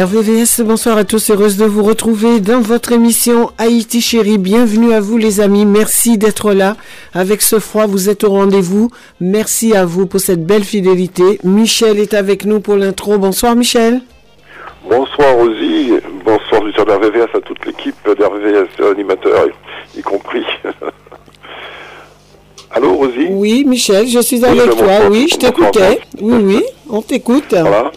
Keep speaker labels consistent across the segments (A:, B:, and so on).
A: RVVS, bonsoir à tous, heureuse de vous retrouver dans votre émission Haïti chérie. Bienvenue à vous les amis, merci d'être là. Avec ce froid, vous êtes au rendez-vous. Merci à vous pour cette belle fidélité. Michel est avec nous pour l'intro. Bonsoir Michel.
B: Bonsoir Rosie, bonsoir de RVVS à toute l'équipe d'RVVS animateurs y compris. Allô Rosie?
A: Oui Michel, je suis avec toi, oui, je t'écoutais. Oui, oui, on t'écoute.
B: Voilà.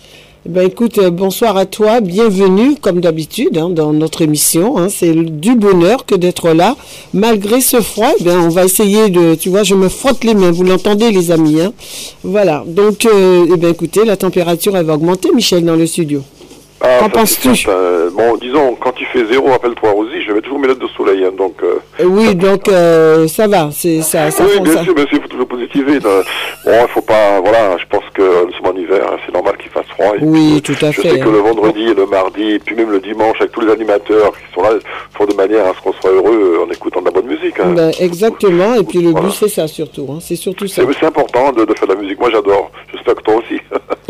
A: Eh Ben écoute, euh, bonsoir à toi, bienvenue comme d'habitude hein, dans notre émission. hein. C'est du bonheur que d'être là. Malgré ce froid, eh on va essayer de, tu vois, je me frotte les mains, vous l'entendez les amis. Hein. Voilà, donc euh, eh ben, écoutez, la température elle va augmenter Michel dans le studio.
B: Ah,
A: Qu'en penses-tu
B: certain. Bon, disons, quand il fait zéro, rappelle-toi Rosie, je mets toujours mes lunettes de soleil, hein, donc... euh,
A: Euh, oui, donc euh, ça va, c'est ça, ça,
B: oui, bien
A: ça-
B: sûr, sûr, il faut toujours positiver. euh, Bon, il faut pas... Voilà, je pense que nous sommes en hiver, hein, c'est normal qu'il fasse froid.
A: Oui,
B: puis,
A: tout à
B: je
A: fait,
B: sais que
A: hein.
B: le vendredi et le mardi, et puis même le dimanche, avec tous les animateurs qui sont là, font de manière à ce qu'on soit heureux euh, en écoutant de la bonne musique. hein.
A: Ben, exactement, et puis le
B: Voilà.
A: but c'est ça surtout, hein, c'est surtout ça.
B: C'est important de, de faire de la musique. Moi, j'adore. J'espère que toi aussi.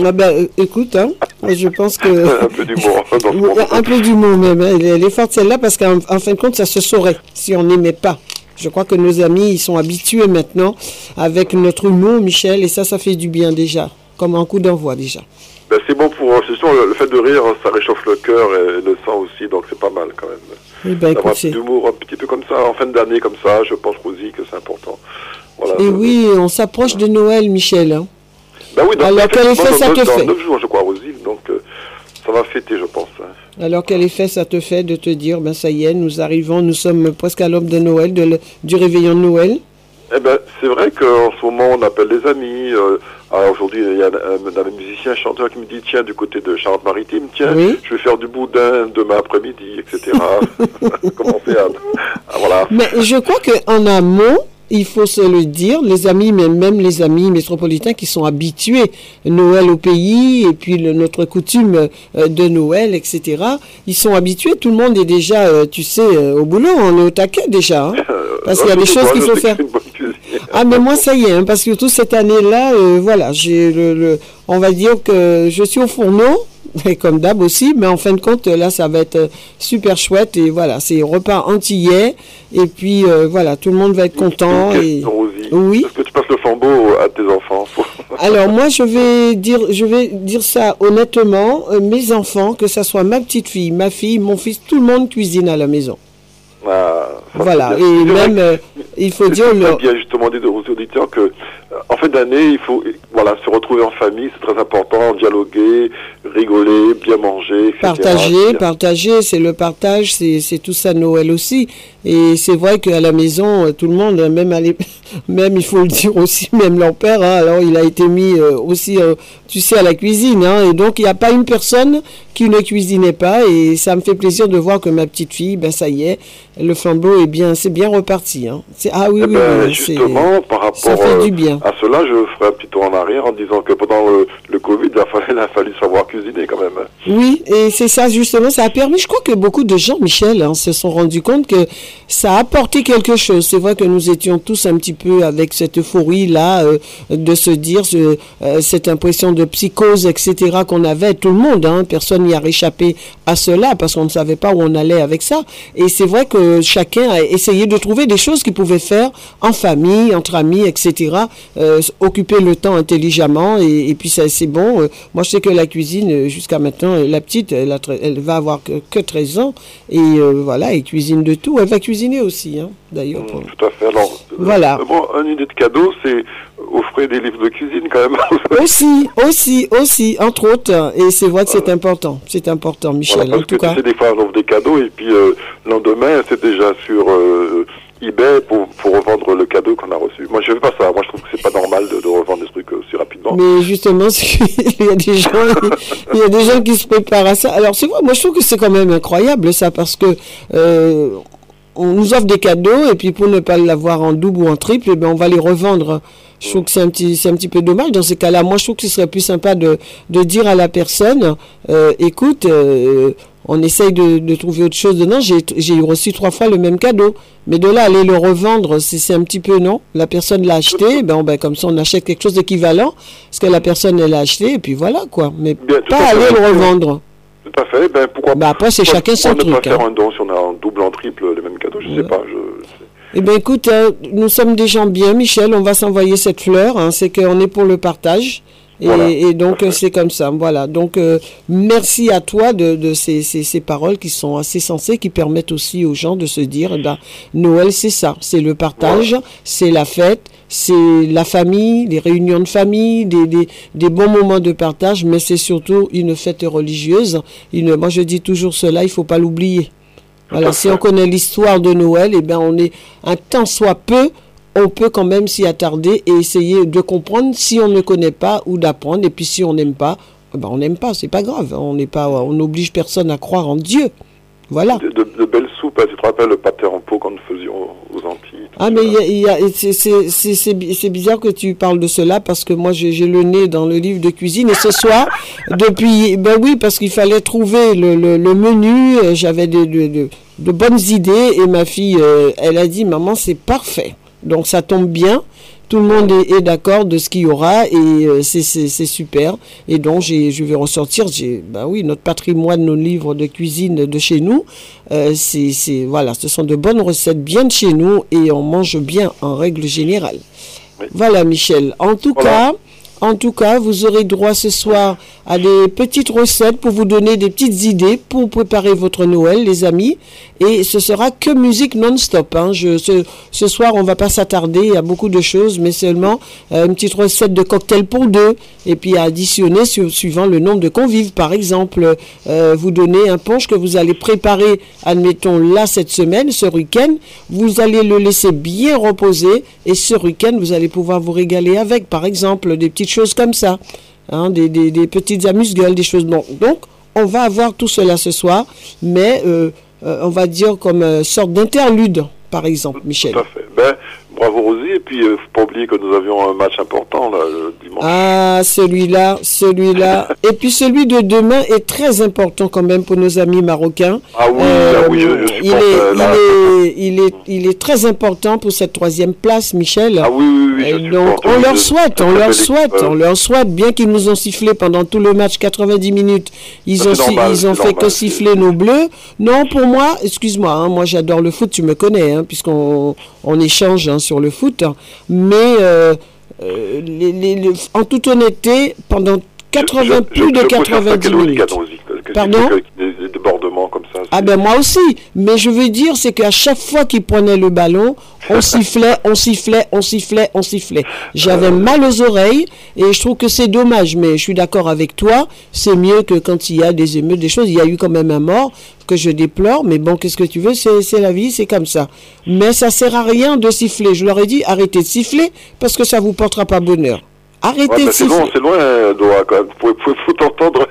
A: Ah ben, euh, écoute, hein, je pense que...
B: un peu d'humour
A: Oui. Un peu d'humour même. hein. Elle, est forte celle-là parce qu'en en fin de compte, ça se saurait si on n'aimait pas. Je crois que nos amis, ils sont habitués maintenant avec notre humour, Michel, et ça, ça fait du bien déjà, comme un coup d'envoi déjà.
B: Ben, c'est bon pour... C'est sûr, le, le fait de rire, ça réchauffe le cœur et le sang aussi, donc c'est pas mal quand même.
A: Eh ben,
B: D'avoir un d'humour un petit peu comme ça, en fin d'année comme ça, je pense, Rosie, que c'est important. Voilà.
A: et oui, on s'approche de Noël, Michel. hein.
B: Ben oui, dans,
A: Alors, quel effet ça te fait
B: 9 jours, je crois, Rosie, donc euh, ça va fêter, je pense. hein.
A: Alors, quel effet ça te fait de te dire, ben ça y est, nous arrivons, nous sommes presque à l'aube de Noël, de le- du réveillon de Noël?
B: Eh ben, c'est vrai qu'en ce moment, on appelle des amis. euh, alors aujourd'hui, il y a un, un, un musicien, un chanteur qui me dit, tiens, du côté de Charente-Maritime, tiens,
A: Oui.
B: je vais faire du boudin demain après-midi, etc. Commencer à, à- Voilà.
A: Mais je crois qu'en amont, il faut se le dire, les amis, mais même les amis métropolitains qui sont habitués Noël au pays et puis le- notre coutume euh, de Noël, etc. Ils sont habitués, tout le monde est déjà, euh, tu sais, euh, au boulot, on est au taquet déjà. hein. Parce qu'il y a des choses qu'il faut faire. Ah mais moi ça y est, hein, parce que toute cette année-là, euh, voilà, j'ai le, le- on va dire que je suis au fourneau, et comme d'hab aussi, mais en fin de compte là ça va être euh, super chouette et voilà, c'est repas antillais et puis euh, voilà, tout le monde va être content et
B: Rosie.
A: Oui.
B: Est-ce que tu passes le flambeau à tes enfants
A: alors moi je vais dire je vais dire ça honnêtement, euh, mes enfants, que ça soit ma petite fille, ma fille, mon fils, tout le monde cuisine à la maison.
B: Ah,
A: Voilà, et même euh, il faut dire
B: bien justement dit aux auditeurs que en fin d'année, il faut voilà se retrouver en famille, c'est très important, dialoguer, rigoler, bien manger, etc.
A: Partager,
B: Puis,
A: partager, c'est le partage, c'est tout ça Noël aussi. Et c'est vrai qu'à la maison, euh, tout le monde, même, à même il faut le dire aussi, même leur père, hein, alors il a été mis euh, aussi, euh, tu sais, à la cuisine. Hein, et donc il n'y a pas une personne qui ne cuisinait pas. Et ça me fait plaisir de voir que ma petite fille, ben ça y est, le flambeau est bien, c'est bien reparti. Hein. Ah oui,
B: eh
A: oui,
B: ben,
A: oui, c'est-
B: justement, par rapport
A: ça fait
B: euh,
A: du bien.
B: à cela, je ferai un petit tour en arrière en disant que pendant le, le Covid, il a, fallu, il a fallu savoir cuisiner quand même.
A: Oui, et c'est ça justement, ça a permis, je crois que beaucoup de gens, Michel, hein, se sont rendus compte que ça a apporté quelque chose. C'est vrai que nous étions tous un petit peu avec cette euphorie-là euh, de se dire ce- euh, cette impression de psychose, etc. qu'on avait, tout le monde, hein, personne n'y a réchappé à cela parce qu'on ne savait pas où on allait avec ça. Et c'est vrai que chacun a essayé de trouver des choses qu'il faire en famille, entre amis, etc. euh, occuper le temps intelligemment et, et puis ça c'est bon. Euh, moi je sais que la cuisine euh, jusqu'à maintenant, la petite, elle, a elle va avoir que, que 13 ans et euh, voilà, elle cuisine de tout. Elle va cuisiner aussi, hein, d'ailleurs. pour-
B: Mm, Tout à fait. Alors,
A: Voilà.
B: bon, une idée de cadeau, c'est offrir des livres de cuisine quand même.
A: Aussi, aussi, aussi, entre autres. Et c'est vrai que c'est important. C'est important, Michel.
B: Voilà,
A: en tout
B: que
A: cas.
B: tu sais, des fois, on offre des cadeaux et puis euh, le lendemain, c'est déjà sur euh, eBay pour, pour revendre le cadeau qu'on a reçu. Moi, je fais pas ça. Moi, je trouve que c'est pas normal de, revendre des trucs aussi rapidement.
A: Mais justement, il y a des gens, il y a des gens qui se préparent à ça. Alors c'est vrai, moi je trouve que c'est quand même incroyable ça parce que euh, on nous offre des cadeaux et puis pour ne pas l'avoir en double ou en triple, eh ben on va les revendre. Je trouve que c'est un petit, c'est un petit peu dommage dans ces cas-là. Moi, je trouve que ce serait plus sympa de, de dire à la personne, euh, écoute, euh, on essaye de, de, trouver autre chose dedans. J'ai, reçu trois fois le même cadeau, mais de là aller le revendre, c'est, un petit peu non? La personne l'a acheté, ben, ben comme ça on achète quelque chose d'équivalent, parce que la personne elle l'a acheté et puis voilà quoi. Mais
B: Bien,
A: pas
B: fait.
A: aller le revendre.
B: Tout à fait. Ben, pourquoi
A: Bah, après, c'est chacun son
B: pourquoi ne
A: truc,
B: pas faire
A: hein.
B: un don si on a en double, en triple, les mêmes cadeaux Je sais
A: Ouais.
B: pas. Je...
A: Eh bien, écoute, euh, nous sommes des gens bien, Michel. On va s'envoyer cette fleur. hein, c'est qu'on est pour le partage. Et,
B: Voilà,
A: et donc, euh, c'est comme ça. Voilà. Donc, euh, merci à toi de, de ces, ces, ces paroles qui sont assez sensées, qui permettent aussi aux gens de se dire, eh ben, Noël, c'est ça. C'est le partage, c'est la fête, c'est la famille, les réunions de famille, des, des, des bons moments de partage, mais c'est surtout une fête religieuse. Une, moi, je dis toujours cela, il faut pas l'oublier. Voilà, si on connaît l'histoire de Noël, eh ben on est un tant soit peu, on peut quand même s'y attarder et essayer de comprendre si on ne connaît pas ou d'apprendre. Et puis si on n'aime pas, eh ben on n'aime pas, c'est pas grave. On n'est pas, on n'oblige personne à croire en Dieu. Voilà.
B: De, de- de belles soupes. hein. Tu te rappelles le pâté en pot quand nous faisions aux Antilles
A: Ah mais y a, y a- c'est- c'est c'est- c'est bi- c'est bizarre que tu parles de cela parce que moi j'ai le nez dans le livre de cuisine et ce soir depuis ben oui parce qu'il fallait trouver le, le, le menu euh, j'avais de, de, de, de bonnes idées et ma fille euh, elle a dit maman c'est parfait donc ça tombe bien tout le monde est, est d'accord de ce qu'il y aura et euh, c'est- super. Et donc, je vais ressortir, bah oui, notre patrimoine, nos livres de cuisine de chez nous, euh, c'est, c'est- voilà, ce sont de bonnes recettes bien de chez nous et on mange bien en règle générale.
B: Oui.
A: Voilà, Michel. En tout
B: Voilà.
A: cas, en tout cas, vous aurez droit ce soir à des petites recettes pour vous donner des petites idées pour préparer votre Noël, les amis. Et ce sera que musique non-stop. Hein. Ce, soir, on va pas s'attarder à beaucoup de choses, mais seulement euh, une petite recette de cocktail pour deux. Et puis additionner su- suivant le nombre de convives. Par exemple, euh, vous donnez un punch que vous allez préparer, admettons, là, cette semaine, ce week-end. Vous allez le laisser bien reposer. Et ce week-end, vous allez pouvoir vous régaler avec, par exemple, des petites choses comme ça. Hein, des, des, des petites amuse-gueules, des choses. Bon, donc, on va avoir tout cela ce soir, mais euh, euh, on va dire comme euh, sorte d'interlude, par exemple, Michel.
B: Tout à fait. Ben, bravo Rosie. Et puis, euh, faut pas oublier que nous avions un match important là, le dimanche.
A: Ah, celui-là, celui-là. Et puis celui de demain est très important quand même pour nos amis marocains.
B: Ah oui,
A: Euh,
B: ah oui, je, je
A: il,
B: supporte,
A: est,
B: euh,
A: il, est, il, est, il est très important pour cette troisième place, Michel.
B: Ah oui, oui, oui, je
A: Et
B: supporte,
A: donc, on
B: oui,
A: leur souhaite, on leur souhaite,
B: équipe,
A: on
B: euh,
A: leur souhaite, bien qu'ils nous ont sifflé pendant tout le match, 90 minutes, ils
B: Ça,
A: ont,
B: normal,
A: ils ont fait que siffler nos bleus. Non, pour moi, excuse-moi, hein, moi j'adore le foot, tu me connais, hein, puisqu'on on échange hein, sur le foot, hein. mais euh, euh, les- les- les- en toute honnêteté, pendant 80,
B: je- je-
A: plus de
B: je ça
A: 90
B: que le
A: minutes. Pardon
B: c'est que des, des débordements comme ça.
A: Ah ben moi aussi, mais je veux dire, c'est qu'à chaque fois qu'il prenait le ballon, on sifflait, on sifflait, on sifflait, on sifflait. J'avais mal aux oreilles et je trouve que c'est dommage, mais je suis d'accord avec toi, c'est mieux que quand il y a des émeutes, des choses. Il y a eu quand même un mort que je déplore, mais bon, qu'est-ce que tu veux, c'est c'est la vie, c'est comme ça. Mais ça sert à rien de siffler. Je leur ai dit, arrêtez de siffler parce que ça vous portera pas bonheur. Arrêtez
B: Ouais, c'est loin, c'est loin, euh, Doha, quand même. Faut, faut, faut t'entendre.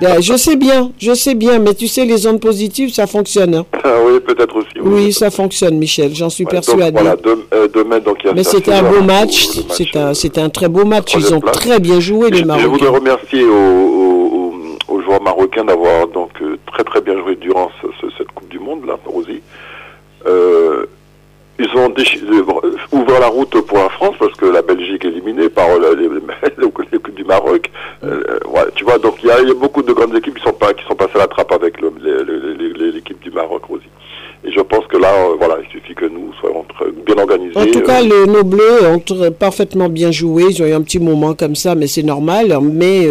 A: Ben, je sais bien, je sais bien, mais tu sais, les ondes positives, ça fonctionne. hein.
B: ah oui, peut-être aussi.
A: Oui, ça fonctionne, Michel, j'en suis
B: Ouais, donc,
A: persuadé.
B: voilà, euh, demain, donc il y a
A: Mais c'était un beau match, c'est un,
B: euh,
A: un très beau match. Ils ont
B: place.
A: très bien joué, les
B: Je, je voudrais
A: Marocains.
B: remercier aux, aux, aux- aux joueurs marocains d'avoir donc euh, très très bien joué durant ce- ce- cette Coupe du Monde là, Rosie. Euh, ils ont euh, ouvert la route pour la France parce que la Belgique est éliminée par euh, les, les- l'équipe du Maroc. Euh, ouais, tu vois, donc il y, a il y a beaucoup de grandes équipes qui sont pas qui sont passées à la trappe avec le- les- les- les- les- l'équipe du Maroc, Rosie. Et je pense que là, euh, voilà, il suffit que nous soyons bien organisés.
A: En tout
B: euh,
A: cas, le- nos Bleus ont parfaitement bien joué. Ils ont eu un petit moment comme ça, mais c'est normal. Mais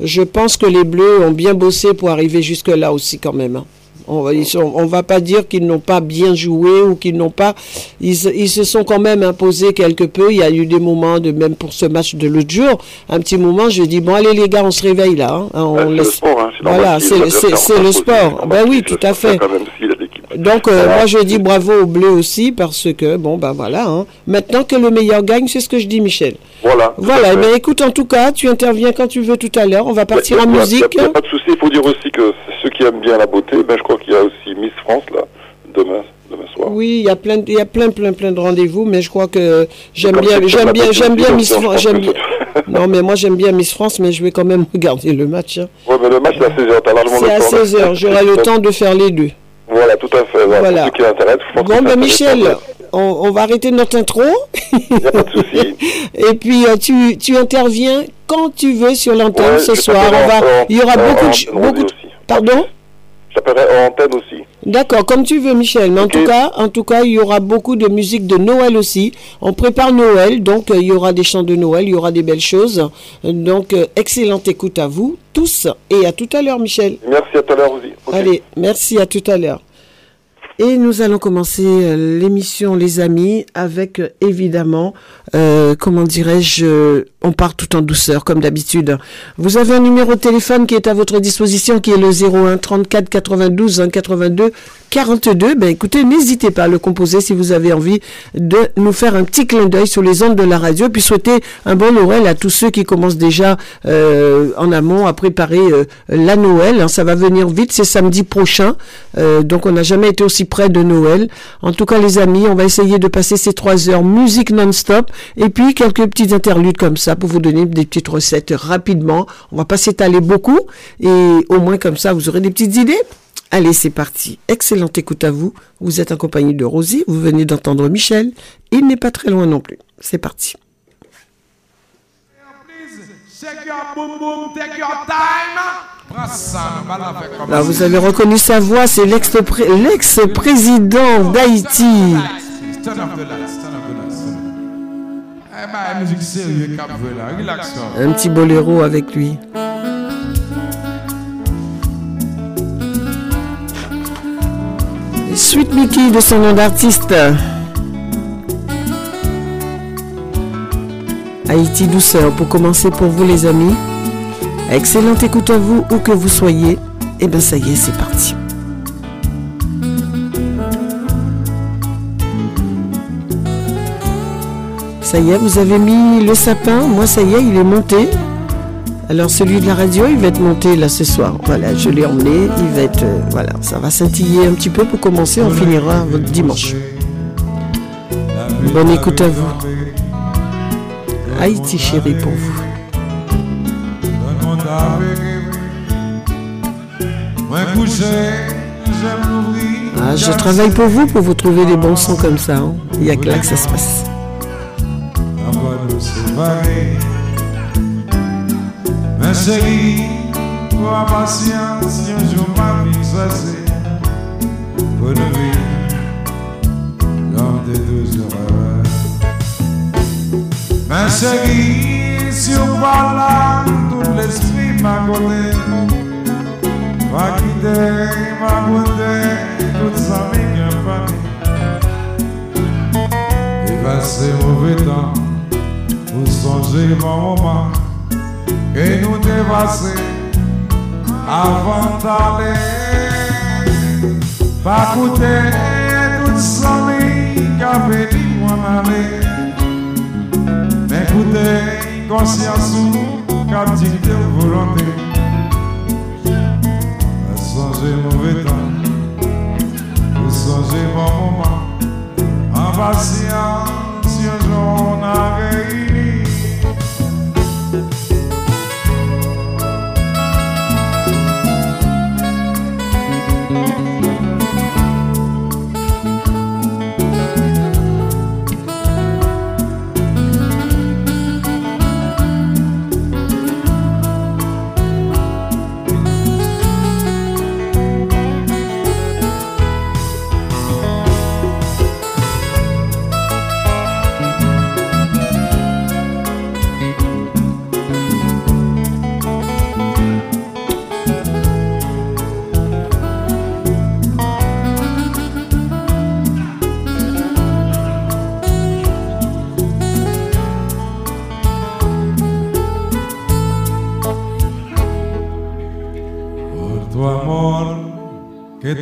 A: je pense que les Bleus ont bien bossé pour arriver jusque-là aussi quand même. Hein. On va, ils sont- on va pas dire qu'ils n'ont pas bien joué ou qu'ils n'ont pas. Ils, se- ils se sont quand même imposés quelque peu. Il y a eu des moments de même pour ce match de l'autre jour. Un petit moment, je dis bon allez les gars, on se réveille là. hein. On
B: bah, c'est le sport, hein,
A: Voilà, c'est le- sport.
B: normal
A: Ben oui, tout à fait.
B: Quand même si l'équipe.
A: Donc, euh, moi, je dis bravo aux Bleus aussi parce que, bon, ben voilà. hein. Maintenant que le meilleur gagne, c'est ce que je dis, Michel.
B: Voilà.
A: Voilà,
B: à
A: mais écoute, en tout cas, tu interviens quand tu veux tout à l'heure. On va partir en
B: y a- a-
A: musique.
B: pas de souci. Il faut dire aussi que ceux qui aiment bien la beauté, ben, je crois qu'il y a aussi Miss France, là, demain. demain soir.
A: Oui, il y a plein, il y a plein, plein, plein de rendez-vous, mais je crois que j'aime bien,
B: c'est
A: j'aime bien, j'aime bien Miss France. Non, mais moi j'aime bien Miss France, mais je vais quand même regarder le match. hein.
B: Ouais, mais le match c'est à 16h, t'as largement
A: C'est
B: le
A: à
B: temps.
A: 16 h J'aurai le temps de faire les deux.
B: Voilà, tout à fait. Voilà.
A: Voilà.
B: Pour ceux qui je pense
A: Bon, ben. Michel, on, on va arrêter notre intro.
B: Il n'y a pas de souci.
A: Et puis euh, tu, tu interviens quand tu veux sur l'antenne
B: Ouais,
A: ce soir. On va, il y aura beaucoup de, beaucoup de-. Pardon?
B: J'appellerai en antenne aussi.
A: D'accord, comme tu veux, Michel. Mais en tout cas, en tout cas, il y aura beaucoup de musique de Noël aussi. On prépare Noël, donc euh, il y aura des chants de Noël, il y aura des belles choses. Donc, euh, excellente écoute à vous tous et à tout à l'heure, Michel.
B: Merci à tout à l'heure aussi.
A: Allez, merci à tout à l'heure. Et nous allons commencer euh, l'émission, les amis, avec évidemment, euh, comment dirais-je, on part tout en douceur comme d'habitude. Vous avez un numéro de téléphone qui est à votre disposition, qui est le 01 34 92 1 82 42. Ben écoutez, n'hésitez pas à le composer si vous avez envie de nous faire un petit clin d'œil sur les ondes de la radio, puis souhaiter un bon Noël à tous ceux qui commencent déjà euh, en amont à préparer euh, la Noël. hein. ça va venir vite, c'est samedi prochain, Euh, donc on n'a jamais été aussi près de Noël. En tout cas, les amis, on va essayer de passer ces trois heures musique non-stop et puis quelques petites interludes comme ça pour vous donner des petites recettes rapidement. On va pas s'étaler beaucoup et au moins comme ça, vous aurez des petites idées. Allez, c'est parti. Excellente écoute à vous. Vous êtes en compagnie de Rosie. Vous venez d'entendre Michel. Il n'est pas très loin non plus. C'est parti. Là, vous avez reconnu sa voix. C'est l'ex-pré- l'ex-président d'Haïti. Un petit boléro avec lui. Sweet Mickey de son nom d'artiste. Haïti douceur pour commencer pour vous les amis. Excellente écoute à vous où que vous soyez. Et bien ça y est, c'est parti. Ça y est, vous avez mis le sapin. Moi, ça y est, il est monté. Alors celui de la radio, il va être monté là ce soir. Voilà, je l'ai emmené. Il va être, euh, voilà, ça va scintiller un petit peu pour commencer. On finira votre dimanche. Bonne écoute à vous. Haïti chérie pour vous. Ah, je travaille pour vous pour vous trouver des bons sons comme ça. hein. Il n'y a que là que ça se passe.
C: Nous séparer. Mais chérie, la patience, un jour ma vie nous vivre dans des deux heures. Mais chérie, si on va là, tout l'esprit m'a côté, va quitter, m'a côté, tout ça m'est et passer mauvais temps Ou sonje mouman Ke nou te vase Avan tale Pa koute tout soni Ka veni mwana le Men koute konsyansou Ka dikte ou volante Ou sonje mouve tan Ou sonje mouman An pasyan si yon joun a reyi on a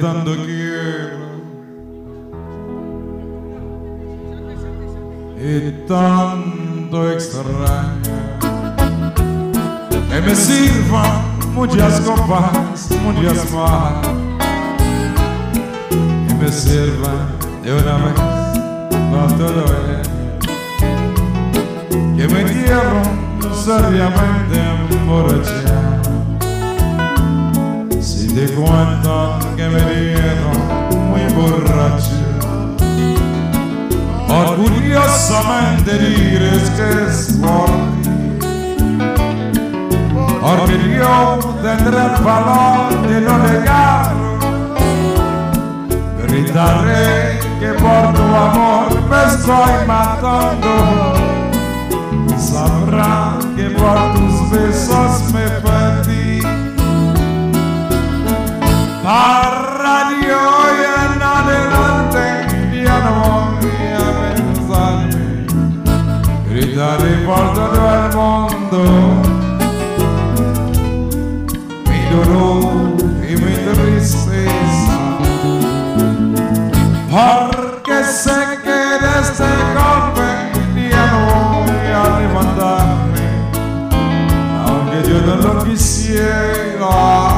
C: tanto quiero y tanto extraño. Que me sirvan muchas copas, muchas más. Que me sirvan de una vez con todo el que me quiero seriamente emborrachar. Si te cuento que me muy borracho, orgullosamente dirás que es por ti. Porque yo tendré el valor de no negarlo. Gritaré que por tu amor me estoy matando. Sabrá que por tus besos me perdí. Para hoy en adelante ya no voy a pensarme. Gritaré por todo el mundo mi dolor y mi tristeza. Porque sé que de este golpe ya no voy a levantarme, aunque yo no lo quisiera.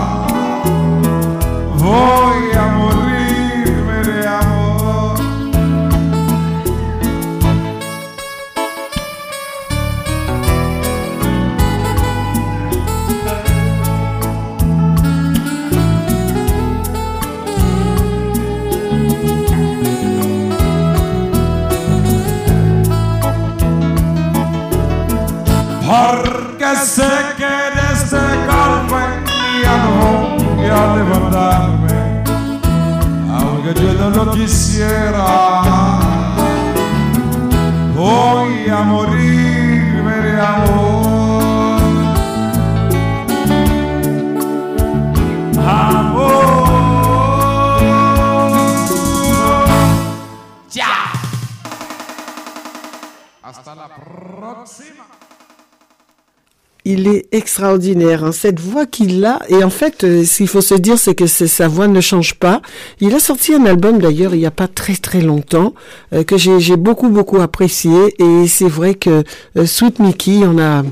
A: Extraordinaire, hein, cette voix qu'il a. Et en fait, euh, ce qu'il faut se dire, c'est que sa voix ne change pas. Il a sorti un album d'ailleurs il n'y a pas très très longtemps euh, que j'ai j'ai beaucoup beaucoup apprécié. Et c'est vrai que euh, Sweet Mickey, on a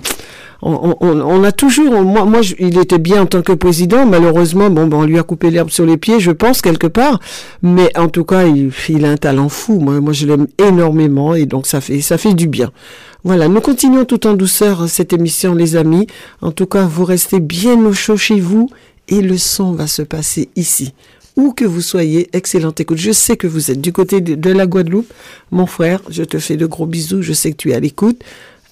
A: on, a toujours, moi, il était bien en tant que président. Malheureusement, bon, ben, on lui a coupé l'herbe sur les pieds, je pense quelque part. Mais en tout cas, il, a un talent fou. Moi, moi, je l'aime énormément et donc ça fait, ça fait du bien. Voilà, nous continuons tout en douceur cette émission, les amis. En tout cas, vous restez bien au chaud chez vous et le son va se passer ici. Où que vous soyez, excellente écoute. Je sais que vous êtes du côté de la Guadeloupe. Mon frère, je te fais de gros bisous. Je sais que tu es à l'écoute.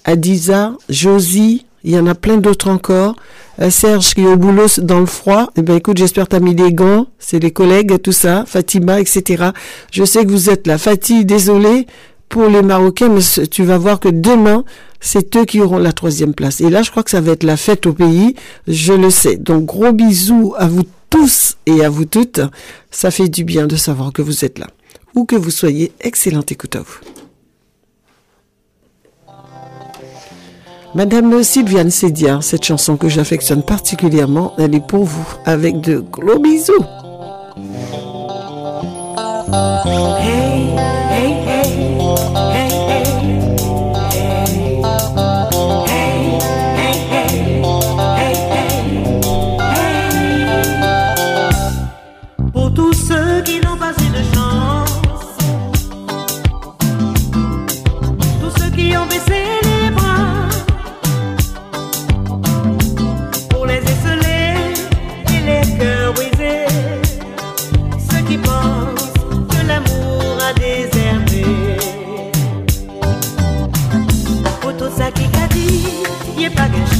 A: Adiza, Josie, il y en a plein d'autres encore. Euh, Serge qui est au boulot dans le froid. Eh ben écoute, j'espère t'as mis des gants. C'est les collègues, tout ça. Fatima, etc. Je sais que vous êtes là. Fatih, désolé pour les Marocains, mais tu vas voir que demain, c'est eux qui auront la troisième place. Et là, je crois que ça va être la fête au pays. Je le sais. Donc, gros bisous à vous tous et à vous toutes. Ça fait du bien de savoir que vous êtes là. Où que vous soyez, excellente écoute à vous. Madame Sylviane Sédia, cette chanson que j'affectionne particulièrement, elle est pour vous, avec de gros bisous.
D: Y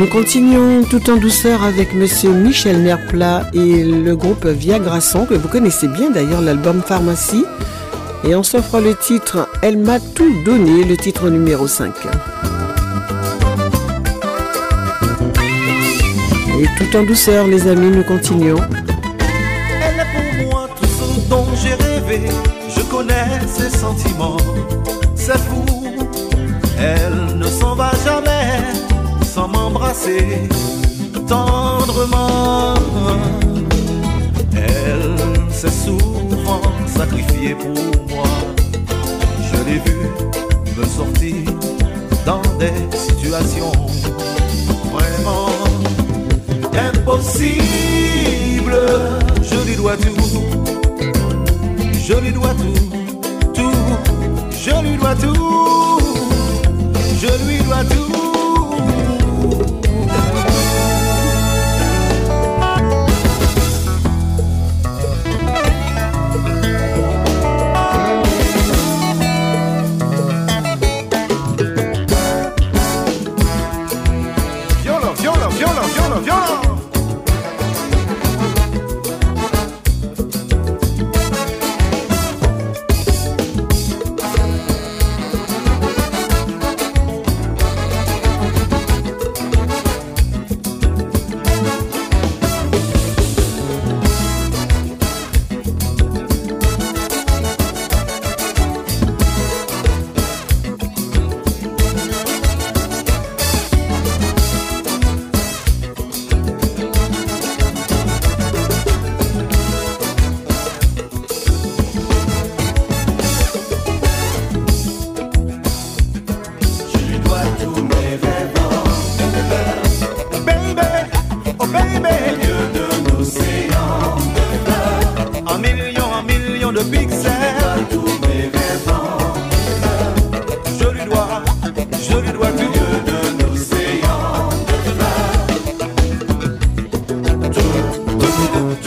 D: nous
A: continuons tout en douceur avec Monsieur Michel Merplat et le groupe Viagrason, que vous connaissez bien d'ailleurs, l'album Pharmacie. Et on s'offre le titre Elle m'a tout donné, le titre numéro 5. Et tout en douceur, les amis, nous continuons.
E: Elle est pour moi tout ce dont j'ai rêvé. Je connais ses sentiments, tendrement. Elle s'est souvent sacrifiée pour moi. Je l'ai vu me sortir dans des situations vraiment impossibles. Je lui dois tout, je lui dois tout, tout, je lui dois tout, je lui dois tout.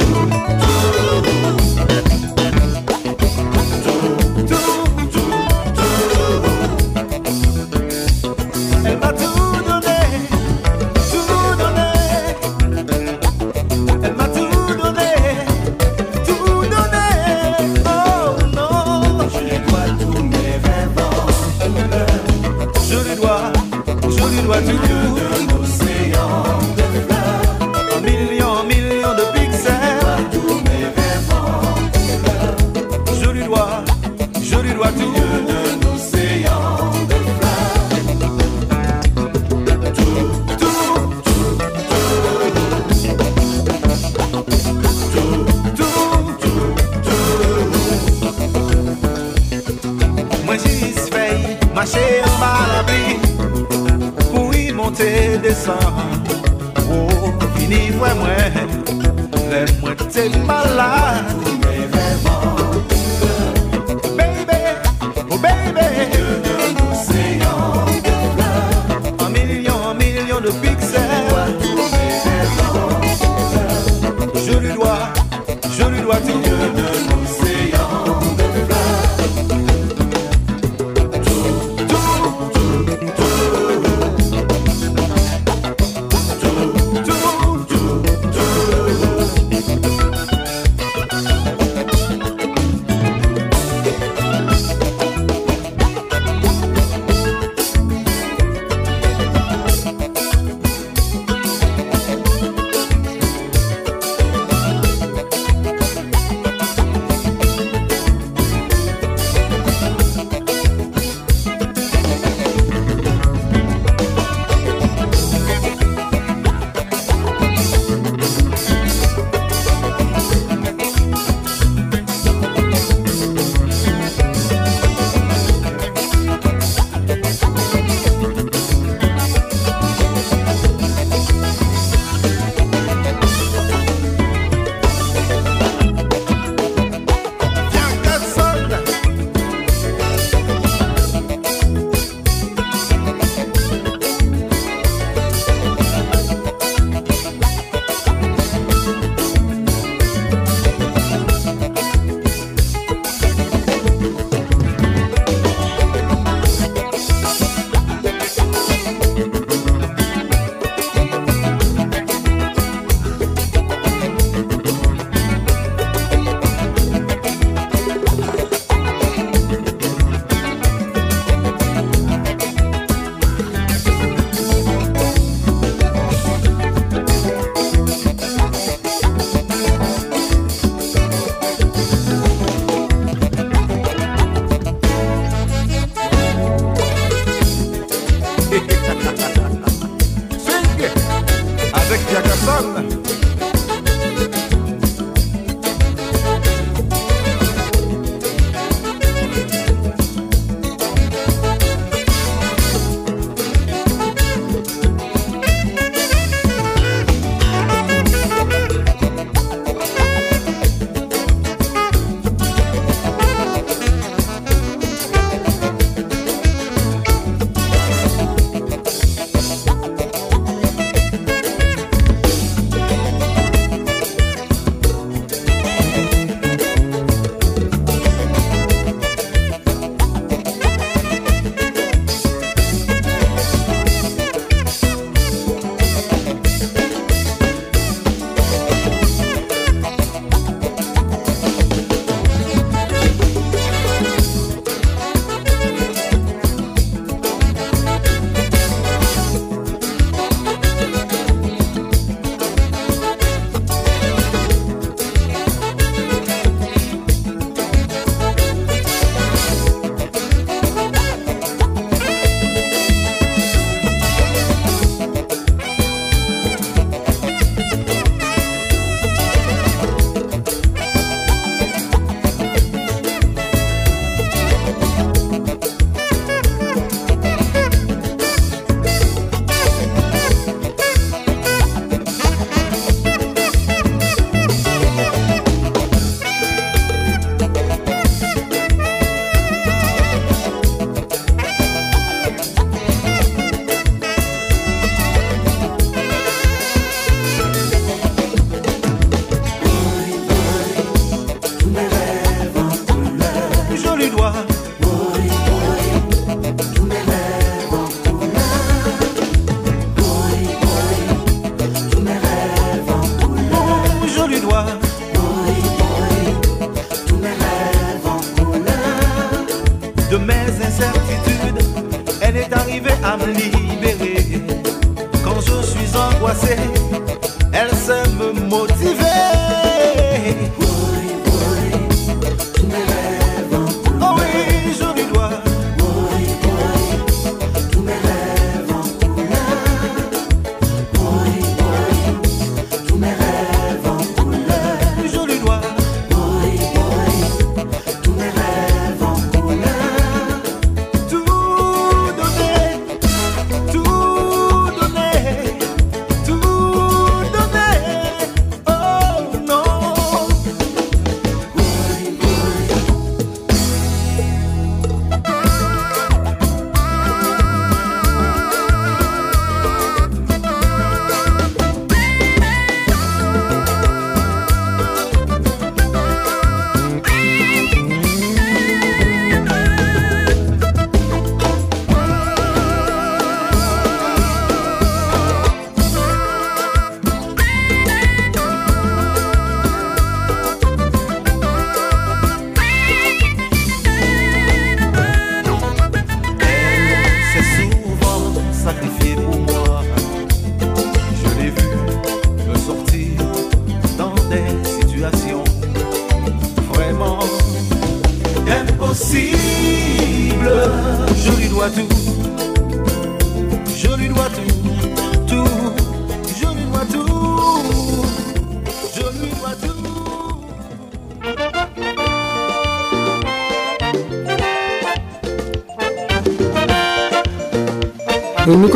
E: Tout,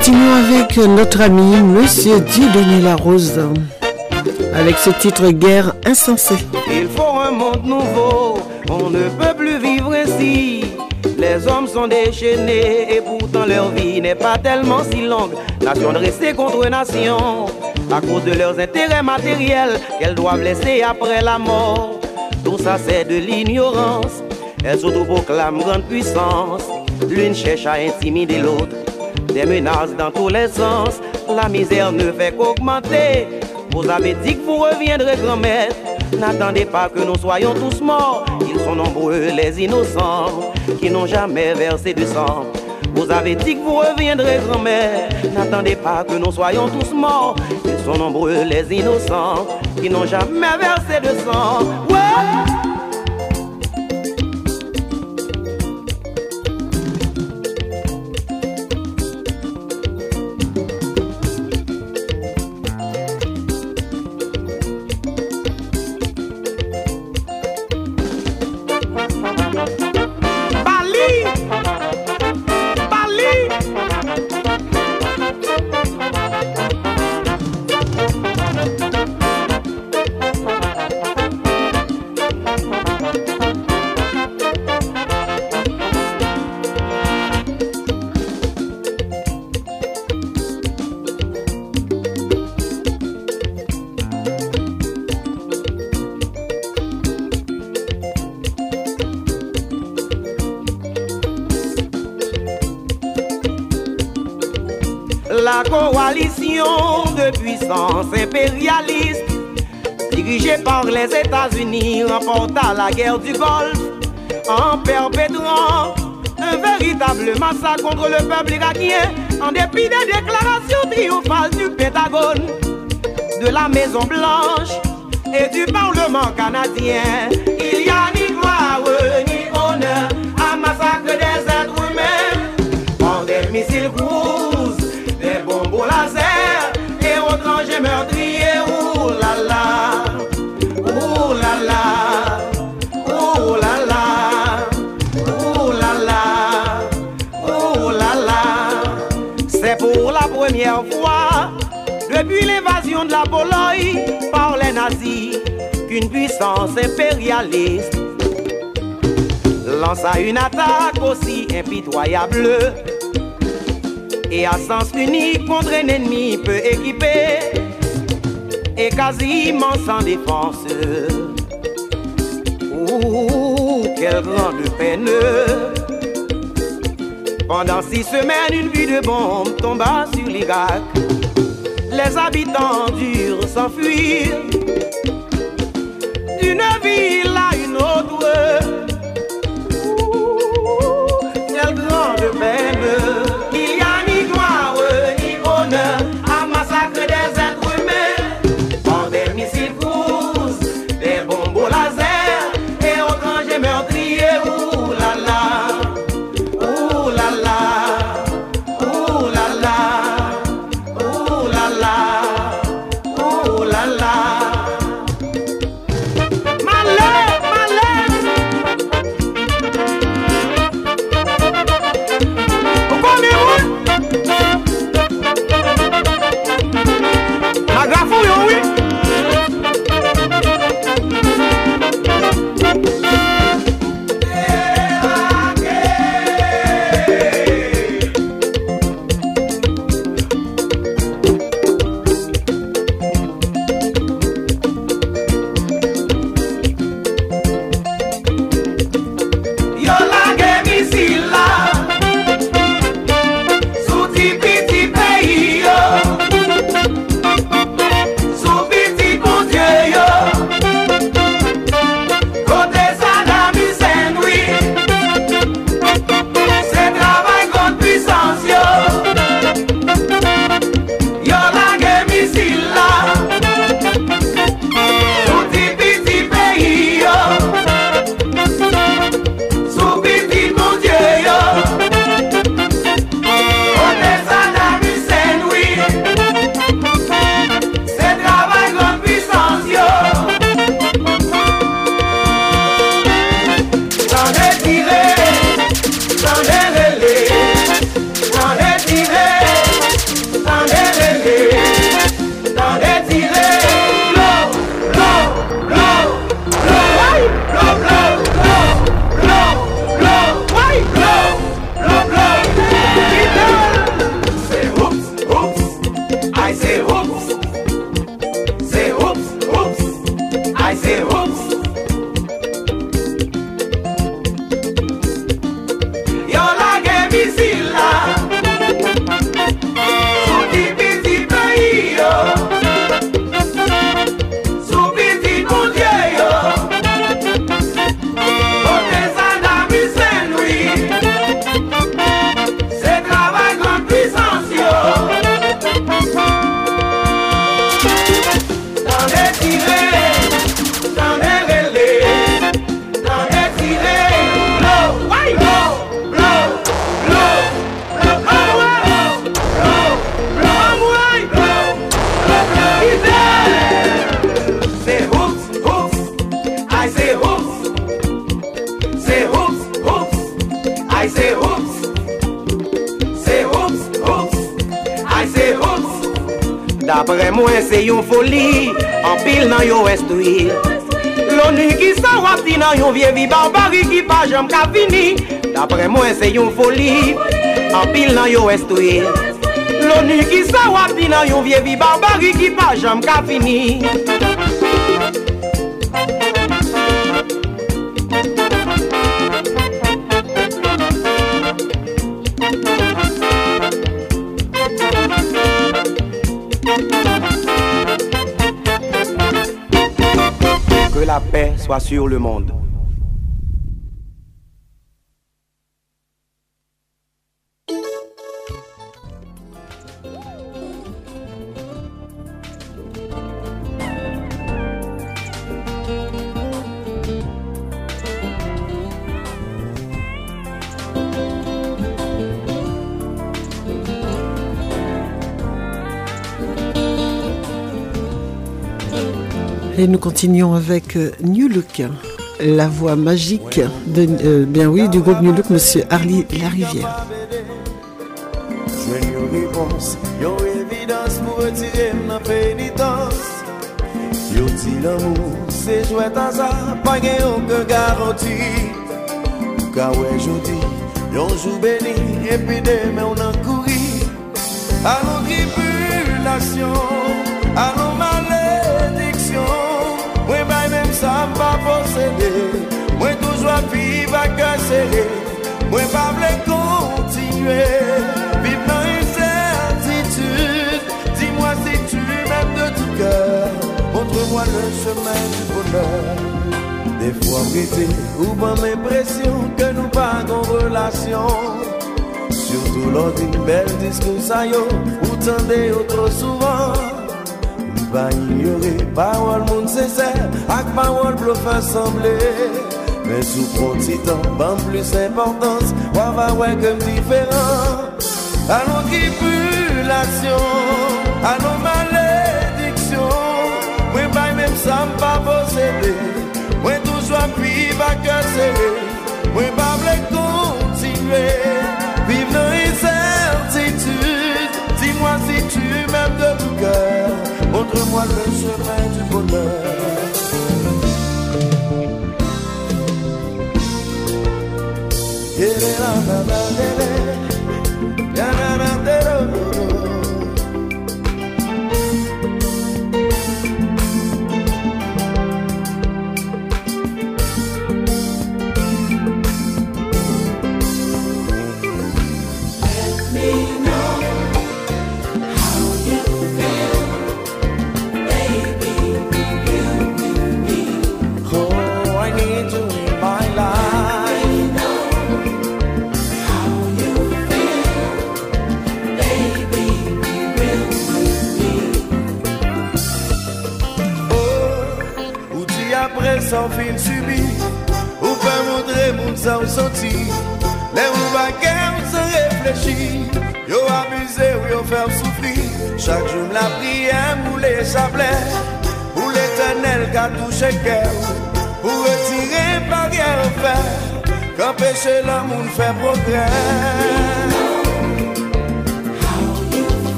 A: continuons avec notre ami Monsieur Dieudonné Larose avec ce titre Guerre insensée.
F: Il faut un monde nouveau, on ne peut plus vivre ainsi. Les hommes sont déchaînés et pourtant leur vie n'est pas tellement si longue. Nation dressée contre nation, à cause de leurs intérêts matériels qu'elles doivent laisser après la mort. Tout ça c'est de l'ignorance, elles s'autoproclament grande puissance. L'une cherche à intimider l'autre, des menaces dans tous les sens. La misère ne fait qu'augmenter. Vous avez dit que vous reviendrez grand-mère. N'attendez pas que nous soyons tous morts. Ils sont nombreux les innocents qui n'ont jamais versé du sang. Vous avez dit que vous reviendrez grand-mère. N'attendez pas que nous soyons tous morts. Ils sont nombreux les innocents qui n'ont jamais versé de sang. Ouais. Puissance impérialiste dirigée par les États-Unis remporta la guerre du Golfe en perpétrant un véritable massacre contre le peuple irakien en dépit des déclarations triomphales du Pentagone, de la Maison Blanche et du Parlement canadien. Il y a ni gloire ni honneur à massacre des êtres humains par des missiles cruise, des bombes laser et autres engins meurtriers. Ouh là là, ouh là. C'est pour la première fois depuis l'invasion de la Pologne par les nazis qu'une puissance impérialiste lança une attaque aussi impitoyable et à sens unique contre un ennemi peu équipé et quasiment sans défense. Ouh, quelle grande peine! Pendant six semaines, une vue de bombe tomba sur l'Irak. Les habitants durent s'enfuir estouille. L'ONU qui s'en wap di nan yon vie vi barbari qui pa jam ka fini. Que la paix soit sur le monde.
A: Et nous continuons avec euh, New Look, la voix magique de, euh, bien oui, du groupe New Look, Monsieur Harley Larivière.
E: Yo pa posede, mwen toujwa viv ak an sere Mwen pa vle kontinue, viv nan incertitude Dis-moi si tu m'aimes de tout cœur, montre-moi le chemin du bonheur. Des fois prêté ou ban l'impression que nous pas en relation. Surtout lors d'une belle discours ou tendez yo trop souvent Ba ignore, parol moun seser Ak parol blofe asemble Men sou pron titan, ban plus importans Wawa wekem diferan A nou kipulasyon A nou malediksyon Mwen bay menm sa mpa posede Mwen toujwa pi baka sere Mwen pa ble kontinwe Viv nan incertitude Dis-moi si tu m'aimes de tout cœur. Montre-moi le chemin du bonheur Oh, Mèm la priyèm ou lè sablèm, ou lè tenèl ka touche kèm, ou retire barrièl fèm, kampèche la moun fè progrèm.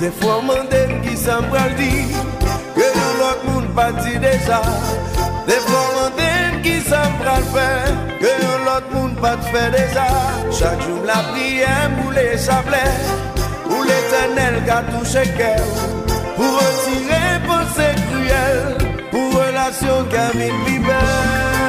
E: Defo mande ki sa mbral di Ke yon lot moun pati deja Defo mande ki sa mbral fe Ke yon lot moun pati fe deja Chak joun la priye mou le chable Ou le tenel ka touche
G: ke Pou retire pou se
E: kruyel Pou relasyon kamin libel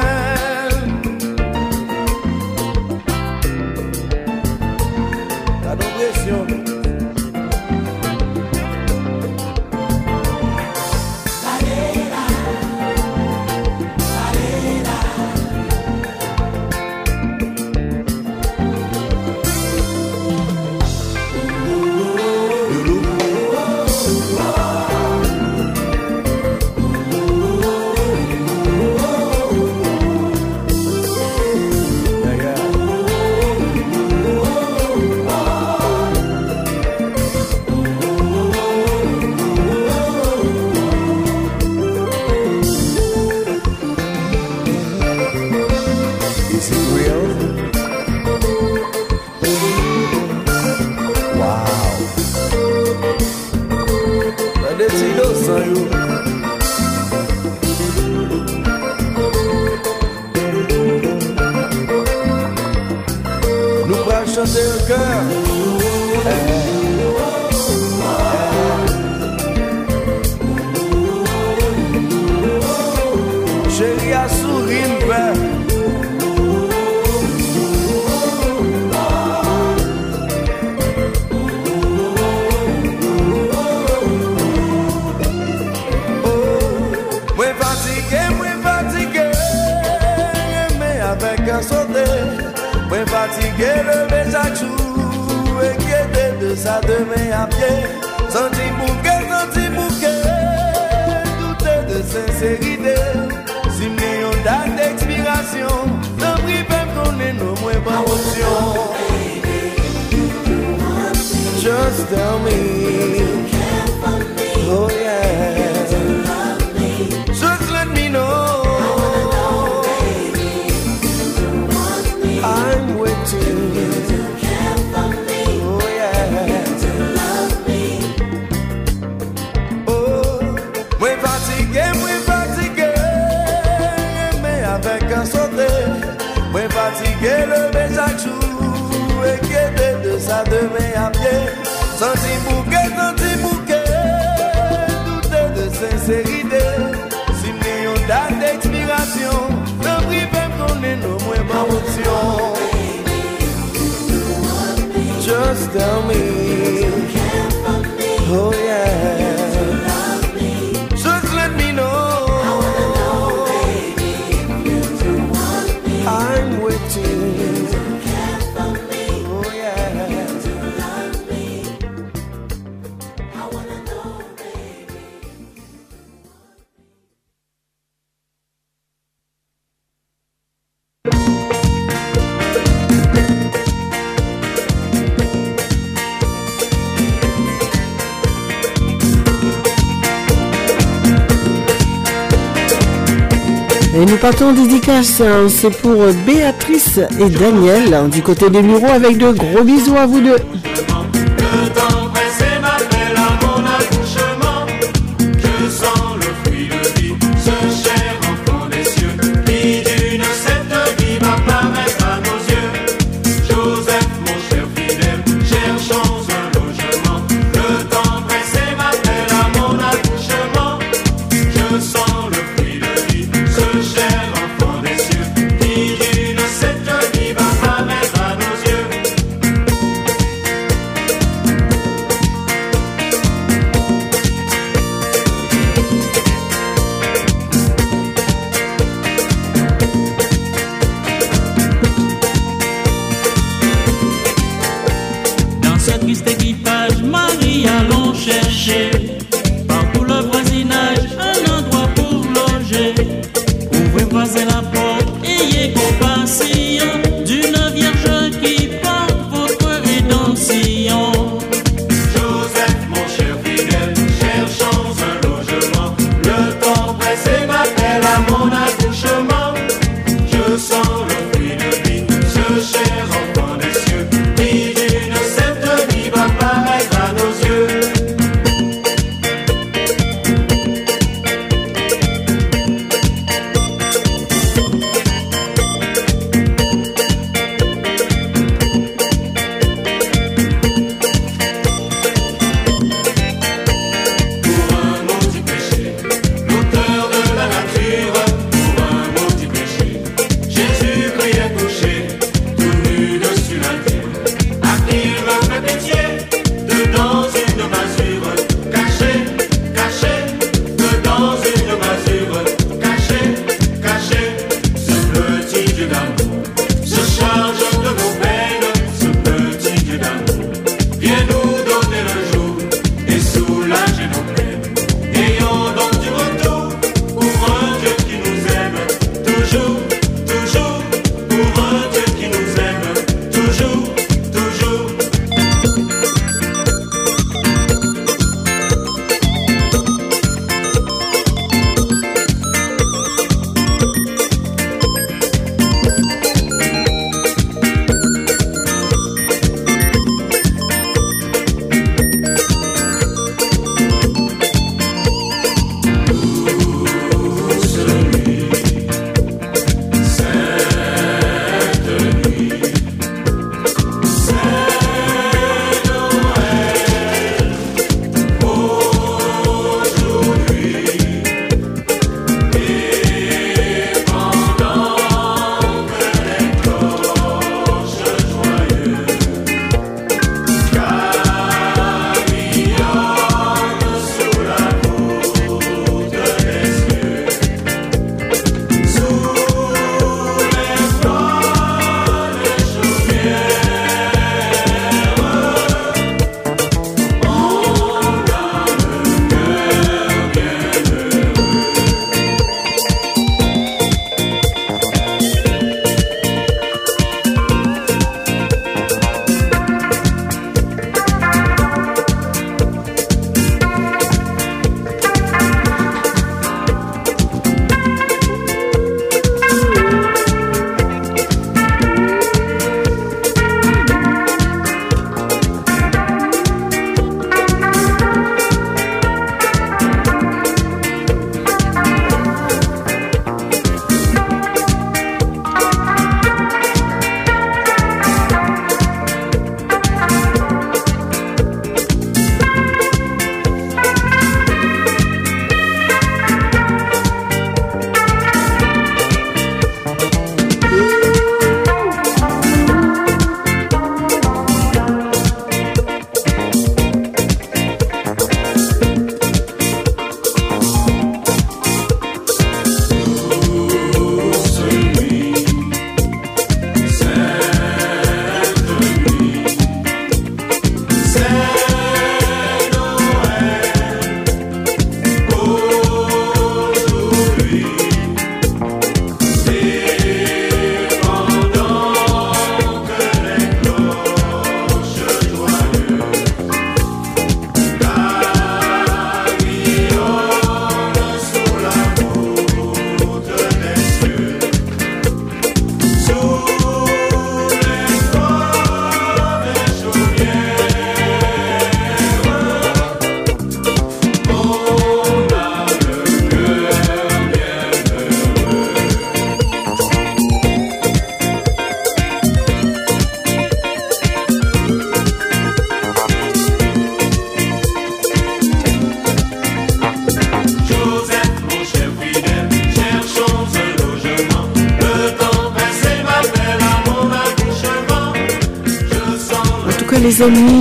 E: Hein, c'est pour euh, Béatrice et Daniel hein, du côté des bureaux avec de gros bisous à vous deux.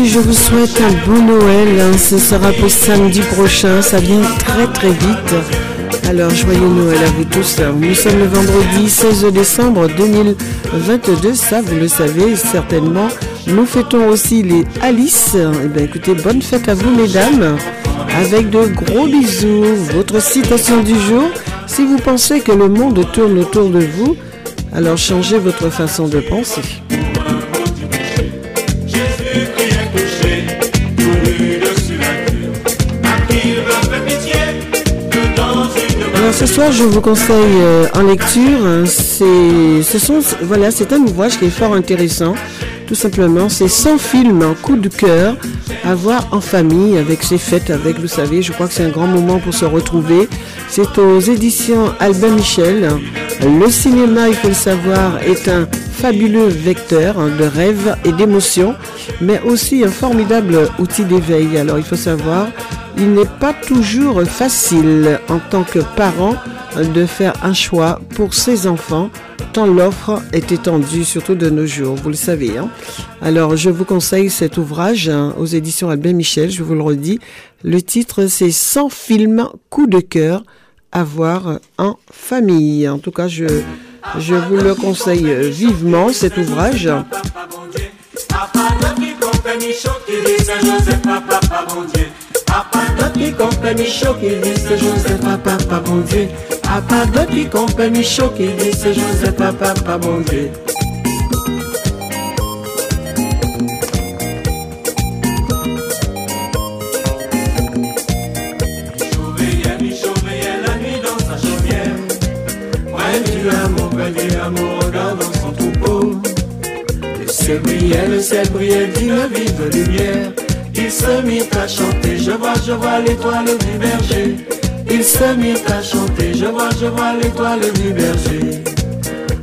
H: Je
A: vous souhaite un bon Noël. Hein. Ce sera pour samedi prochain, ça vient très très vite. Alors joyeux Noël à vous tous. Nous sommes le vendredi 16 décembre 2022, ça vous le savez certainement. Nous fêtons aussi les Alice. Eh bien écoutez, bonne fête à vous mesdames. Avec de gros bisous. Votre citation du jour, si vous pensez que le monde tourne autour de vous, alors changez votre façon de penser. Ce soir, je vous conseille euh, en lecture. Hein, c'est, ce sont, voilà, c'est un ouvrage qui est fort intéressant. Tout simplement, c'est 100 films en coup de cœur à voir en famille avec ses fêtes, avec, vous savez, je crois que c'est un grand moment pour se retrouver. C'est aux éditions Albin Michel. Le cinéma, il faut le savoir, est un fabuleux vecteur hein, de rêves et d'émotions, mais aussi un formidable outil d'éveil. Alors il faut savoir, il n'est pas toujours facile en tant que parent de faire un choix pour ses enfants tant l'offre est étendue, surtout de nos jours, vous le savez. Hein. Alors, je vous conseille cet ouvrage hein, aux éditions Albin Michel, je vous le redis. Le titre, c'est 100 films coup de cœur à voir en famille. En tout cas, je, je vous le conseille vivement, cet ouvrage.
I: Papa depuis qu'on peut m'y choquer, dit c'est Joseph, papa, pas bon Dieu. Amour, regarde dans son troupeau. Le ciel brillait, le ciel brillait d'une vive lumière. Il se mit à chanter, je vois, je vois l'étoile du berger. Il se mit à chanter, je vois, je vois l'étoile du berger.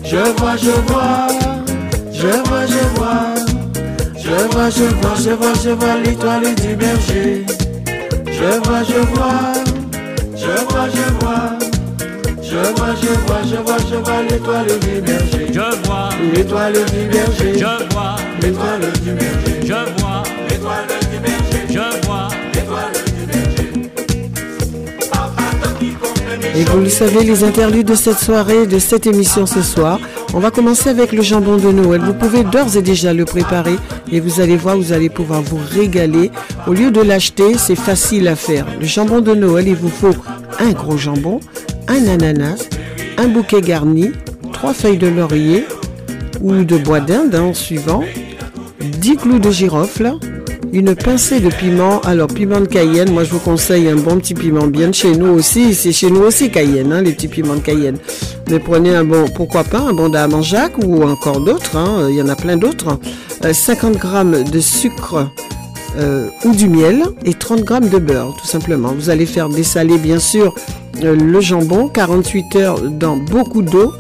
I: Je vois, je vois, je vois, je vois. Je vois, je vois, je vois, je vois l'étoile du berger. Je vois, je vois, je vois, je vois. Je vois, je vois, je vois, je vois l'étoile du berger.
J: Je vois
I: l'étoile du berger.
J: Je vois
I: l'étoile du berger.
J: Je vois
A: Et vous le savez, les interludes de cette soirée, de cette émission ce soir, on va commencer avec le jambon de Noël. Vous pouvez d'ores et déjà le préparer et vous allez voir, vous allez pouvoir vous régaler. Au lieu de l'acheter, c'est facile à faire. Le jambon de Noël, il vous faut un gros jambon, un ananas, un bouquet garni, trois feuilles de laurier ou de bois d'Inde en suivant, 10 clous de girofle, une pincée de piment. Alors, piment de Cayenne, moi je vous conseille un bon petit piment bien de chez nous aussi. C'est chez nous aussi Cayenne, hein, les petits piments de Cayenne. Mais prenez un bon, pourquoi pas, un bon d'Amanjac ou encore d'autres, hein, il y en a plein d'autres. 50 euh, grammes de sucre euh, ou du miel et 30 grammes de beurre, tout simplement. Vous allez faire dessaler, bien sûr, euh, le jambon, 48 heures dans beaucoup d'eau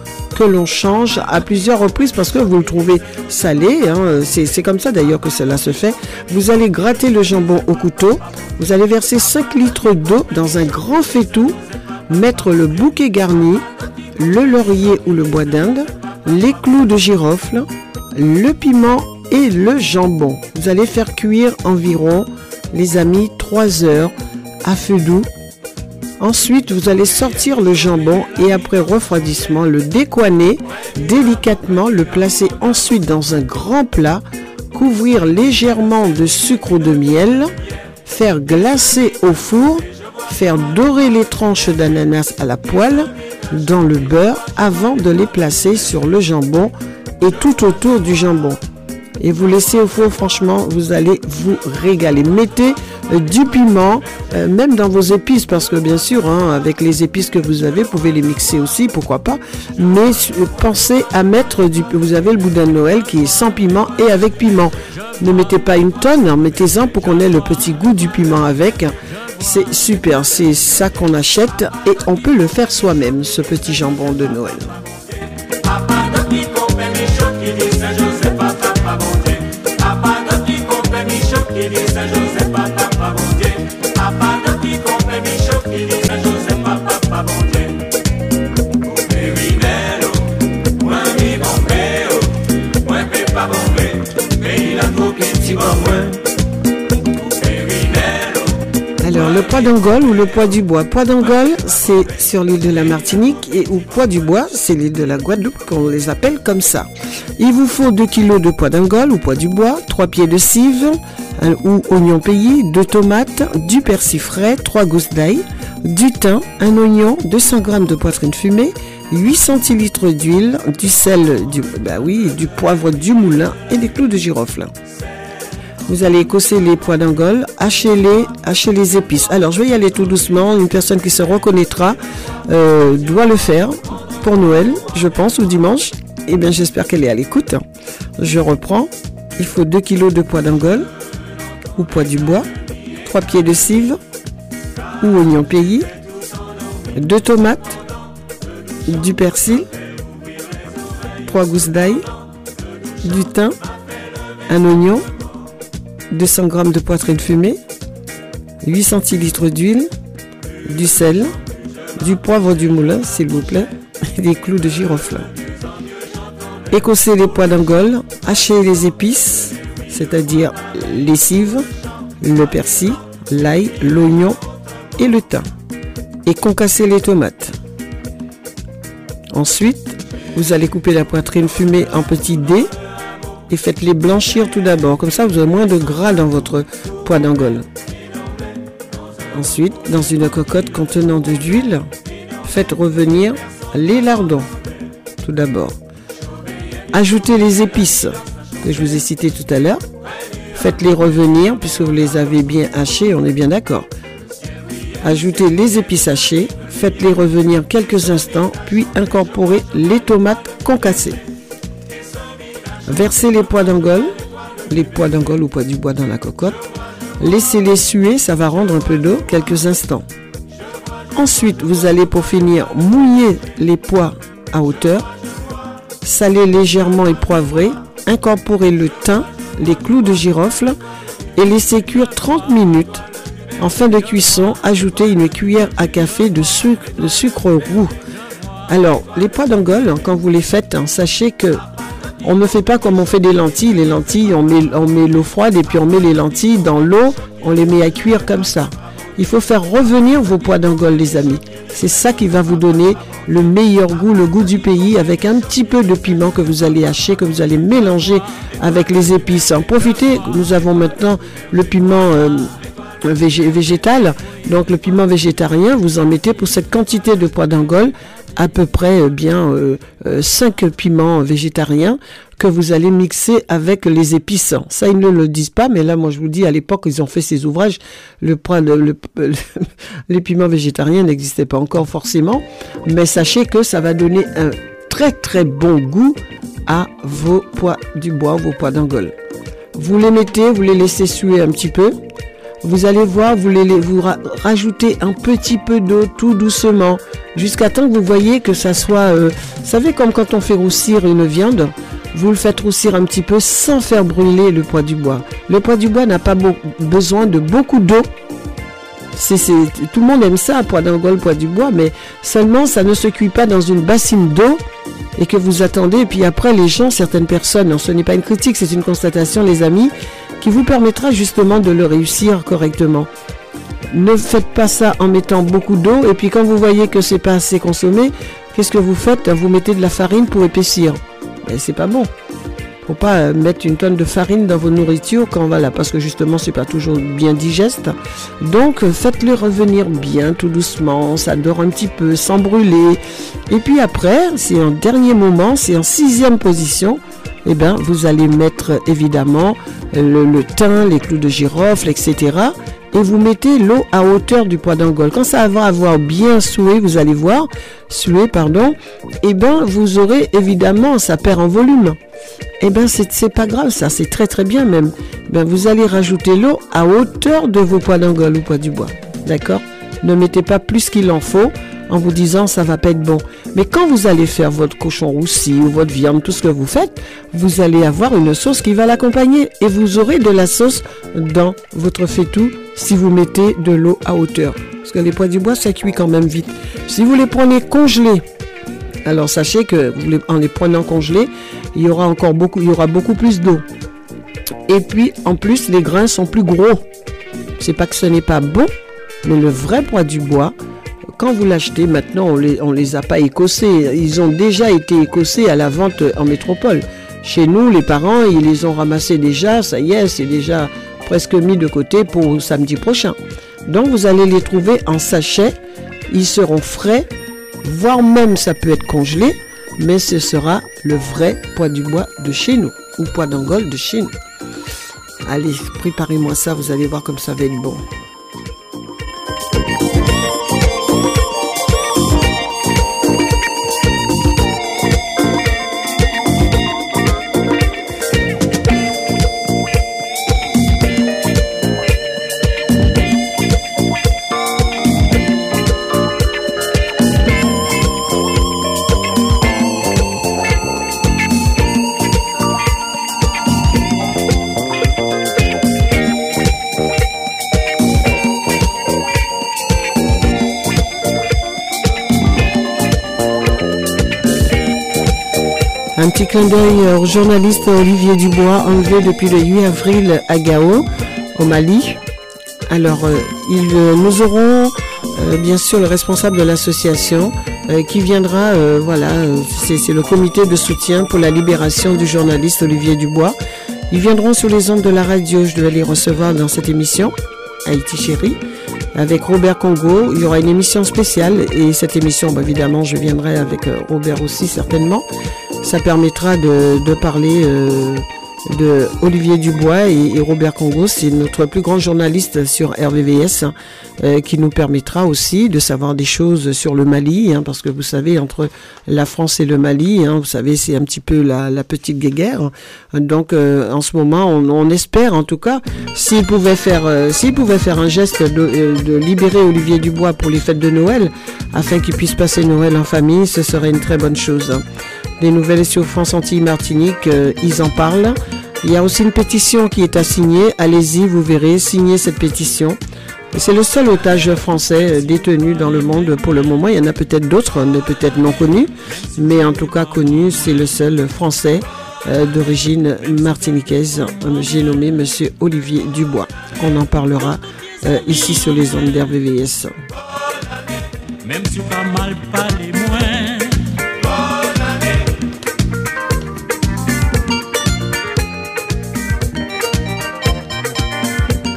A: l'on change à plusieurs reprises parce que vous le trouvez salé. Hein. C'est comme ça d'ailleurs que cela se fait. Vous allez gratter le jambon au couteau. Vous allez verser 5 litres d'eau dans un grand faitout. Mettre le bouquet garni, le laurier ou le bois d'Inde, les clous de girofle, le piment et le jambon. Vous allez faire cuire environ, les amis, 3 heures à feu doux Ensuite, vous allez sortir le jambon et après refroidissement, le décoiner délicatement, le placer ensuite dans un grand plat, couvrir légèrement de sucre ou de miel, faire glacer au four, faire dorer les tranches d'ananas à la poêle dans le beurre avant de les placer sur le jambon et tout autour du jambon et vous laissez au four, franchement, vous allez vous régaler. Mettez euh, du piment, euh, même dans vos épices, parce que bien sûr, hein, avec les épices que vous avez, vous pouvez les mixer aussi, pourquoi pas. Mais pensez à mettre du... Vous avez le boudin de Noël qui est sans piment et avec piment. Ne mettez pas une tonne, mettez-en pour qu'on ait le petit goût du piment avec. C'est super, c'est ça qu'on achète et on peut le faire soi-même, ce petit jambon de Noël. Le poids d'Angole ou le poids du bois? Poids d'Angole, c'est sur l'île de la Martinique et ou poids du bois, c'est l'île de la Guadeloupe qu'on les appelle comme ça. Il vous faut 2 kg de poids d'Angole ou poids du bois, 3 pieds de cive ou oignon pays, 2 tomates, du persil frais, 3 gousses d'ail, du thym, un oignon, 200 g de poitrine fumée, 8 centilitres d'huile, du sel, du, bah du poivre du moulin et des clous de girofle. Vous allez écosser les pois d'Angole, hacher les, les épices. Alors, je vais y aller tout doucement. Une personne qui se reconnaîtra euh, doit le faire pour Noël, je pense, ou dimanche. Eh bien, j'espère qu'elle est à l'écoute. Je reprends. Il faut 2 kg de pois d'Angole ou pois du bois, 3 pieds de cive ou oignon pays, 2 tomates, du persil, 3 gousses d'ail, du thym, un oignon, 200 g de poitrine fumée, 8 centilitres d'huile, du sel, du poivre du moulin, s'il vous plaît, et des clous de girofle. Écosser les pois d'Angole, hacher les épices, c'est-à-dire les cives, le persil, l'ail, l'oignon et le thym. Et concasser les tomates. Ensuite, vous allez couper la poitrine fumée en petits dés et faites-les blanchir tout d'abord. Comme ça, vous aurez moins de gras dans votre pois d'Angole. Ensuite, dans une cocotte contenant de l'huile, faites revenir les lardons. Tout d'abord. Ajoutez les épices que je vous ai citées tout à l'heure. Faites-les revenir puisque vous les avez bien hachées, on est bien d'accord. Ajoutez les épices hachées, faites-les revenir quelques instants, puis incorporez les tomates concassées. Versez les pois d'Angole, les pois d'Angole ou pois du bois dans la cocotte. Laissez-les suer, ça va rendre un peu d'eau quelques instants. Ensuite, vous allez pour finir mouiller les pois à hauteur, saler légèrement et poivrer, incorporer le thym, les clous de girofle et laisser cuire 30 minutes. En fin de cuisson, ajoutez une cuillère à café de sucre, de sucre roux. Alors, les pois d'Angole, quand vous les faites, hein, sachez que on ne fait pas comme on fait des lentilles. Les lentilles, on met, l'eau froide et puis on met les lentilles dans l'eau, on les met à cuire comme ça. Il faut faire revenir vos pois d'Angole, les amis. C'est ça qui va vous donner le meilleur goût, le goût du pays, avec un petit peu de piment que vous allez hacher, que vous allez mélanger avec les épices. En profitez, nous avons maintenant le piment euh, végé- végétal. Donc le piment végétarien, vous en mettez pour cette quantité de pois d'Angole à peu près euh, bien 5 piments végétariens que vous allez mixer avec les épices. Ça, ils ne le disent pas, mais là, moi, je vous dis, à l'époque, ils ont fait ces ouvrages, le, le- le- les piments végétariens n'existaient pas encore forcément, mais sachez que ça va donner un très très bon goût à vos pois du bois, vos pois d'Angole. Vous les mettez, vous les laissez suer un petit peu. Vous allez voir, vous, les, vous ra- rajoutez un petit peu d'eau tout doucement, jusqu'à temps que vous voyez que ça soit, euh, vous savez comme quand on fait roussir une viande, vous le faites roussir un petit peu sans faire brûler le pois du bois. Le pois du bois n'a pas besoin de beaucoup d'eau. Tout le monde aime ça, pois d'Angole, pois du bois, mais seulement ça ne se cuit pas dans une bassine d'eau et que vous attendez. Et puis après, les gens, certaines personnes, non, ce n'est pas une critique, c'est une constatation, les amis, vous permettra justement de le réussir correctement. Ne faites pas ça en mettant beaucoup d'eau et puis quand vous voyez que c'est pas assez consommé, qu'est-ce que vous faites? Vous mettez de la farine pour épaissir. Mais c'est pas bon. Faut pas euh, mettre une tonne de farine dans vos nourritures quand voilà, parce que justement c'est pas toujours bien digeste. Donc faites-le revenir bien tout doucement, ça dort un petit peu, sans brûler. Et puis après, c'est en dernier moment, c'est en sixième position, eh ben, vous allez mettre évidemment le, thym, les clous de girofle, etc. Et vous mettez l'eau à hauteur du pois d'Angole. Quand ça va avoir bien sué, vous allez voir, sué, pardon, eh ben, vous aurez évidemment, ça perd en volume. Eh ben, c'est pas grave, ça, c'est très très bien même. Ben, vous allez rajouter l'eau à hauteur de vos pois d'Angole ou pois du bois. D'accord? Ne mettez pas plus qu'il en faut en vous disant ça va pas être bon. Mais quand vous allez faire votre cochon roussi ou votre viande, tout ce que vous faites, vous allez avoir une sauce qui va l'accompagner et vous aurez de la sauce dans votre faitout si vous mettez de l'eau à hauteur. Parce que les pois du bois, ça cuit quand même vite. Si vous les prenez congelés, alors sachez que en les prenant congelés, il y aura encore beaucoup, il y aura beaucoup plus d'eau. Et puis en plus, les grains sont plus gros. C'est pas que ce n'est pas bon, Mais le vrai bois du bois, quand vous l'achetez, maintenant, on les, on les a pas écossés. Ils ont déjà été écossés à la vente en métropole. Chez nous, les parents, ils les ont ramassés déjà. Ça y est, c'est déjà presque mis de côté pour samedi prochain. Donc, vous allez les trouver en sachet. Ils seront frais, voire même ça peut être congelé, mais ce sera le vrai poids du bois de chez nous ou poids d'Angole de chez nous. Allez, préparez-moi ça, vous allez voir comme ça va être bon. Petit clin d'œil au journaliste Olivier Dubois, enlevé depuis le 8 avril à Gao, au Mali. Alors, euh, il, euh, nous aurons euh, bien sûr le responsable de l'association qui viendra, voilà, c'est le comité de soutien pour la libération du journaliste Olivier Dubois. Ils viendront sur les ondes de la radio, je devais les recevoir dans cette émission, Haïti Chérie. Avec Robert Congo, il y aura une émission spéciale et cette émission, bah, évidemment, je viendrai avec Robert aussi certainement. Ça permettra de, parler euh, de Olivier Dubois et, Robert Congo. C'est notre plus grand journaliste sur RVVS hein, euh, qui nous permettra aussi de savoir des choses sur le Mali, hein, parce que vous savez, entre la France et le Mali, hein, vous savez, c'est un petit peu la, petite guéguerre. Donc, euh, en ce moment, on, espère, en tout cas, s'il pouvait faire, faire un geste de libérer Olivier Dubois pour les fêtes de Noël, afin qu'il puisse passer Noël en famille, ce serait une très bonne chose. Les nouvelles sur France Antilles Martinique, euh, ils en parlent. Il y a aussi une pétition qui est à signer. Allez-y, vous verrez, signez cette pétition. C'est le seul otage français euh, détenu dans le monde pour le moment. Il y en a peut-être d'autres, mais peut-être non connus. Mais en tout cas connu, c'est le seul français euh, d'origine martiniquaise. J'ai nommé Monsieur Olivier Dubois. On en parlera ici sur les ondes d'RVVS.
J: Même si pas mal parler moins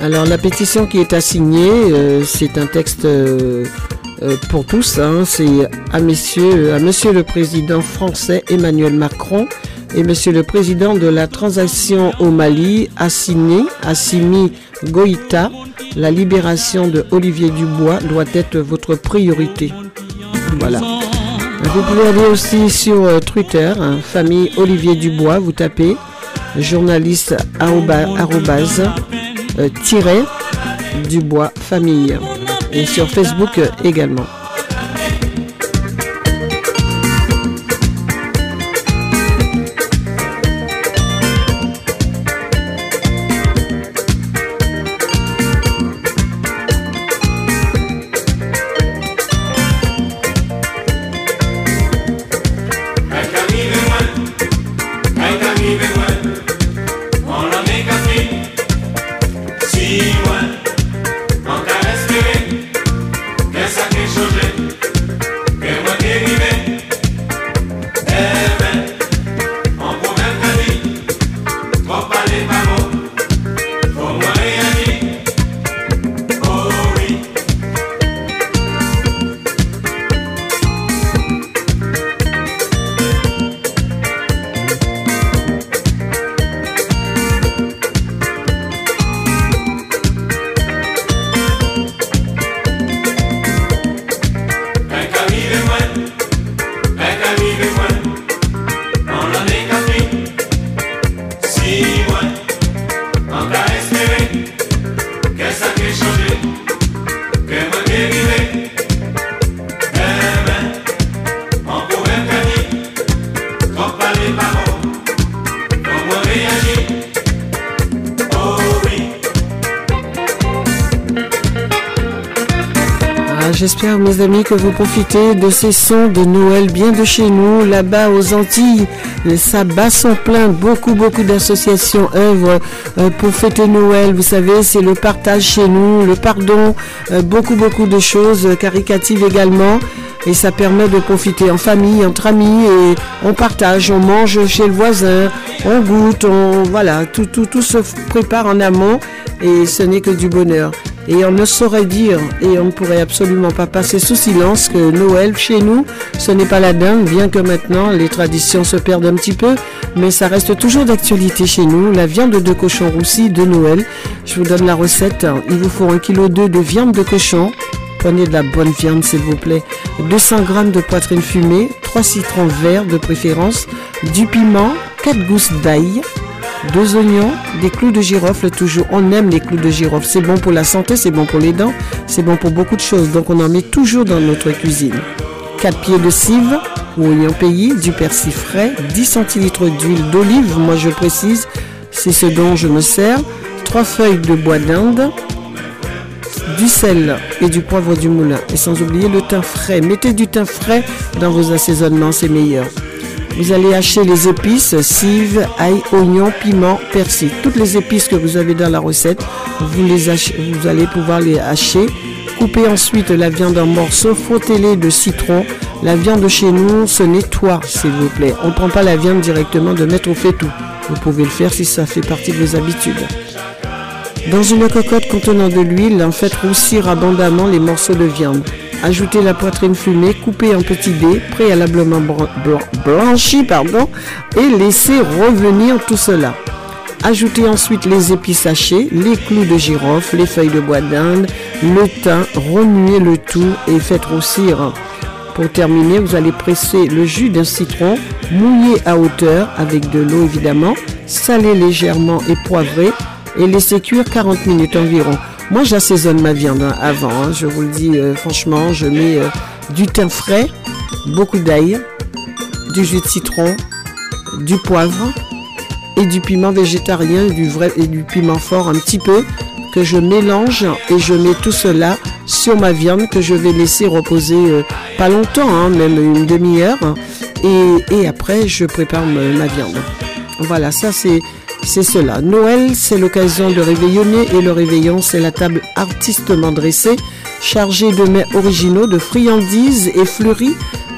A: Alors la pétition qui est assignée, euh, c'est un texte euh, euh, pour tous. hein. c'est à Monsieur, à Monsieur le Président français Emmanuel Macron et Monsieur le Président de la transaction au Mali, Assimi, Assimi Goïta. La libération de Olivier Dubois doit être votre priorité. Voilà. Vous pouvez aller aussi sur Twitter, hein, famille Olivier Dubois, vous tapez journaliste arroba- arrobase, tiret Dubois famille et sur Facebook euh, également. Vous profitez de ces sons de Noël bien de chez nous, là-bas aux Antilles. Ça bat son plein, beaucoup beaucoup d'associations œuvrent euh, pour fêter Noël. Vous savez, c'est le partage chez nous, le pardon, euh, beaucoup beaucoup de choses caricatives également. Et ça permet de profiter en famille, entre amis, et on partage, on mange chez le voisin, on goûte, on voilà, tout, tout, tout se prépare en amont et ce n'est que du bonheur. Et on ne saurait dire, et on ne pourrait absolument pas passer sous silence, que Noël, chez nous, ce n'est pas la dingue, bien que maintenant les traditions se perdent un petit peu, mais ça reste toujours d'actualité chez nous. La viande de cochon roussi de Noël, je vous donne la recette. Il vous faut un kilo de viande de cochon. Prenez de la bonne viande, s'il vous plaît. 200 g de poitrine fumée, 3 citrons verts de préférence, du piment, 4 gousses d'ail, deux oignons, des clous de girofle toujours. On aime les clous de girofle. C'est bon pour la santé, c'est bon pour les dents, c'est bon pour beaucoup de choses. Donc on en met toujours dans notre cuisine. 4 pieds de cive ou oignon pays, du persil frais, 10 centilitres d'huile d'olive, moi je précise, c'est ce dont je me sers. 3 feuilles de bois d'Inde, du sel et du poivre du moulin. Et sans oublier le thym frais. Mettez du thym frais dans vos assaisonnements, c'est meilleur. Vous allez hacher les épices, cive, ail, oignon, piment, persil. Toutes les épices que vous avez dans la recette, vous, allez pouvoir les hacher. Coupez ensuite la viande en morceaux, frottez-les de citron. La viande chez nous se nettoie, s'il vous plaît. On ne prend pas la viande directement de mettre au fait tout. Vous pouvez le faire si ça fait partie de vos habitudes. Dans une cocotte contenant de l'huile, en faites roussir abondamment les morceaux de viande. Ajoutez la poitrine fumée coupée en petits dés, préalablement blanchis, pardon, et laissez revenir tout cela. Ajoutez ensuite les épices hachées, les clous de girofle, les feuilles de bois d'Inde, le thym, remuez le tout et faites roussir. Pour terminer, vous allez presser le jus d'un citron, mouillé à hauteur avec de l'eau évidemment, saler légèrement et poivrer et laisser cuire 40 minutes environ. Moi, j'assaisonne ma viande hein, avant, hein. je vous le dis euh, franchement. Je mets euh, du thym frais, beaucoup d'ail, du jus de citron, du poivre et du piment végétarien du vrai, et du piment fort un petit peu que je mélange et je mets tout cela sur ma viande que je vais laisser reposer euh, pas longtemps, hein, même une demi-heure. Et, et, après, je prépare ma viande. Voilà, ça c'est c'est cela. Noël, c'est l'occasion de réveillonner et le réveillon, c'est la table artistement dressée, chargée de mets originaux, de friandises et fleuries,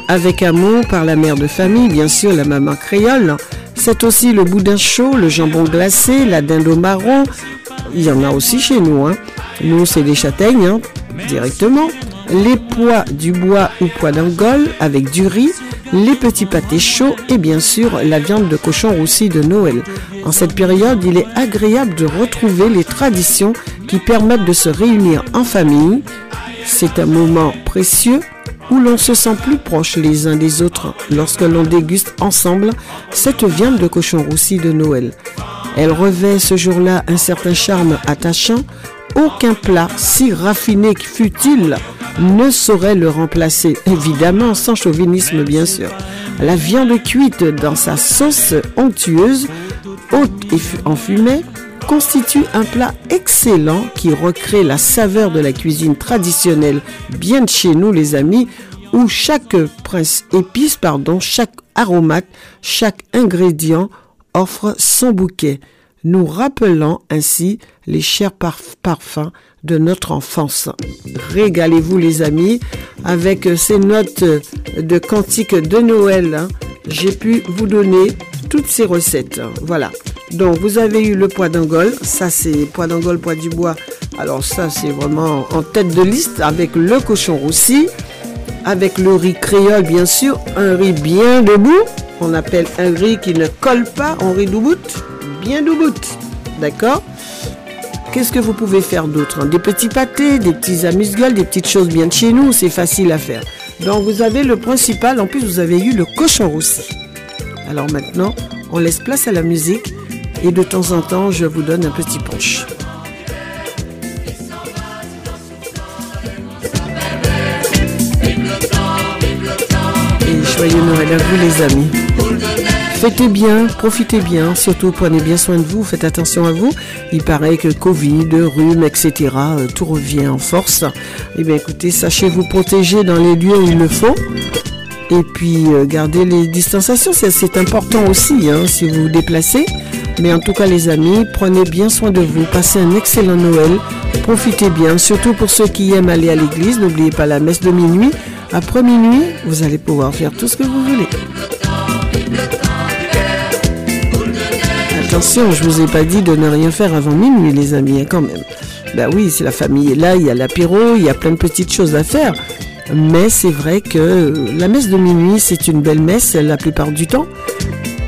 A: avec amour par la mère de famille, bien sûr la maman créole. C'est aussi le boudin chaud, le jambon glacé, la dinde au marron. Il y en a aussi chez nous. Hein. Nous, c'est des châtaignes, hein, directement. Les pois du bois ou pois d'Angole avec du riz, les petits pâtés chauds et bien sûr la viande de cochon roussi de Noël. En cette période, il est agréable de retrouver les traditions qui permettent de se réunir en famille. C'est un moment précieux où l'on se sent plus proche les uns des autres lorsque l'on déguste ensemble cette viande de cochon roussi de Noël. Elle revêt ce jour-là un certain charme attachant. Aucun plat, si raffiné que fût-il, ne saurait le remplacer, évidemment sans chauvinisme bien sûr. La viande cuite dans sa sauce onctueuse, haute et enfumée, constitue un plat excellent qui recrée la saveur de la cuisine traditionnelle bien de chez nous les amis, où chaque prince épice, pardon, chaque aromate, chaque ingrédient offre son bouquet, nous rappelant ainsi les chers parfums de notre enfance. Régalez-vous les amis avec ces notes de cantiques de Noël. Hein. J'ai pu vous donner toutes ces recettes. Voilà. Donc vous avez eu le pois d'Angole, ça c'est pois d'Angole, pois du bois. Alors ça c'est vraiment en tête de liste avec le cochon roussi, avec le riz créole bien sûr, un riz bien debout. On appelle un riz qui ne colle pas, un riz debout, bien debout. D'accord? Qu'est-ce que vous pouvez faire d'autre hein? Des petits pâtés, des petits amuse-gueules, des petites choses bien de chez nous, c'est facile à faire. Donc vous avez le principal, en plus vous avez eu le cochon roussi. Alors maintenant, on laisse place à la musique et de temps en temps, je vous donne un petit punch. Et joyeux Noël à vous les amis. Fêtez bien, profitez bien, surtout prenez bien soin de vous, faites attention à vous. Il paraît que Covid, rhume, etc., euh, tout revient en force. Eh bien écoutez, sachez vous protéger dans les lieux où il le faut. Et puis euh, gardez les distanciations, c'est important aussi hein, si vous vous déplacez. Mais en tout cas les amis, prenez bien soin de vous, passez un excellent Noël, profitez bien, surtout pour ceux qui aiment aller à l'église, n'oubliez pas la messe de minuit. Après minuit, vous allez pouvoir faire tout ce que vous voulez. Attention, je vous ai pas dit de ne rien faire avant minuit, les amis, hein, quand même. Ben oui, c'est la famille est là, il y a l'apéro, il y a plein de petites choses à faire. Mais c'est vrai que la messe de minuit, c'est une belle messe la plupart du temps.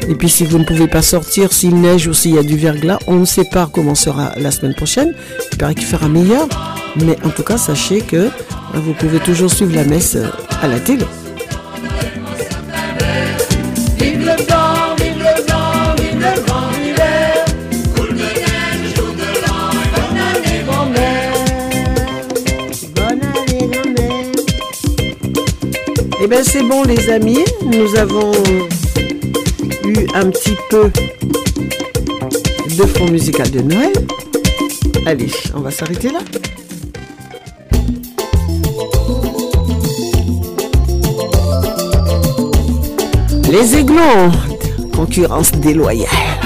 A: Et puis si vous ne pouvez pas sortir, s'il neige ou s'il y a du verglas, on ne sait pas comment sera la semaine prochaine. Il paraît qu'il fera meilleur. Mais en tout cas, sachez que vous pouvez toujours suivre la messe à la télé. Eh bien, c'est bon, les amis. Nous avons eu un petit peu de fond musical de Noël. Allez, on va s'arrêter là. Les aiglons, concurrence déloyale.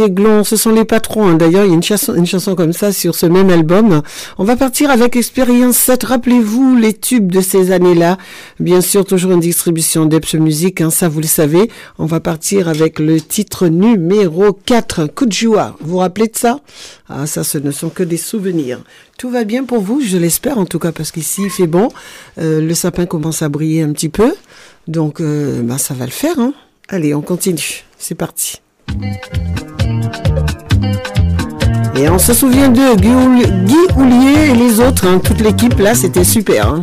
E: Aiglons,
A: ce sont les patrons. hein. D'ailleurs, il y a une chanson, comme ça sur ce même album. On va partir avec Expérience 7. Rappelez-vous les tubes de ces années-là. Bien sûr, toujours une distribution d'Epps Music, hein, ça vous le savez. On va partir avec le titre numéro 4, Coup de joie. Vous vous rappelez de ça? Ah, ça, ce ne sont que des souvenirs. Tout va bien pour vous, je l'espère en tout cas, parce qu'ici il fait bon. Euh, le sapin commence à briller un petit peu. Donc, euh, bah, ça va le faire. Hein. Allez, on continue. C'est parti. Et on se souvient de Guy, Houl- Guy Houlier et les autres, hein. toute l'équipe là, c'était super. hein.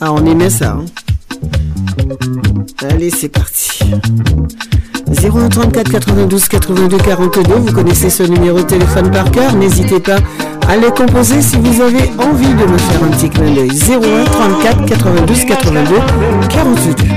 A: Ah, on aimait ça. hein. Allez, c'est parti. 01 34 92 82 42, vous connaissez ce numéro de téléphone par cœur, n'hésitez pas à le composer si vous avez envie de me faire un petit clin d'œil. 01 34 92 82 42.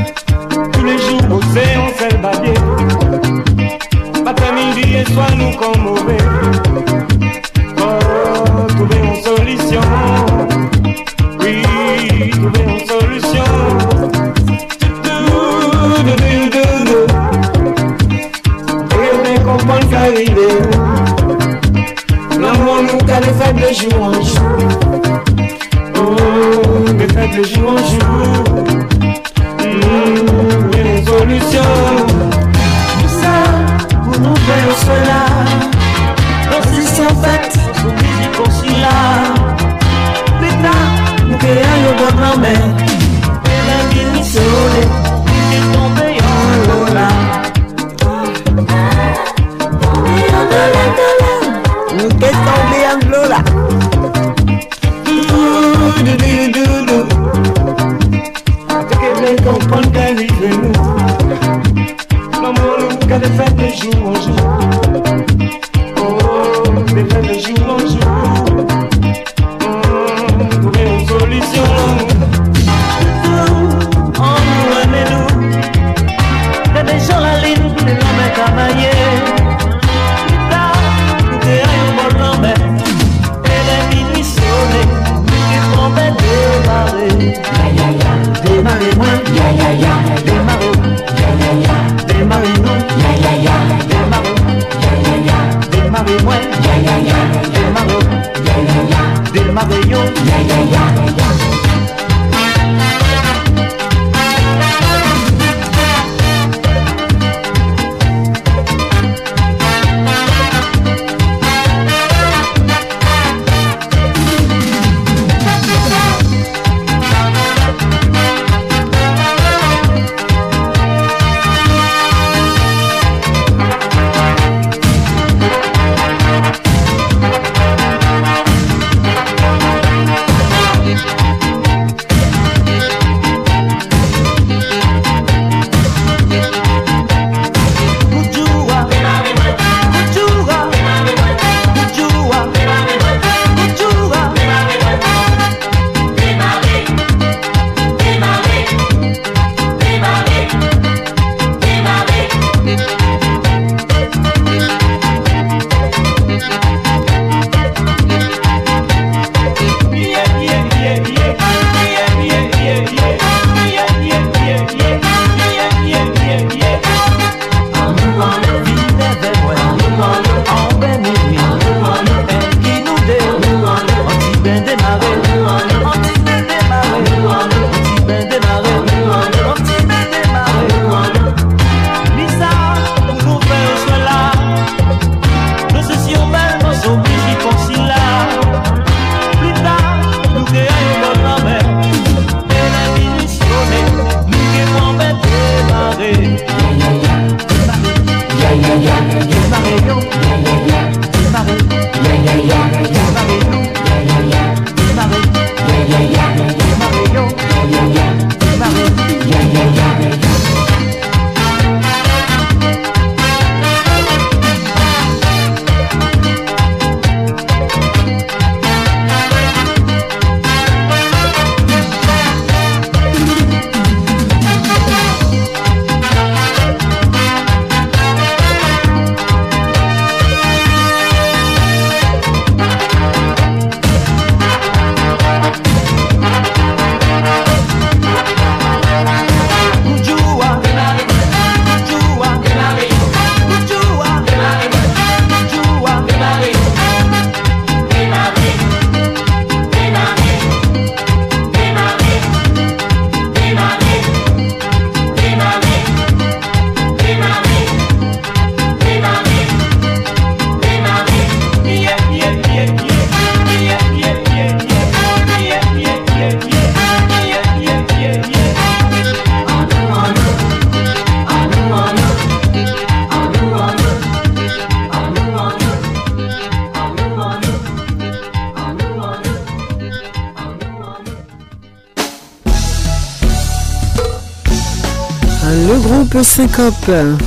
K: Michael.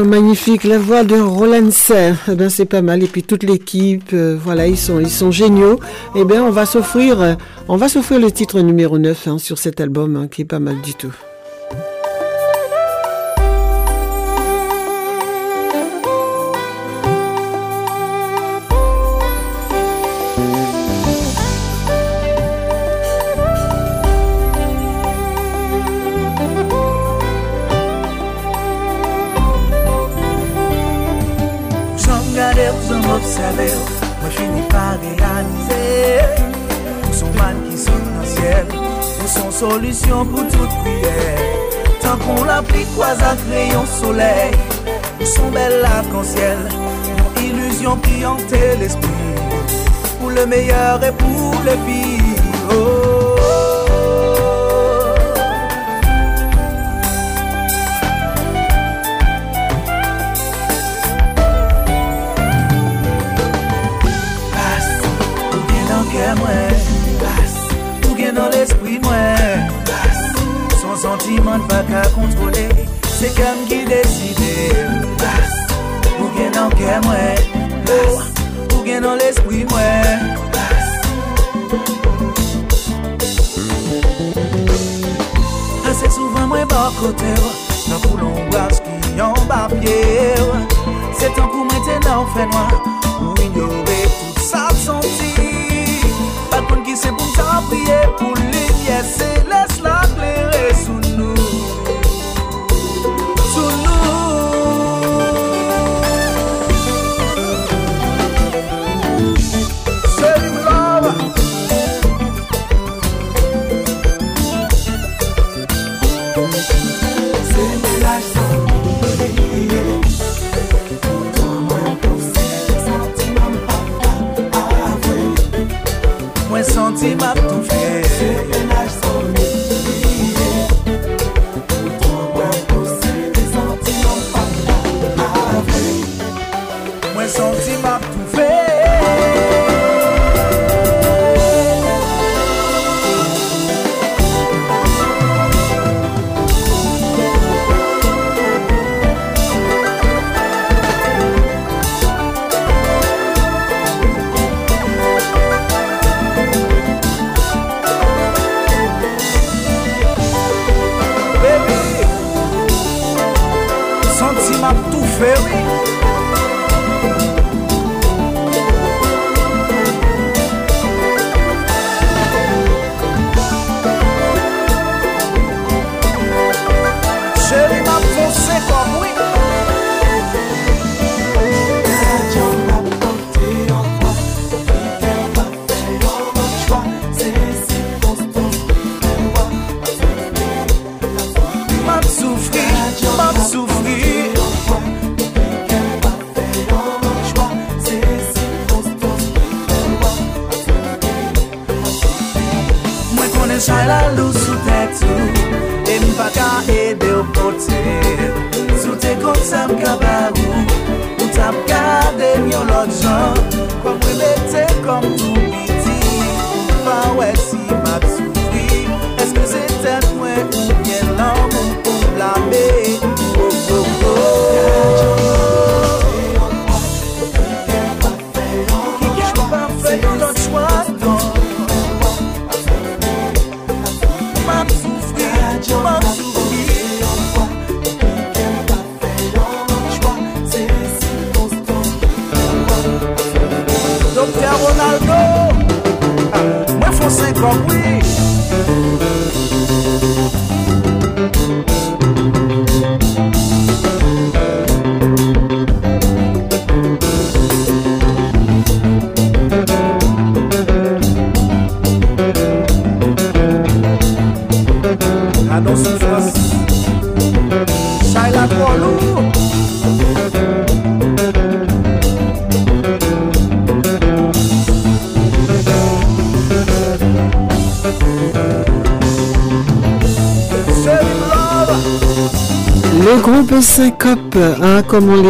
K: Sont magnifiques. La voix de Roland eh ben, c'est pas mal. Et puis toute l'équipe, euh, voilà, ils sont, ils sont géniaux. Eh bien, on va s'offrir, on va s'offrir le titre numéro 9 hein, sur cet album, hein, qui est pas mal du tout.
L: Solusyon pou tout priye Tan kon la pli kwa za kreyon soley Ou son bel arc-en-ciel illusion qui hante l'esprit. Pour le meilleur et pour le pire koteur Nan pou lon waz ki yon bapyer Se tan pou mwen
K: te nan fè noa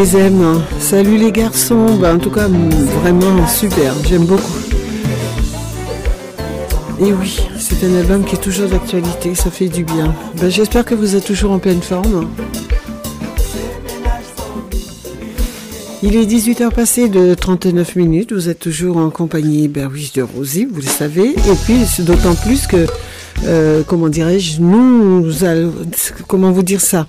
K: les aime. Salut les garçons, bah, en tout cas vraiment super, j'aime beaucoup. Et oui,
A: C'est un album qui est toujours d'actualité, ça fait du bien. Ben, J'espère que vous êtes toujours en pleine forme. Il est 18h passé de 39 minutes. Vous êtes toujours en compagnie ben oui, de Rosie, vous le savez. Et puis, d'autant plus que, euh, comment dirais-je, nous, comment vous dire ça?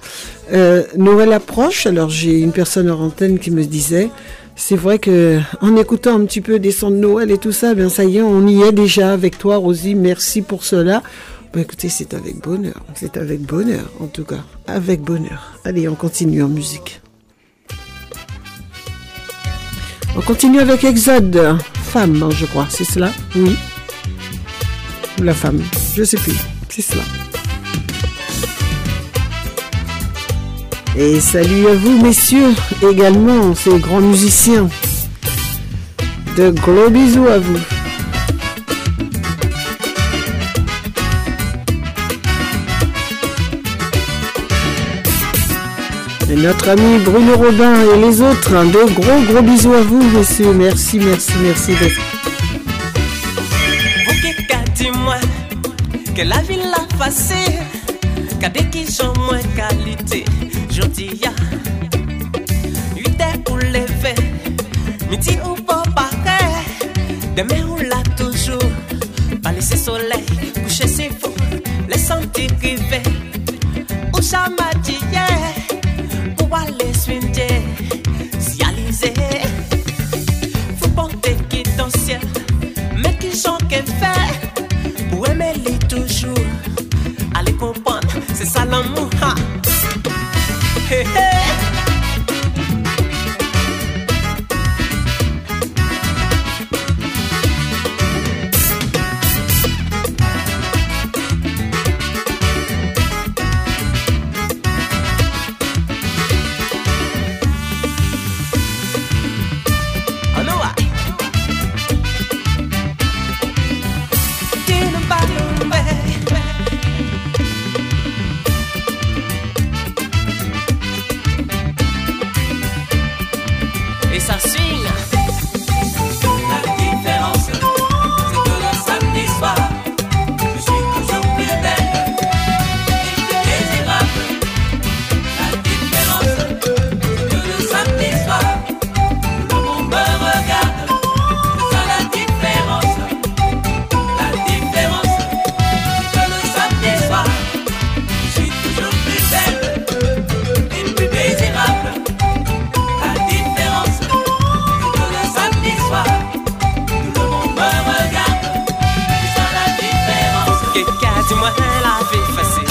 A: Euh, Noël approche. Alors, j'ai une personne en antenne qui me disait, c'est vrai que en écoutant un petit peu des sons de Noël et tout ça, ben ça y est, on y est déjà avec toi, Rosie. Merci pour cela. Ben, écoutez, c'est avec bonheur. C'est avec bonheur, en tout cas. Avec bonheur. Allez, on continue en musique. On continue avec Exode. Femme, hein, je crois. C'est cela? Oui. Ou la femme. Je sais plus. C'est cela. Et salut à vous, messieurs, également, ces grands musiciens. De gros bisous à vous. Et notre ami Bruno Robin et les autres, hein, de gros gros bisous à vous, messieurs. Merci, merci, merci. d'être-
M: moi jodi ya. Yute ou leve Midi ou pou pare Deme ou la vie facile.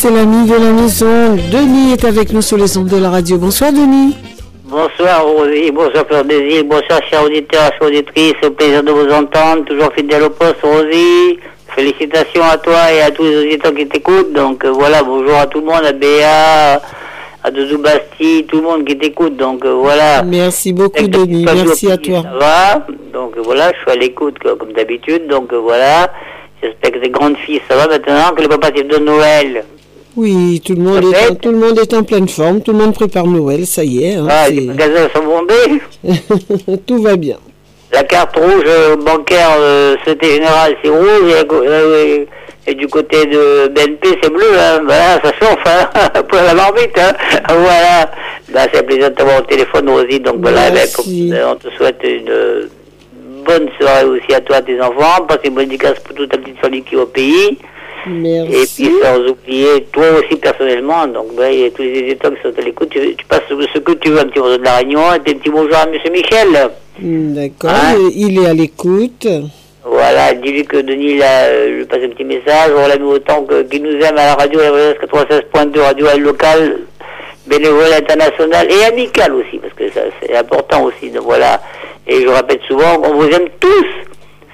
A: C'est l'ami de la maison. Denis est avec nous sur les ondes de la radio. Bonsoir, Denis.
N: Bonsoir Rosie, bonsoir Fleur Îles, bonsoir chers auditeurs, chers auditrices, au plaisir de vous entendre, toujours fidèle au poste Rosie. Félicitations à toi et à tous les auditeurs qui t'écoutent. Donc euh, voilà, bonjour à tout le monde, à Béa, à Doudou Bastille, tout le monde qui t'écoute. Donc euh, voilà.
A: Merci beaucoup, Denis. Merci à toi.
N: Ça va Donc euh, voilà, je suis à l'écoute comme d'habitude. Donc voilà, j'espère que les grandes filles, ça va maintenant, que les papas de Noël.
A: Oui, tout le, monde est en, tout le monde est en pleine forme. Tout le monde prépare Noël, ça y est. hein,
N: Ah, les magasins sont bombés.
A: tout va bien.
N: La carte rouge euh, bancaire euh, Société Générale, c'est rouge, et, euh, et du côté de BNP, c'est bleu. Hein. Voilà, ça chauffe, hein. pour la marmite. Hein. Voilà. Ben, c'est un plaisir de t'avoir au téléphone, Rosie. Donc voilà, ben, euh, on te souhaite une bonne soirée aussi à toi, à tes enfants. Passe une bonne dédicace pour toute ta petite famille qui est au pays.
A: Merci.
N: Et puis sans oublier toi aussi personnellement, donc ben, et tous les éditeurs qui sont à l'écoute, tu, tu passes ce que tu veux, un petit morceau de la Réunion, un petit bonjour à Monsieur Michel.
A: Hmm, D'accord,
N: Hein
A: il est à l'écoute.
N: Voilà, dis-lui que Denis là, euh, lui passe un petit message, on l'aime autant qu'il nous aime à la radio, la 96.2, radio locale, bénévole international et amical aussi, parce que ça c'est important aussi, donc voilà. Et je répète souvent, on vous aime tous,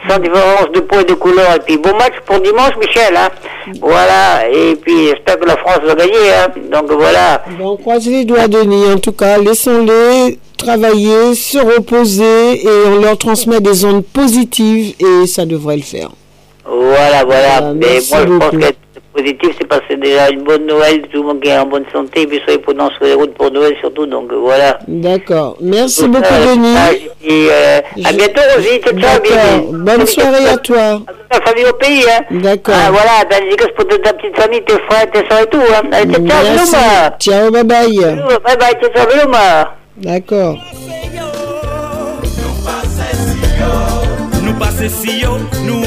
N: sans différence de poids et de couleur. Et puis bon match pour dimanche, Michel, hein. Voilà, et puis j'espère que la France va gagner, hein. Donc voilà.
A: Bon, on croise les doigts, Denis. En tout cas, laissons-les travailler, se reposer et on leur transmet des ondes positives et ça devrait le faire.
N: Voilà, voilà.
A: Euh,
N: Mais moi, je pense
A: beaucoup.
N: Positif, c'est passer déjà une bonne Noël, tout le monde qui est en bonne santé, et puis soyez prudents sur les routes pour Noël surtout, donc euh, voilà.
A: D'accord. Merci beaucoup,
N: ça,
A: Denis.
N: Et euh, à bientôt, Rosie. Ciao, ciao.
A: Bonne soirée à toi.
N: Ta famille au pays, hein.
A: D'accord.
N: Ah, voilà, t'as des dédicaces pour toute ta petite famille, tes frères, tes soeurs et tout, hein. Allez, ciao, ciao,
A: Merci. Ciao, bye bye.
N: Bisous, Bye bye, ciao, ciao.
A: D'accord.
E: Nou pase si yo, nou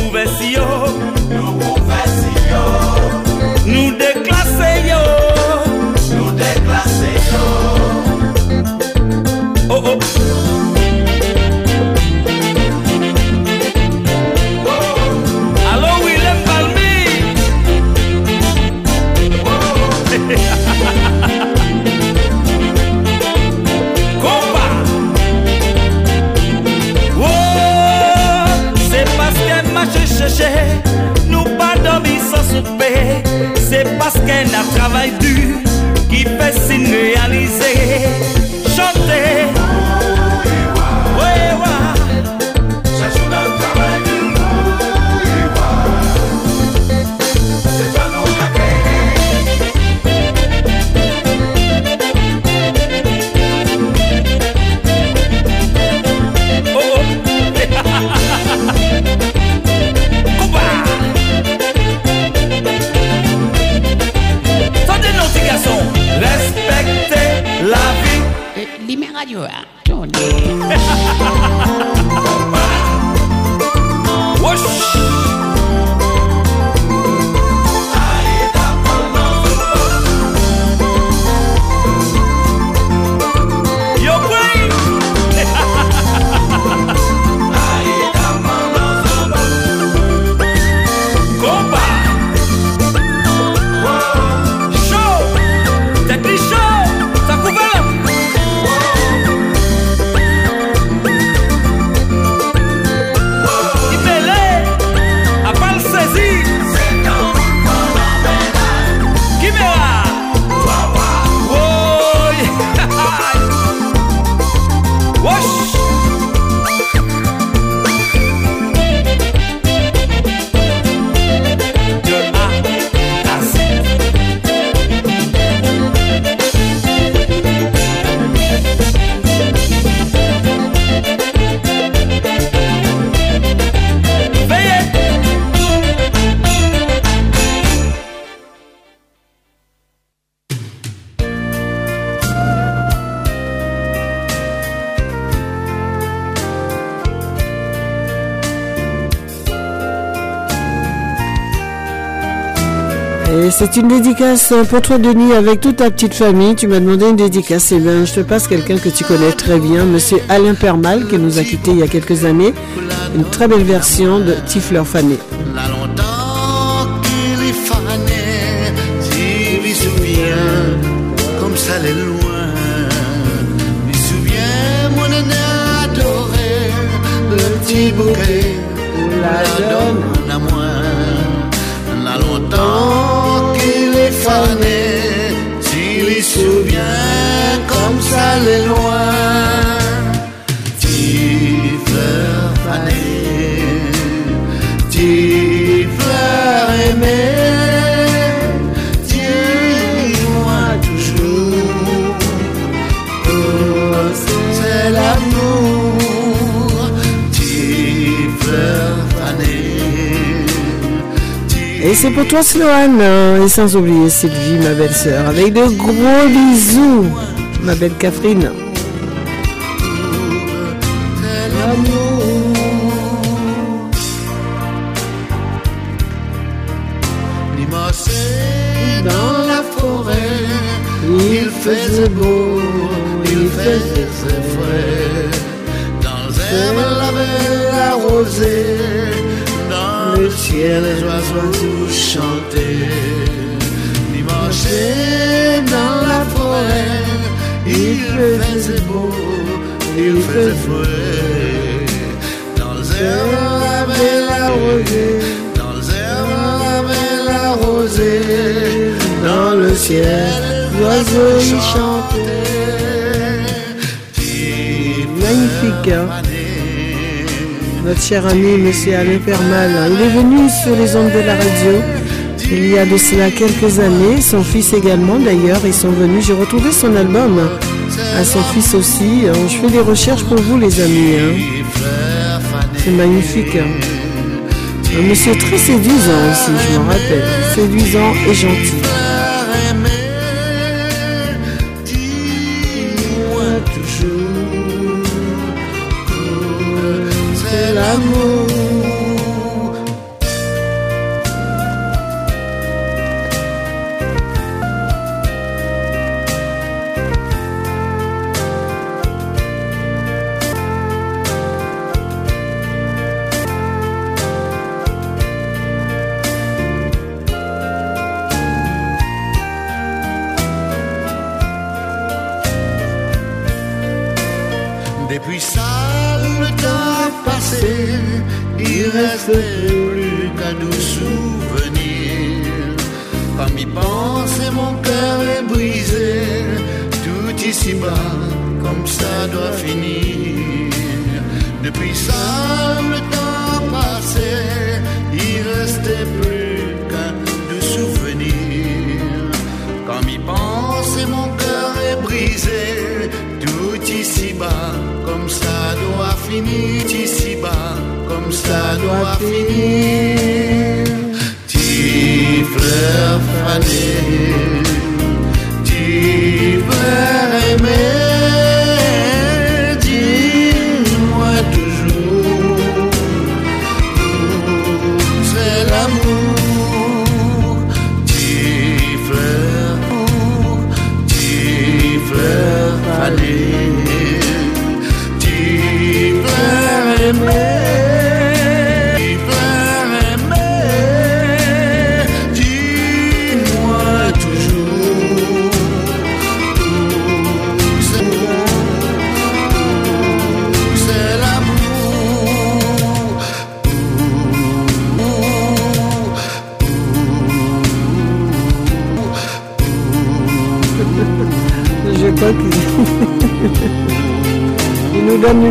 E: c'est
A: une dédicace pour toi, Denis, avec toute ta petite famille. Tu m'as demandé une dédicace. Eh bien, je te passe quelqu'un que tu connais très bien, Monsieur Alain Permal, qui nous a quittés il y a quelques années. Une très belle version de Tifleur Fané.
I: Comme ça loin. Me souviens, mon bouquet, ça les loin. Fleur fanée, fleur aimée, dis-moi toujours, oh, c'est l'amour, fleur fanée.
A: Et c'est pour toi, Sloane, hein, et sans oublier Sylvie, ma belle-sœur, avec de gros bisous, ma belle Catherine. Cher ami, Monsieur Alain Permal, il est venu sur les ondes de la radio il y a de cela quelques années. Son fils également, d'ailleurs, ils sont venus. J'ai retrouvé son album à son fils aussi. hein. Je fais des recherches pour vous, les amis. hein. C'est magnifique. hein. Un monsieur très séduisant aussi, je m'en rappelle. Séduisant et gentil.
I: C'est ça doit finir. Depuis ça, le temps passé, il restait plus qu'un doux souvenir. Comme y pense, mon cœur est brisé, tout ici-bas, comme ça doit finir, ici-bas, comme ça doit finir.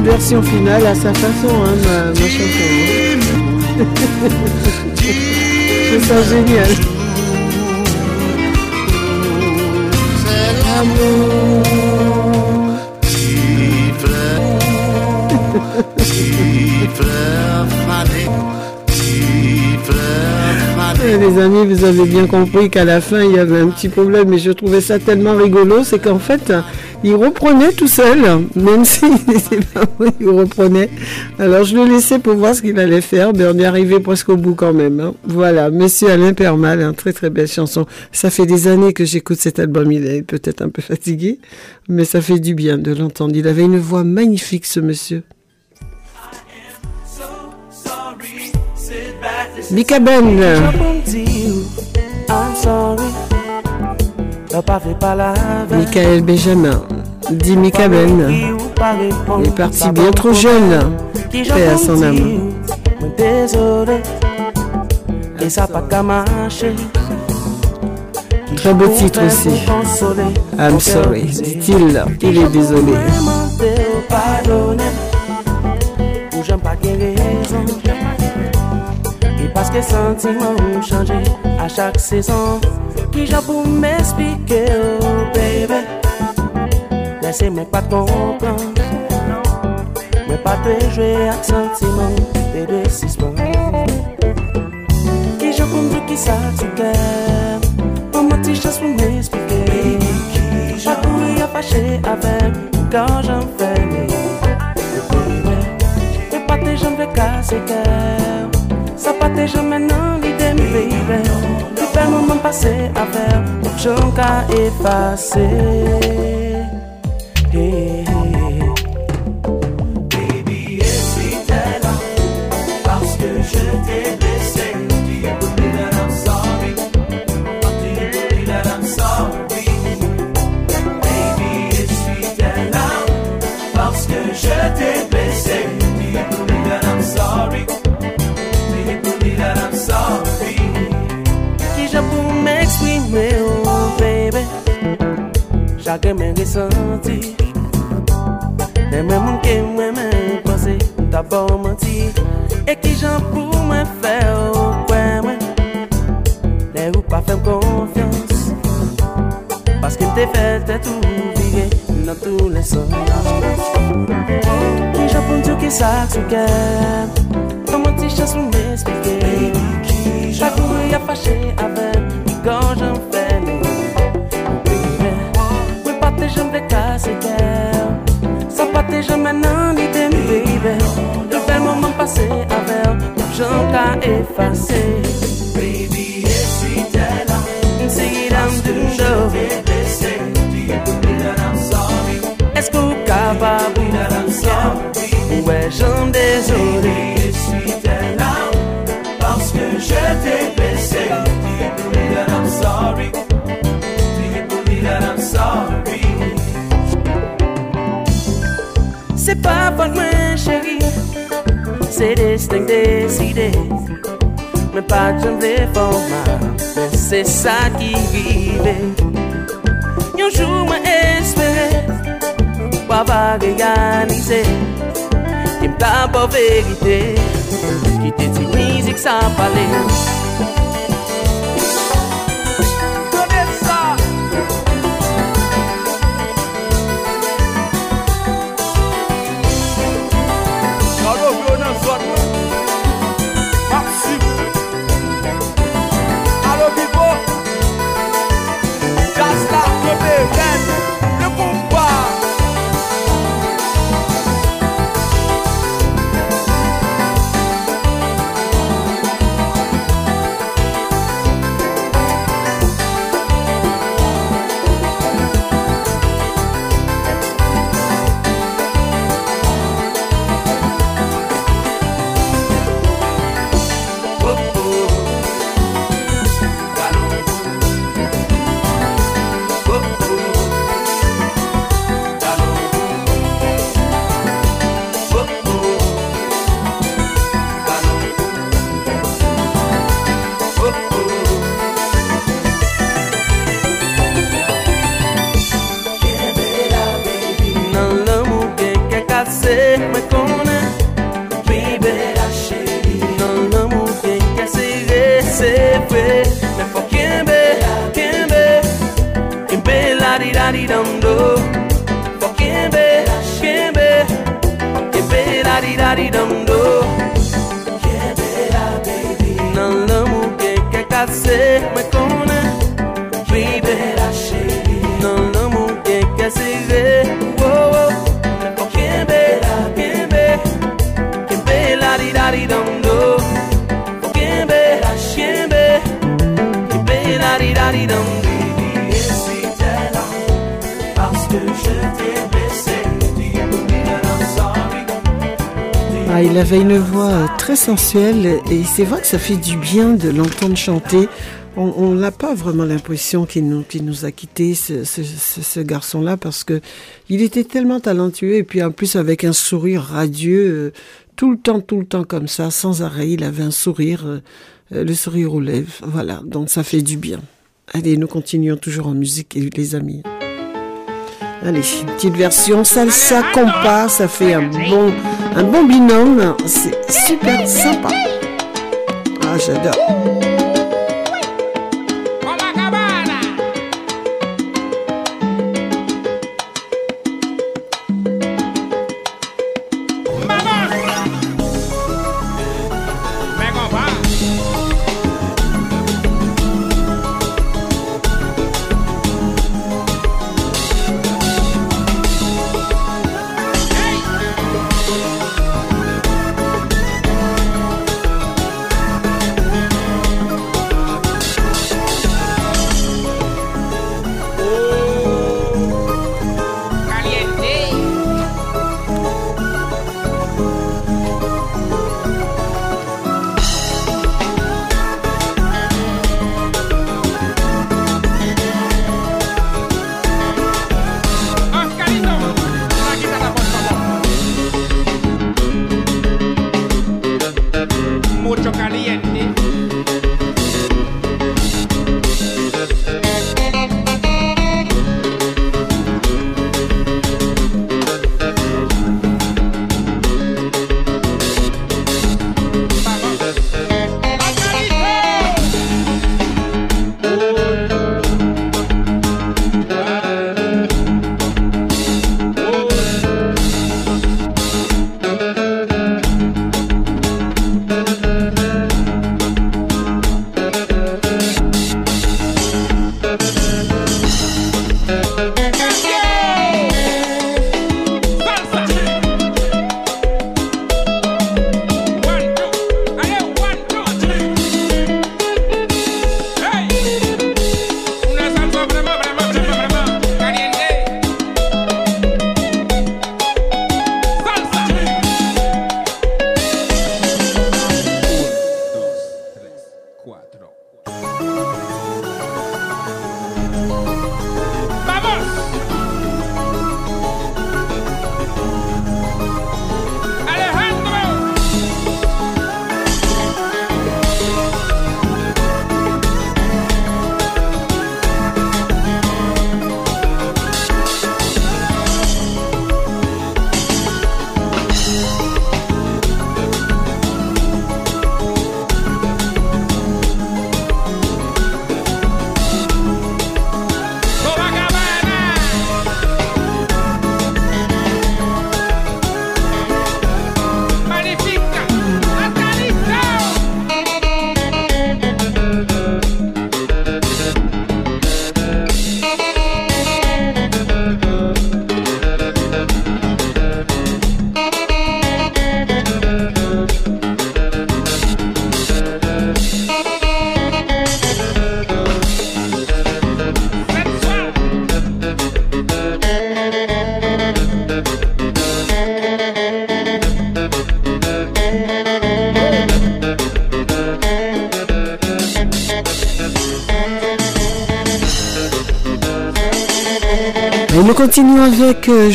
A: Version finale à sa façon, hein, ma, ma chanson. Je ça génial. Les amis, vous avez bien compris qu'à la fin, il y avait un petit problème, mais je trouvais ça tellement rigolo, c'est qu'en fait, il reprenait tout seul, même s'il n'était pas bon, il reprenait. Alors, je le laissais pour voir ce qu'il allait faire, mais on y arrivait presque au bout quand même. hein. Voilà, Monsieur Alain Permal, une très très belle chanson. Ça fait des années que j'écoute cet album, il est peut-être un peu fatigué, mais ça fait du bien de l'entendre. Il avait une voix magnifique, ce monsieur. Mika Ben. Michael Benjamin, dit Mika Ben. Il est parti bien trop jeune. Paix à son âme. Très beau titre aussi. I'm sorry, dit-il. Il est désolé.
E: Que sentiments ont changé à chaque saison. Qui j'ai pour m'expliquer, oh baby. Laissez-moi pas te comprendre. Mais pas te jouer avec sentiment des décisions. Qui j'ai pour me dire qui ça tu cœur. Pour ma petite chance pour m'expliquer. Pas courir à fâcher avec quand j'en fais mes Mais pas tes jambes de casser jambes maintenant, l'idée me fais le moment passé avec. J'en qu'à effacer. Hey, hey. eksprime ou bebe Chage men resanti Ne men moun ke mwen men pase Mwen ta bo manti E ki jan pou mwen fe ou kwe mwen Ne ou pa fem konfians Paske mte fe te tou vire Nan tou lesan Ki jan pou mdou ki sak sou kem Koman ti chans mwen espike Baby, ki jan Pakou ya fache ave j'en fais, mais oui, pas tes jambes de casser cœur. Ça pas tes jambes maintenant, ni tes baby. Le bel moment passé avec, j'en qu'à effacer.
M: Baby, était là
E: See them do know.
M: t'ai blessé. Do you believe that I'm sorry?
E: Est-ce qu'on est capable de Ouais, j'en désolé.
M: Baby, était là parce que je t'ai
E: pa fon mwen cheri Se desten deside Mwen pa jem deforma Men se sa ki vive. Yon jou mwen espere Wava realize. Kem ta po verite Ki te
A: ti mizik sa pale. Et c'est vrai que ça fait du bien de l'entendre chanter. On n'a pas vraiment l'impression qu'il nous, a quittés, ce garçon-là, parce que il était tellement talentueux et puis en plus avec un sourire radieux, euh, tout le temps, tout le temps comme ça, sans arrêt. Il avait un sourire, euh, euh, le sourire aux lèvres. Voilà, donc ça fait du bien. Allez, nous continuons toujours en musique, les amis. Allez, petite version salsa compas, ça fait un bon, un bon binôme. C'est super sympa. Ah, j'adore.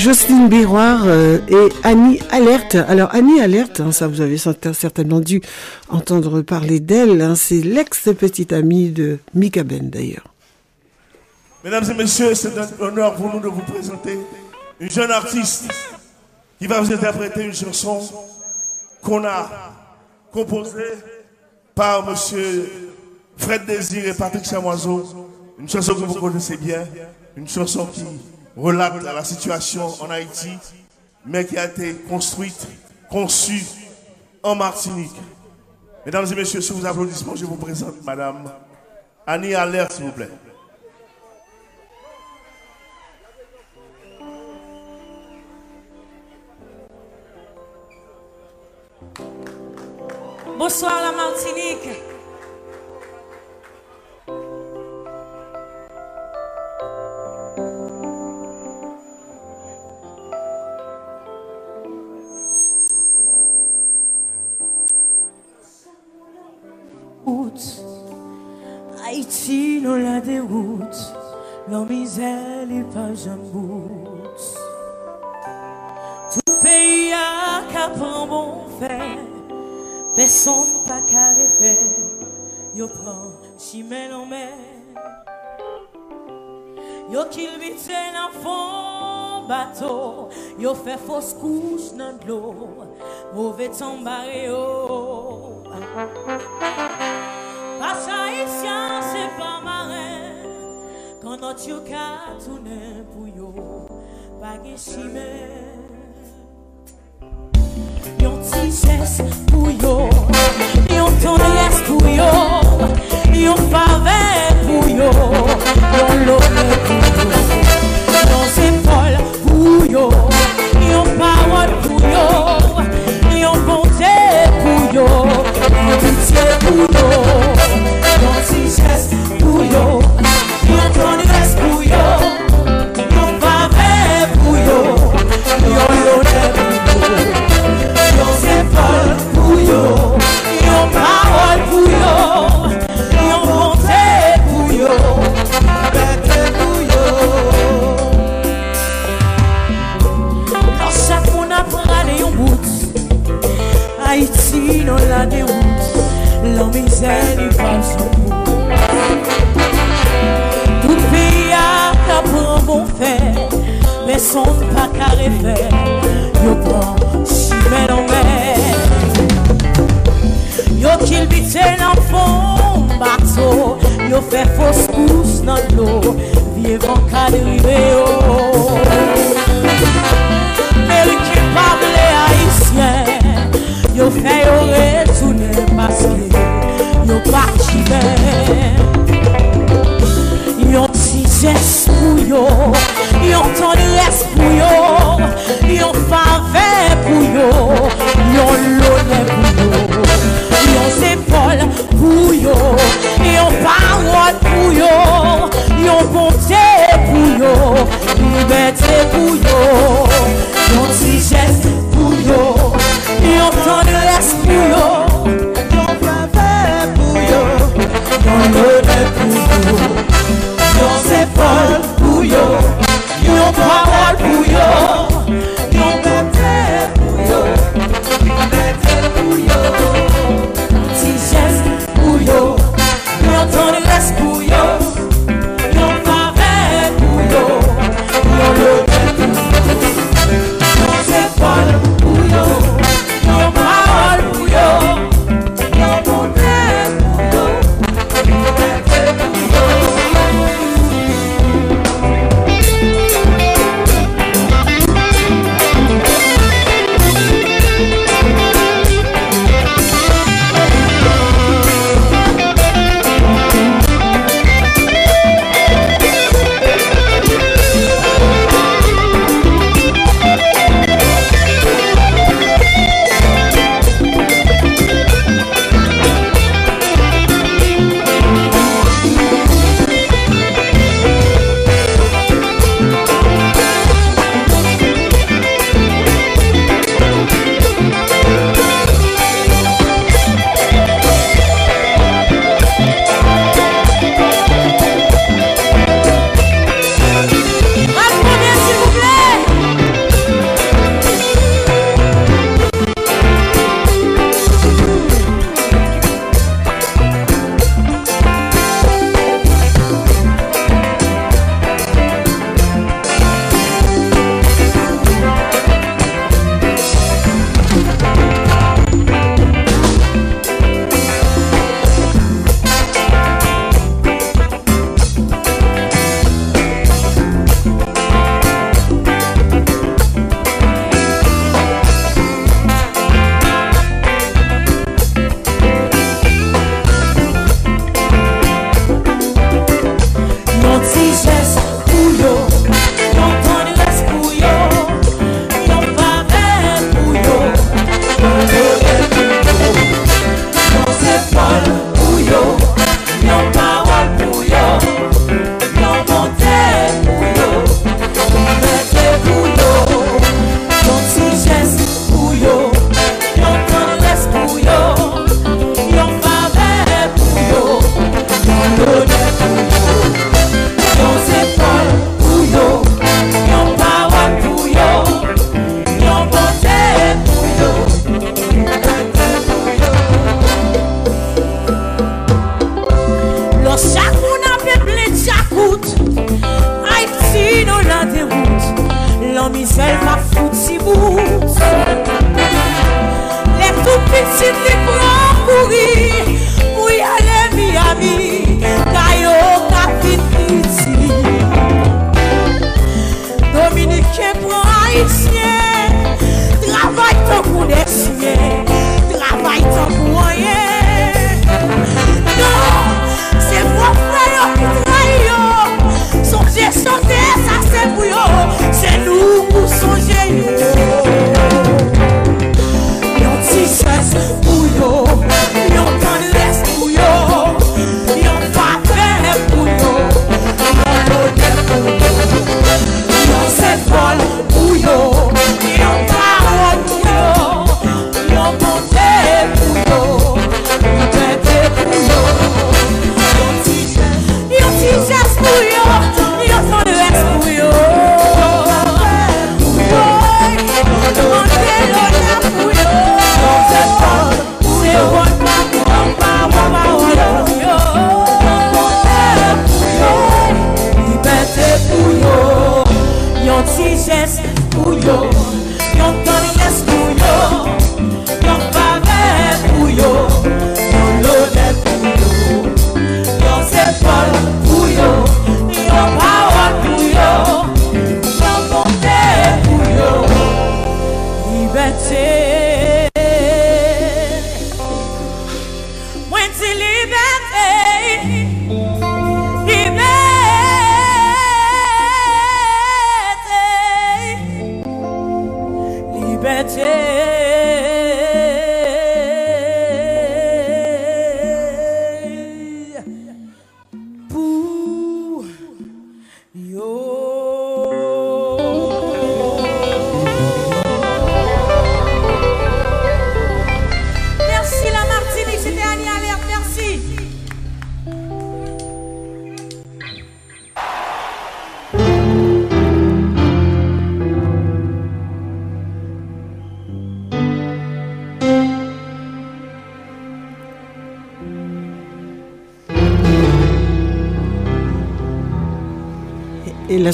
A: Jocelyne Biroir euh, et Annie Alerte. Alors Annie Alerte, hein, ça vous avez certainement dû entendre parler d'elle, hein, c'est l'ex-petite amie de Mika Ben d'ailleurs.
O: Mesdames et messieurs, c'est un honneur pour nous de vous présenter une jeune artiste qui va vous interpréter une chanson qu'on a composée par monsieur Fred Désir et Patrick Chamoiseau. Une chanson que vous connaissez bien, une chanson qui relate la situation en Haïti, mais qui a été construite, conçue en Martinique. Mesdames et messieurs, sous vos applaudissements, je vous présente Madame Annie Allaire, s'il vous plaît.
P: Bonsoir la Martinique.
Q: La déroute, la misère n'est pas jamboute. Tout pays a qu'à prendre bon fait, personne pas qu'à refaire. Yo prend chimel en mer, yo qu'il vite fond bateau, yo fait fausse couche dans l'eau, mauvais temps barré haïtien, c'est pas marin. Quand notre yo tourne pour yo, pas gen chimère. Yon ti pour yo, yon tendresse pour yo, yon faveur pour yo, yon l'honneur pour yo, yon épaule pour yo, yon parole pour yo, yon bonté pour yo, yon pitié pour yo, fino la déroute, la misère du passé. Tout pays a capron bon fait, mais son pas carré fait, yo prend si bel en mer. Yo qu'il bite dans fond bateau, yo fait fausse course dans l'eau, vie vent cadrivé yo. Oh. Mais le qui parle haïtien, Yo fè yo
R: retoune paske Yo pati mè Yo tijes pou yo Yo tendres pou yo Yo fave pou yo Yo lone pou yo Yo zepol pou yo Yo parot pou yo Yo bonte pou yo Yo bete pou yo Yo tijes pou yo. yon tan les pou yo Yon fave pou yo Yon lode pou yo Yon sefol pou yo Yon parol pou yo.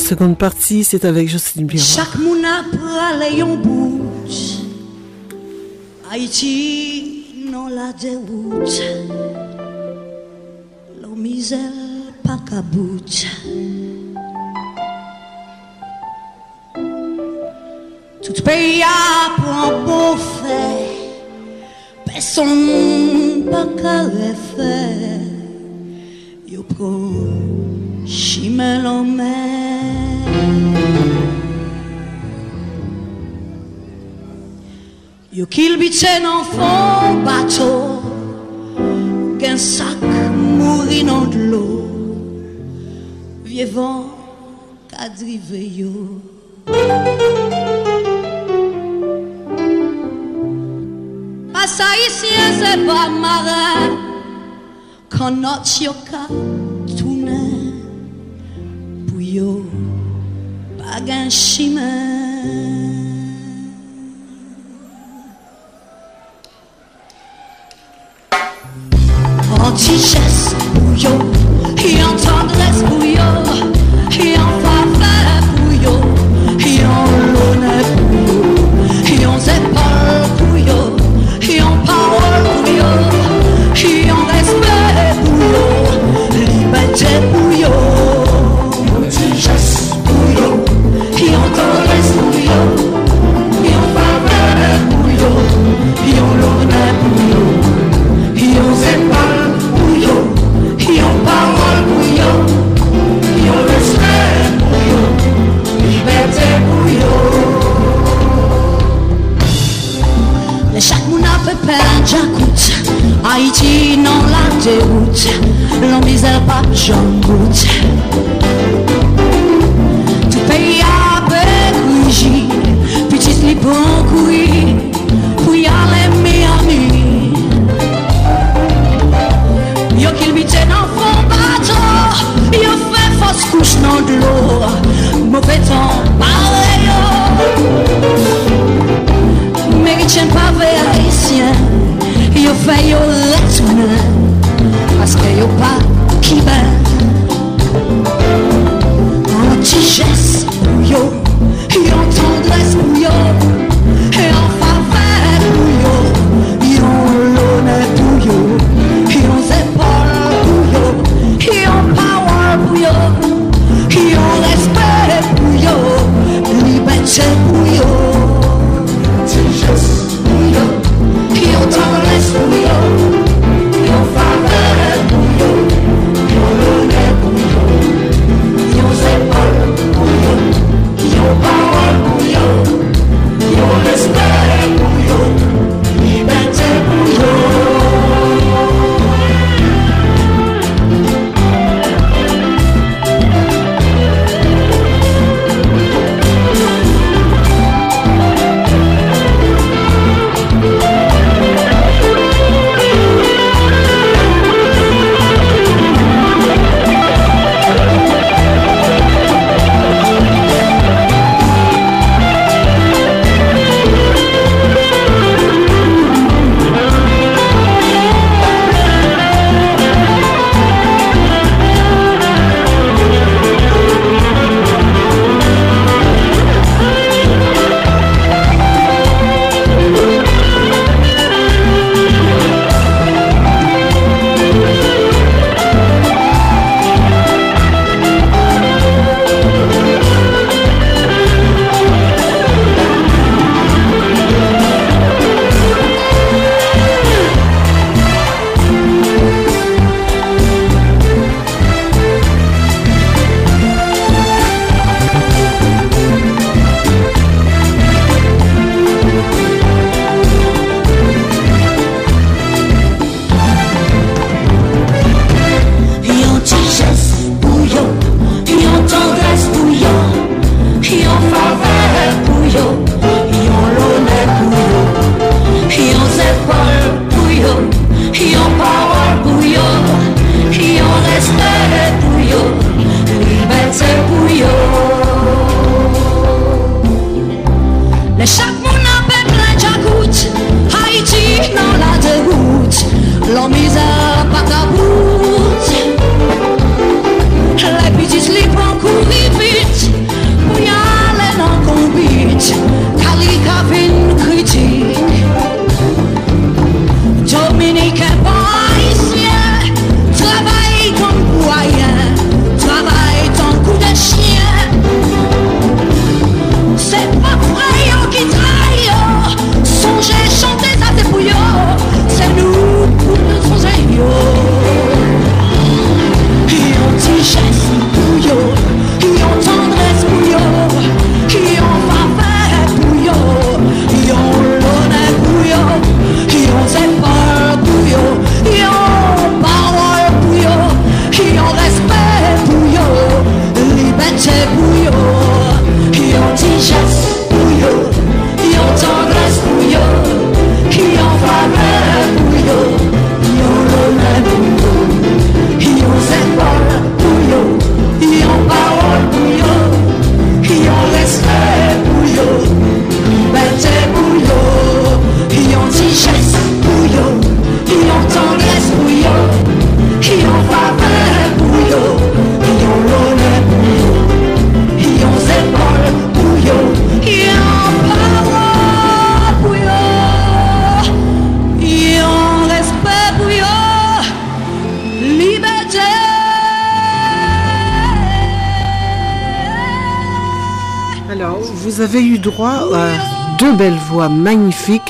R: seconde partie, c'est avec Jocelyne Biroir. Se nan fon bato Gen sak mouri nan dlo Vievan kadrive yo. Pasa isye se ba mare Kanot yo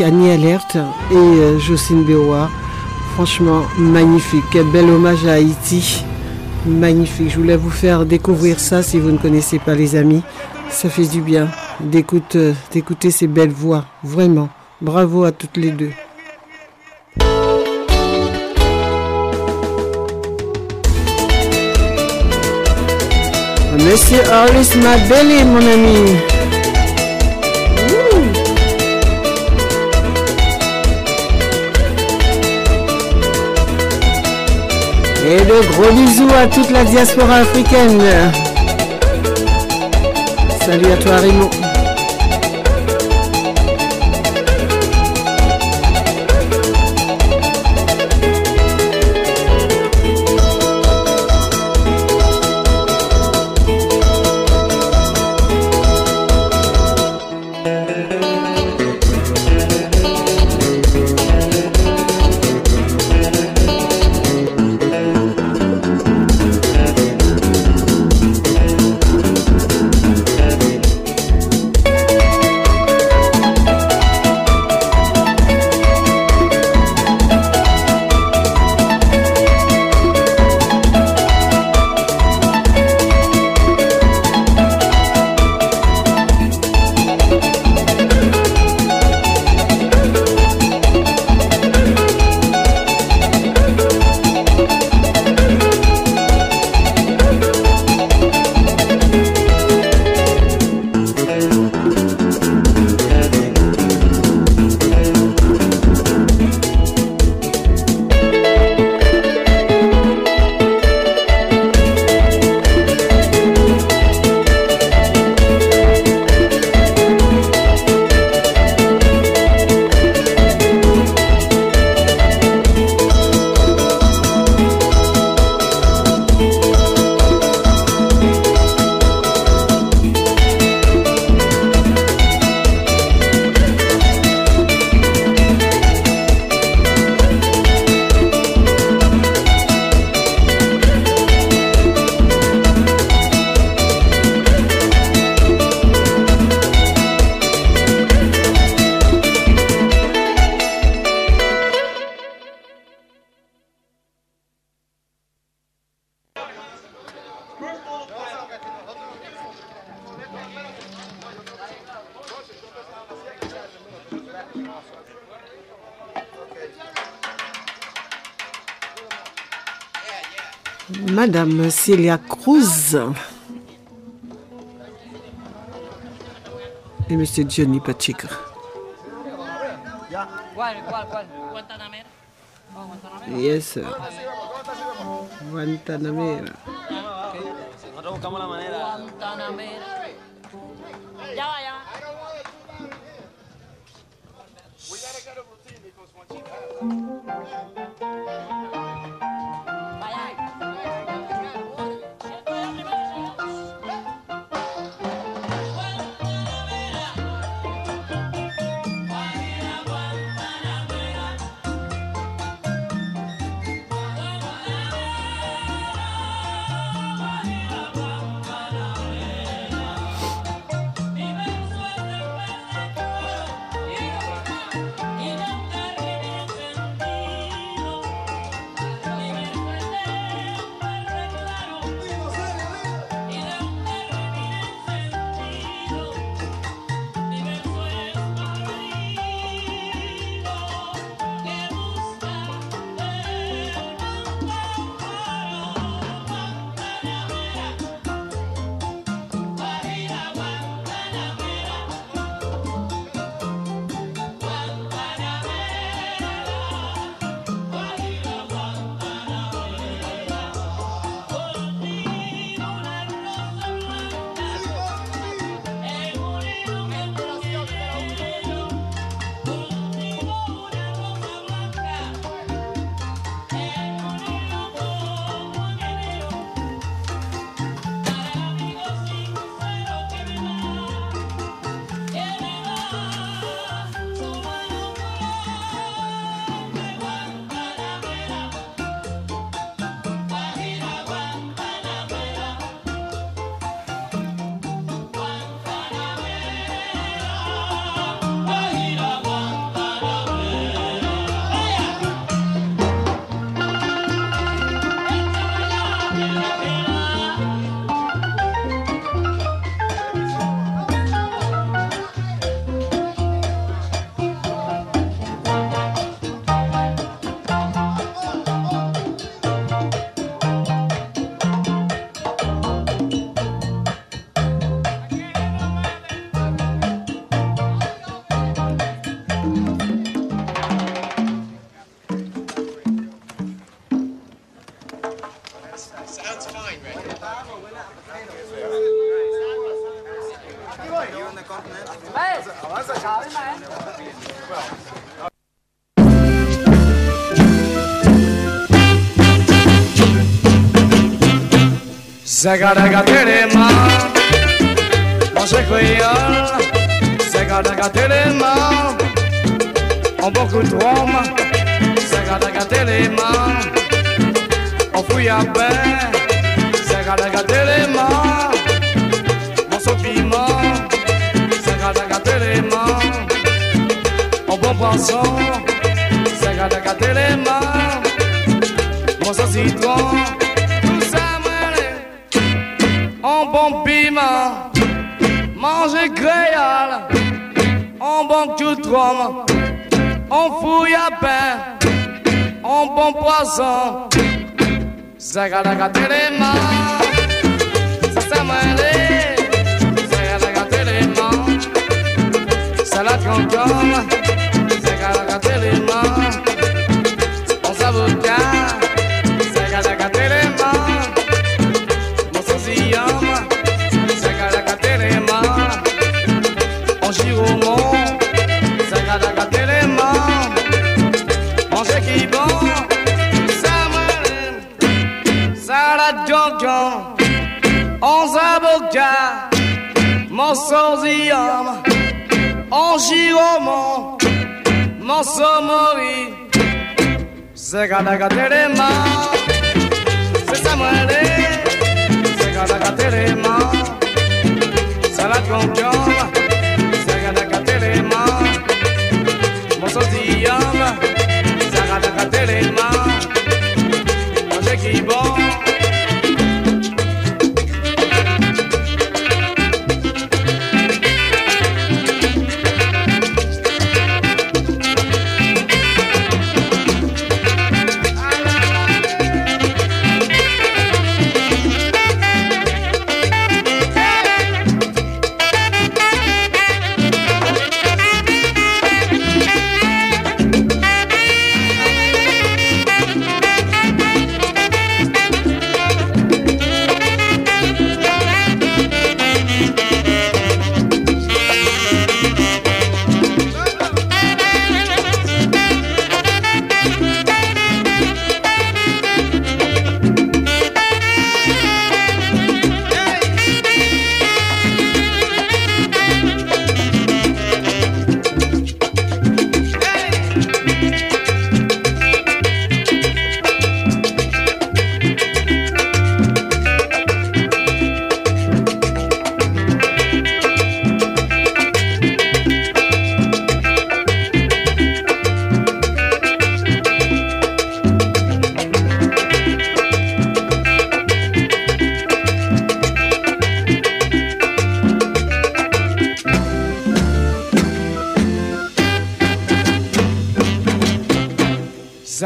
A: Annie Alert et euh, Jocelyne Béoua. Franchement, magnifique. Quel bel hommage à Haïti. Magnifique. Je voulais vous faire découvrir ça si vous ne connaissez pas les amis. Ça fait du bien euh, d'écouter ces belles voix. Vraiment. Bravo à toutes les deux. Monsieur Harris, Mabelle, mon ami. Et de gros bisous à toute la diaspora africaine. Salut à toi Raymond. Madame Celia Cruz et Monsieur Johnny Pacheco. Yes, sir. Guantanamera.
S: Zagadagaterema, manger créole. Zagadagaterema, en beaucoup de rhum. Zagadagaterema, en fouille à pain. Zagadagaterema, mon saut piment. Zagadagaterema, en bon poisson. Zagadagaterema, mon saut bon piment, manger créole, en bon coutron, en fouille à pain, en bon poisson, zagadagatéléma, ça c'est mêlé, zagadagatéléma, salade concombre, morceau Mori, Zagadagaterema, c'est Samuel. Zagadagaterema, salade concombre, Zagadagaterema, morceau d'yam, Zagadagaterema, manger qui bon.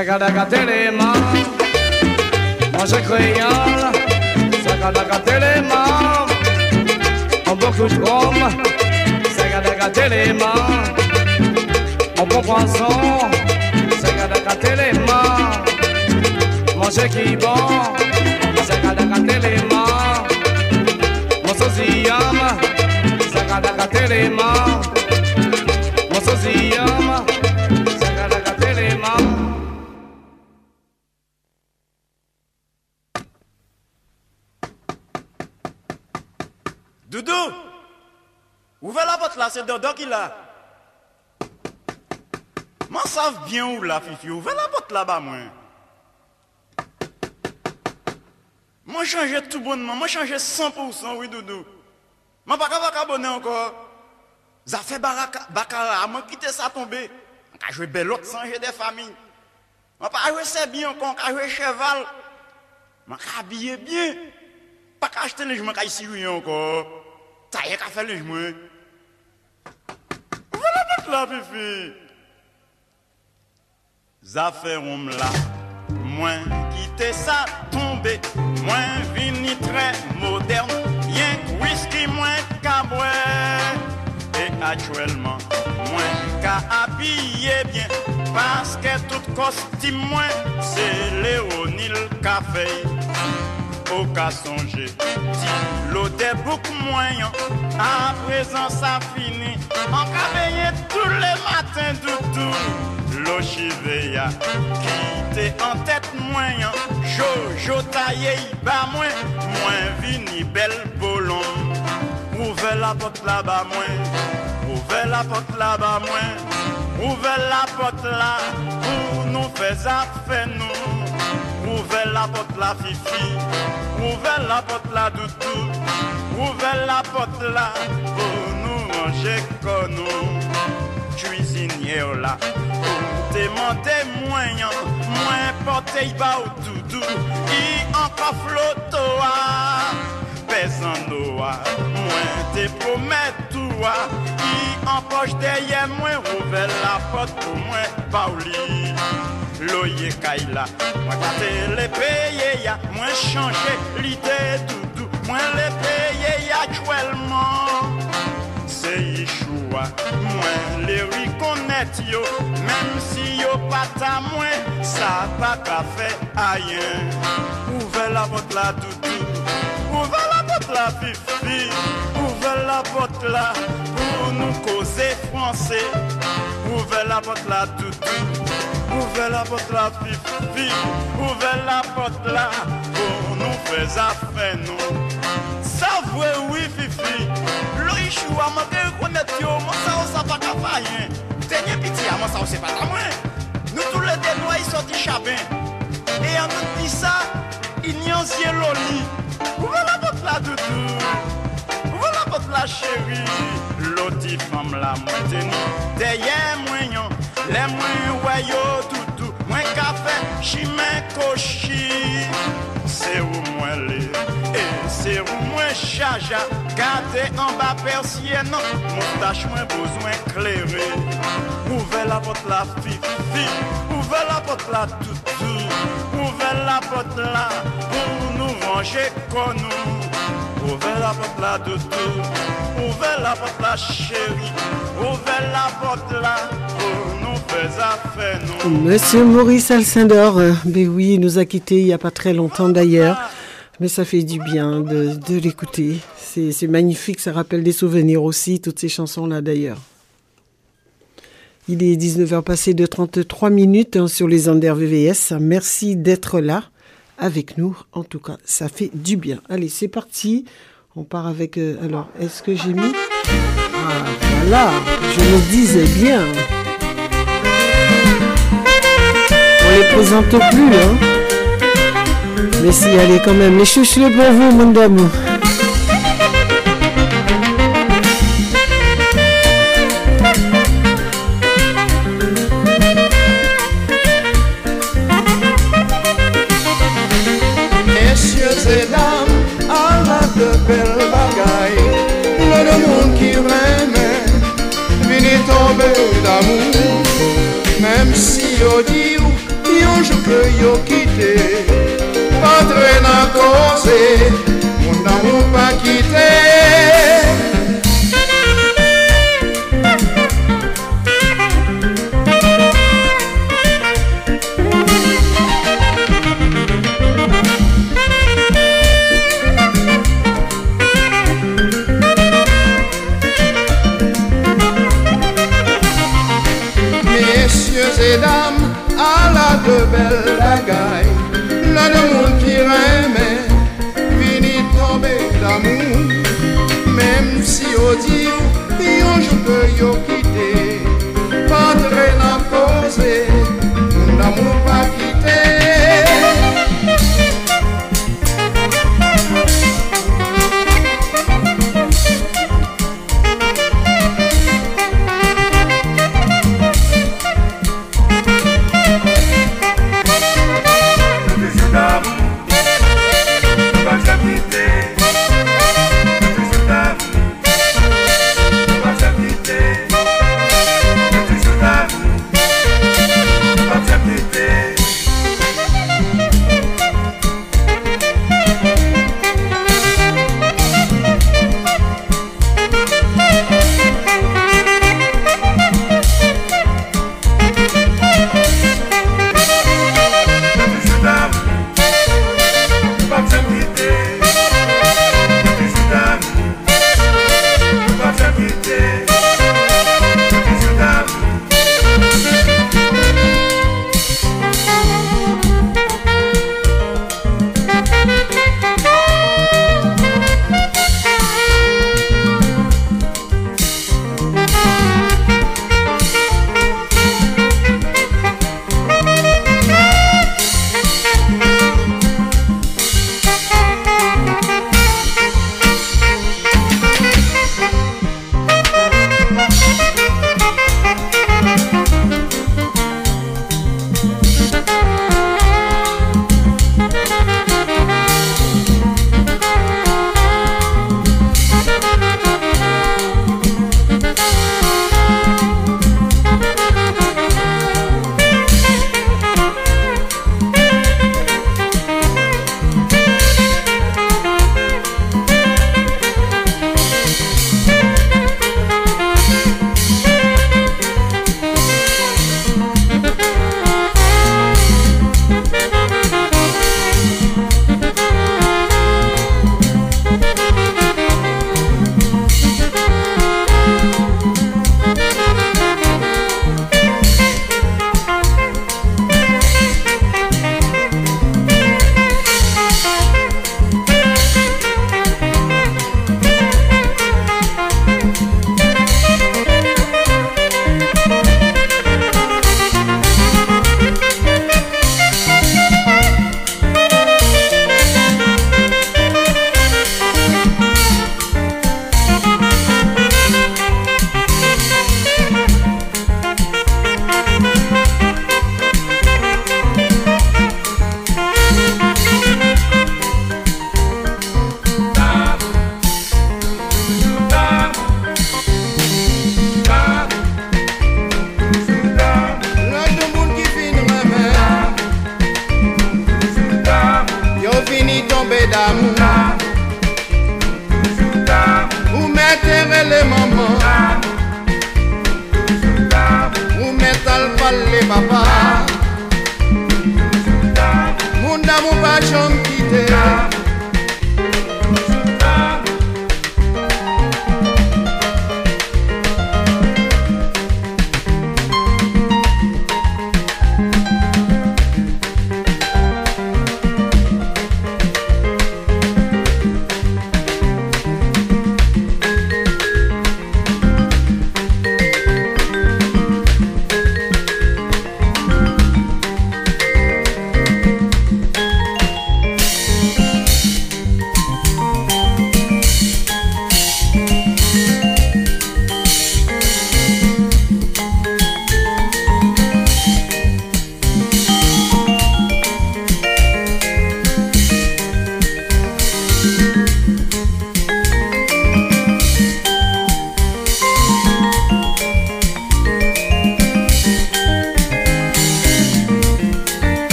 S: Sagadaga téléma, manger créole, Sagadaga téléma, en beaucoup de rhum, Sagadaga téléma, en bon poisson, Sagadaga téléma, manger qui bon, Sagadaga téléma, mon sosiam, Sagadaga téléma, mon sosiam,
T: l'a. M'en savent bien où là, Fifi. Ouvrez la porte là-bas, moi. Moi, changé tout bonnement. Moi, changé 100%, oui, Doudou. Moi, pas capable abonner encore. Ça fait bakara. Moi, quitter ça tomber. Je jouer belle autre sans des familles. Moi, pas jouer c'est bien encore. Je jouer cheval. Moi, habiller bien. Pas qu'à acheter les gens qui ici encore. Ça y est, qu'à faire les gens. Voilà votre là. Moins quitter ça tomber. Moins vini très moderne. Que whisky, moins boire. Et actuellement, moins qu'à habiller bien. Parce que tout costume moins, c'est Léonil Café au cas songer. L'eau des beaucoup moyen, à présent ça finit. En cabeye tous les matins du tout. L'eau chiveya, quitte en tête moyen. Jojo taillé, bas moins, moins vini belle bolon. Ouvrez la porte là-bas, moins. Ouvrez la porte là-bas, moins. Ouvrez la porte là, pour nous faire affaire nous. Ouvrez la porte là, fifi. Ouvrez la porte là, doudou. Ouvrez la porte là, pour comme nous. Cuisinière là, pour demander moyen. Moins porter bas au doudou. Y encore flotto à. Pesant noa, moins te promet toi. Y en poche derrière moi, ouvrez la porte pour moi, Pauli. Loyer Kaila, moi quand les payer, ya, moi changer l'idée doudou, moi les payer actuellement. C'est Moi les yo, même si yo pas ta ça pas qu'à faire ailleurs. Ouvrez la porte là doudou, ouvrez la porte là fifi, ouvrez la porte là pour nous causer français. Ouvrez la porte là doudou. Ouvrez la porte là, fifi, ouvrez la porte là, pour nous faire affaire nous. Ça vrai oui, fifi, le Yeshua m'a reconnaître yo, moi ça pas moi c'est pas ta moi. Nous tous les deux nous ils sortent chapin. Et en nous dit il n'y a un loli. Ouvrez la porte là. Ouvrez la porte là, chérie. L'autre femme là, moi tenu. Derrière moi. Les moins wayo toutou, moins café, chimé cochi. C'est où moins les, où moins chaja. Gardez en bas persienne, mon tâche moins besoin clairé. Ouvrez la porte là, fifi, ouvrez la porte là, toutou. Ouvrez la porte là, pour nous ranger comme nous. Ouvrez la porte là, toutou. Ouvrez la porte là, chérie. Ouvrez la pour nous faire affaire nous.
A: Monsieur Maurice Alcindor, euh, ben oui, il nous a quittés il n'y a pas très longtemps d'ailleurs. Mais ça fait du bien de, l'écouter. C'est magnifique, ça rappelle des souvenirs aussi, toutes ces chansons-là d'ailleurs. Il est 19h passé de 33 minutes hein, sur les ondes RVVS. Merci d'être là avec nous. En tout cas, ça fait du bien. Allez, c'est parti. On part avec... euh, alors, est-ce que j'ai mis... Ah, voilà, je me disais bien. On les présente plus, hein. Mais si, allez quand même, les chouchous pour vous, mon
E: d'amour. Mèm si yo di ou,
U: yon jou ke yo kite rentre nan kose Moun nan moun pa kite yon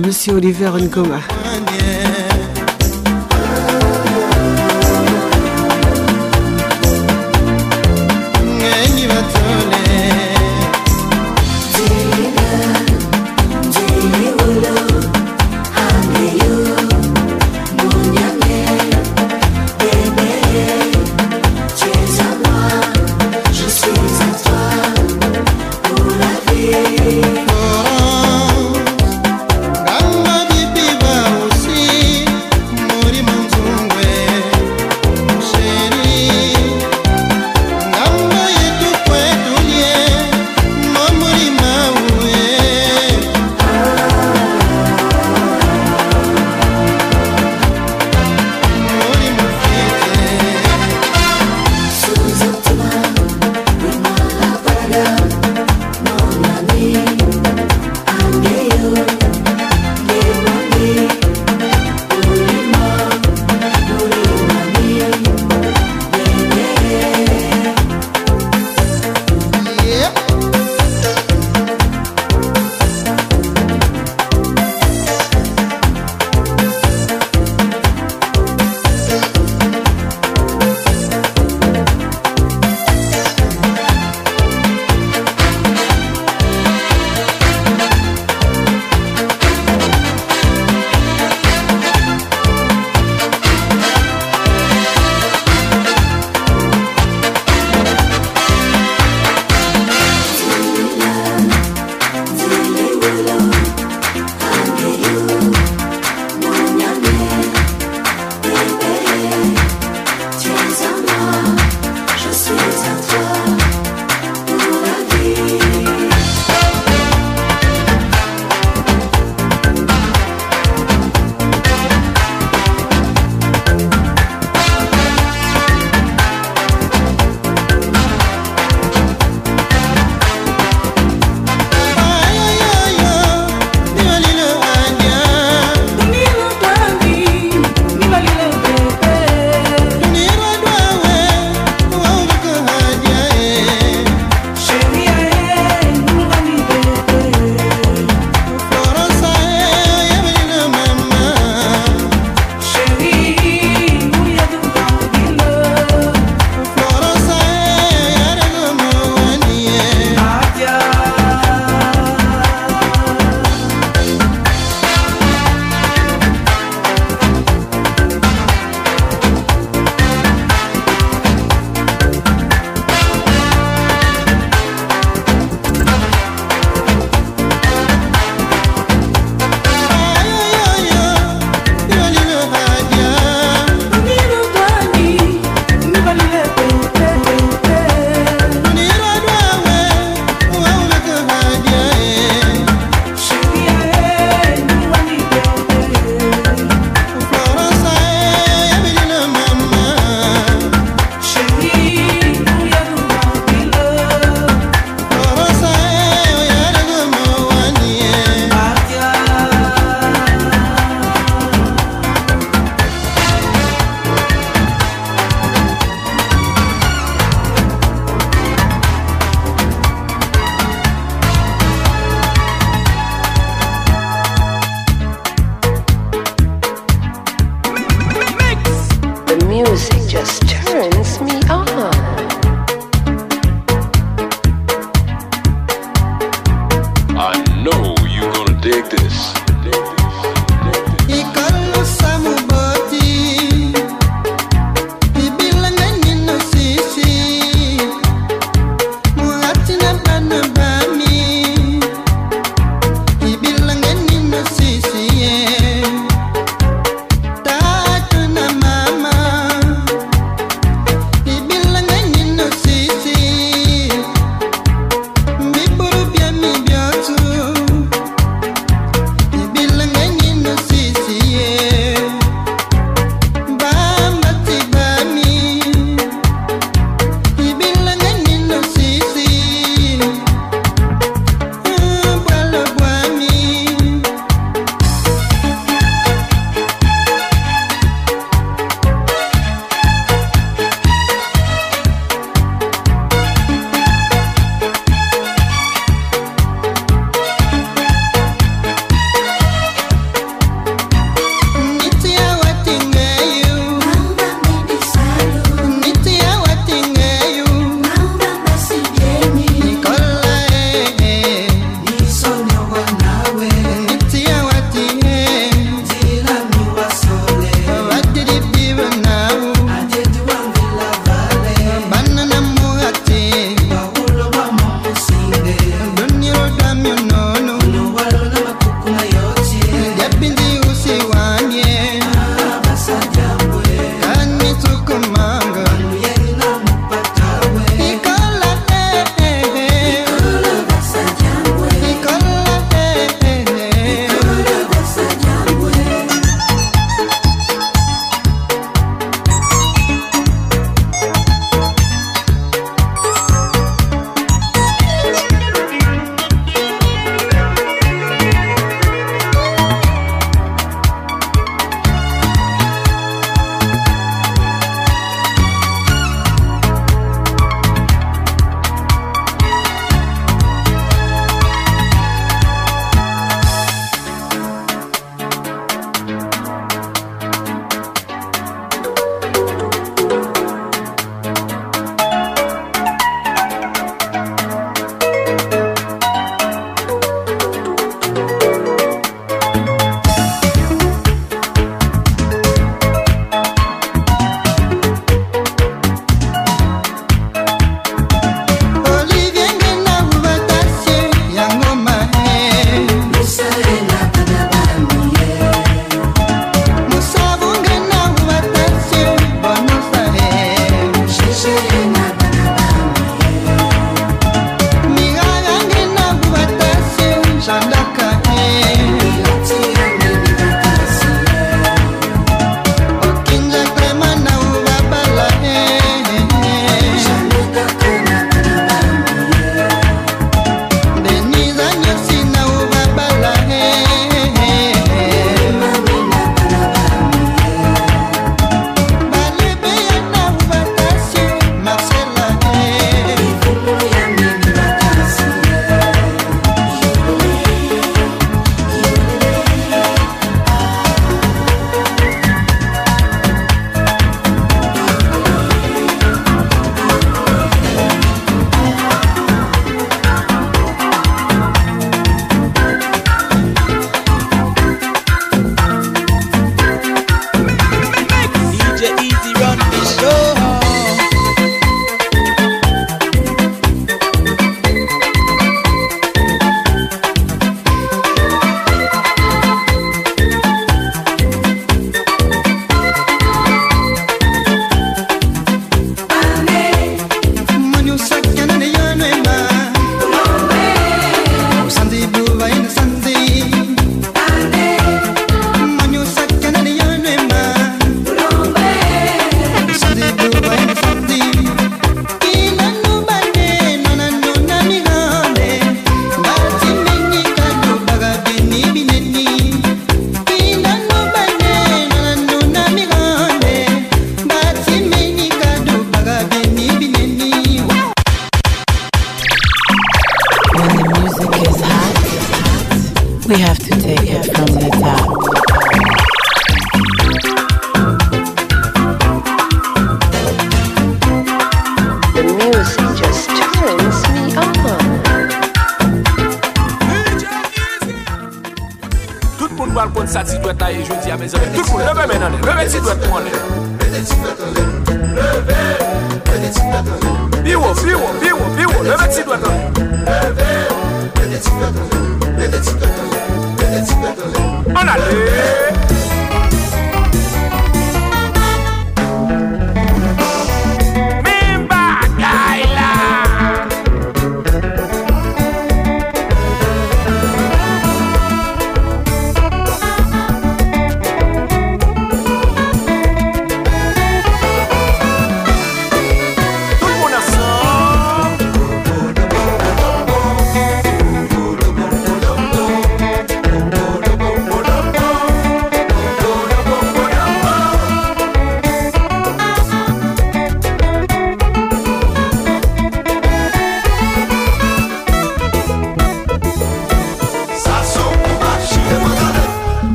R: Monsieur Oliver Nkoma.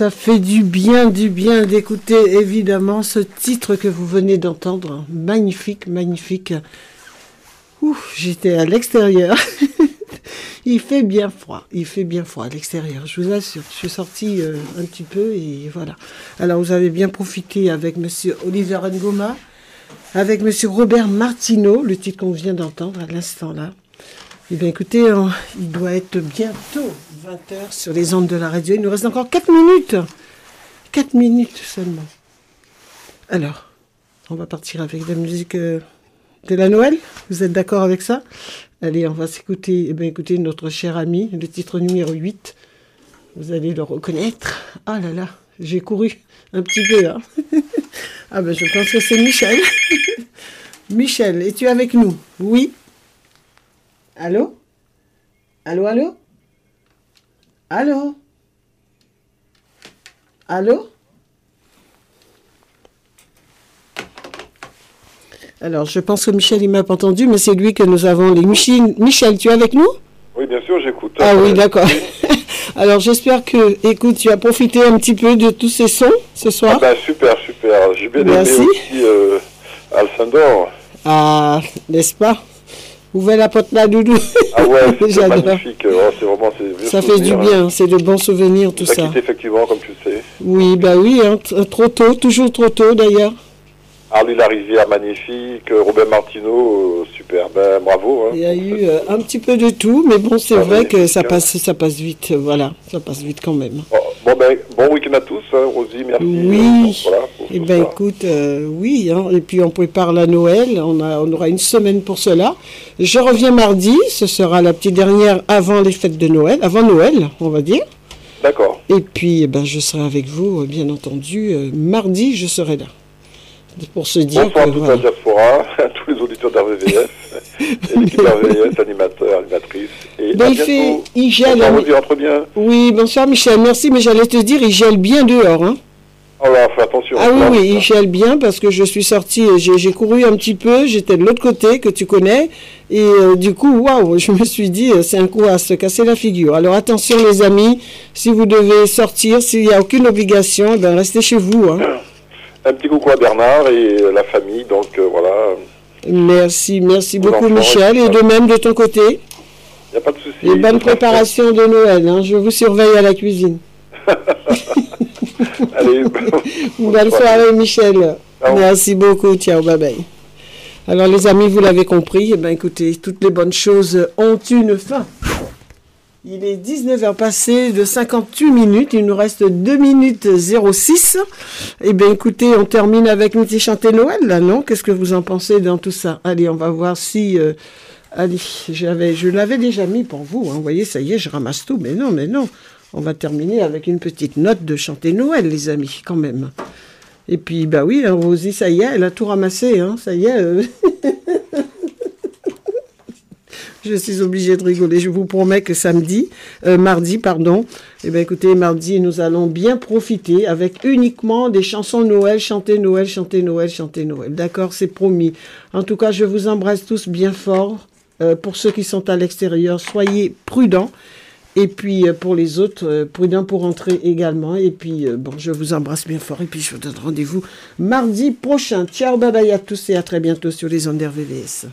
V: Ça fait
A: du bien, du bien d'écouter évidemment ce titre que vous venez d'entendre. Magnifique, magnifique. Ouf, j'étais à l'extérieur. il fait bien froid, il fait bien froid à l'extérieur, je vous assure. Je suis sortie euh, un petit peu et voilà. Alors vous avez bien profité avec monsieur Oliver Ngoma, avec monsieur Robert Martineau, le titre qu'on vient d'entendre à l'instant là. Eh bien écoutez, on- il doit être bientôt 20h sur les ondes de la radio. Il nous reste encore 4 minutes. 4 minutes seulement. Alors, on va partir avec la musique euh, de la Noël. Vous êtes d'accord avec ça? Allez, on va s'écouter, eh bien, écouter notre cher ami, le titre numéro 8. Vous allez le reconnaître. Ah là là, j'ai couru un petit peu. hein. ah ben je pense que c'est Michel. Michel, es-tu avec nous? Oui Allô? Allô, allô? Allô? Allô? Alors, je pense que Michel, il m'a pas entendu, mais c'est lui que nous avons. Les Michel, Michel, tu es avec nous?
W: Oui, bien sûr, j'écoute.
A: Ah oui, d'accord. Alors, j'espère que, écoute, tu as profité un petit peu de tous ces sons ce soir.
W: Ah ben, super, super. J'ai bien
A: Merci.
W: aimé aussi euh, Alcindor.
A: Ah, n'est-ce pas? Ouvrez la porte là, doudou.
W: Ah ouais, c'est magnifique. Oh, c'est vraiment,
A: Ça fait du
W: souvenirs, hein.
A: bien, c'est de bons souvenirs, tout
W: Ça
A: ça.
W: effectivement, comme tu le sais.
A: Oui, bah oui, hein, trop tôt, toujours trop tôt d'ailleurs.
W: Arlie la rivière, magnifique. euh, Robert Martineau, euh, super. Ben, bravo. Hein.
A: Il y a eu euh, un petit peu de tout, mais bon, c'est
W: Ah,
A: vrai que ça
W: hein.
A: passe, ça passe vite, euh, voilà, ça passe vite quand même.
W: Bon, ben, bon week-end à tous, hein, Rosie, merci.
A: Oui.
W: Euh, voilà, pour
A: Eh
W: ce
A: ben
W: soir.
A: écoute, euh, oui, hein, et puis on prépare la Noël, on, a, on aura une semaine pour cela. Je reviens mardi, ce sera la petite dernière avant les fêtes de Noël, avant Noël, on va dire.
W: D'accord.
A: Et puis, eh ben, je serai avec vous, euh, bien entendu. euh, mardi, je serai là. Pour se dire
W: Bonsoir à
A: que
W: toute
A: voilà.
W: la diaspora, à tous les auditeurs d'RVVS, et l'équipe d'RVVS, animateurs, animatrices. Et
A: Ben,
W: à
A: il
W: bientôt.
A: fait, il gèle.
W: Bonsoir, entre bien.
A: Oui, bonsoir Michel, merci, mais j'allais te dire, il gèle bien dehors. Hein.
W: Oh là, fais attention.
A: Ah oui, il gèle bien parce que je suis sortie, et j'ai couru un petit peu, j'étais de l'autre côté que tu connais, et euh, du coup, waouh, je me suis dit, euh, c'est un coup à se casser la figure. Alors attention les amis, si vous devez sortir, s'il n'y a aucune obligation, ben, restez chez vous. Hein.
W: Un petit coucou à Bernard et la famille, donc euh, voilà,
A: Merci, merci beaucoup Michel, et de même de ton côté.
W: il n'y a pas de souci.
A: Et bonne préparation de Noël, hein. je vous surveille à la cuisine.
W: Allez,
A: Bonne soirée, Michel. Merci beaucoup. Ciao, bye bye. Alors, les amis, vous l'avez compris. Eh ben, écoutez, toutes les bonnes choses ont une fin. Il est 19h passé de 58 minutes. Il nous reste 2 minutes 06. Eh bien, écoutez, on termine avec une petite chantée Noël, là, non? Qu'est-ce que vous en pensez dans tout ça? Allez, on va voir si... euh, allez, j'avais, je l'avais déjà mis pour vous. hein. Vous voyez, ça y est, je ramasse tout. Mais non, mais non. On va terminer avec une petite note de chanter Noël, les amis, quand même. Et puis, bah oui, hein, Rosie, ça y est, elle a tout ramassé, hein, ça y est. euh. je suis obligée de rigoler. Je vous promets que samedi, euh, mardi, pardon, eh bien écoutez, mardi, nous allons bien profiter avec uniquement des chansons Noël, chanter Noël, chanter Noël, chanter Noël. D'accord, c'est promis. En tout cas, je vous embrasse tous bien fort. Euh, pour ceux qui sont à l'extérieur, soyez prudents. Et puis euh, pour les autres, euh, prudents pour entrer également. Et puis euh, bon, je vous embrasse bien fort. Et puis je vous donne rendez-vous mardi prochain. Ciao, bye bye à tous et à très bientôt sur les ondes RVVS.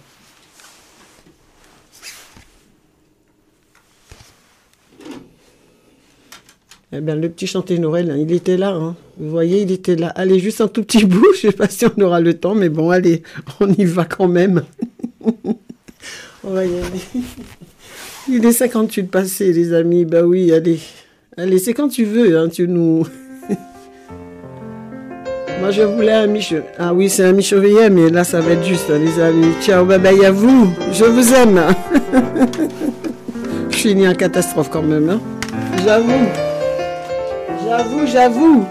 A: Eh bien, le petit chanté Noël, hein, il était là. hein. Vous voyez, il était là. Allez, juste un tout petit bout. Je ne sais pas si on aura le temps, mais bon, allez, on y va quand même. on va y aller. Il est 58 passé, les amis. Bah oui, allez. Allez, c'est quand tu veux, hein, tu nous... Moi, je voulais un Michel. Ah oui, c'est un Michel mais là, ça va être juste, hein, les amis. Ciao, bye bye à vous. Je vous aime. je né en catastrophe quand même. J'avoue. J'avoue, j'avoue.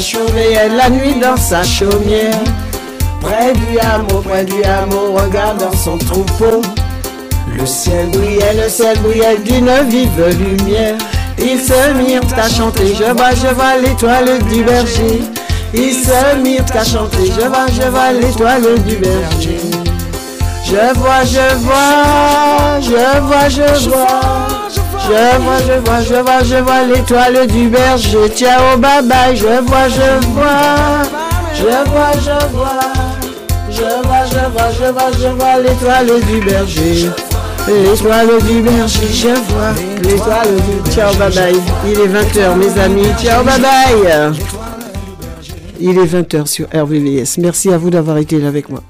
A: Chauvéenne la nuit dans sa chaumière. Près du hameau, près du hameau, regardant son troupeau. Le ciel brillait, le ciel brillait d'une vive lumière. Ils se mirent à chanter, je vois, je vois l'étoile du berger. Ils se mirent à chanter, je vois, je vois l'étoile du berger. Je vois, je vois, je vois, je vois. Je vois, je vois, je vois, je vois l'étoile du berger. Ciao, bye bye, je vois, je vois. Je vois, je vois. Je vois, je vois, je vois, je vois l'étoile du berger. L'étoile du berger, je vois l'étoile du... Ciao, bye bye. Il est 20h, mes amis. Ciao, bye bye. Il est 20h sur RVVS. Merci à vous d'avoir été là avec moi.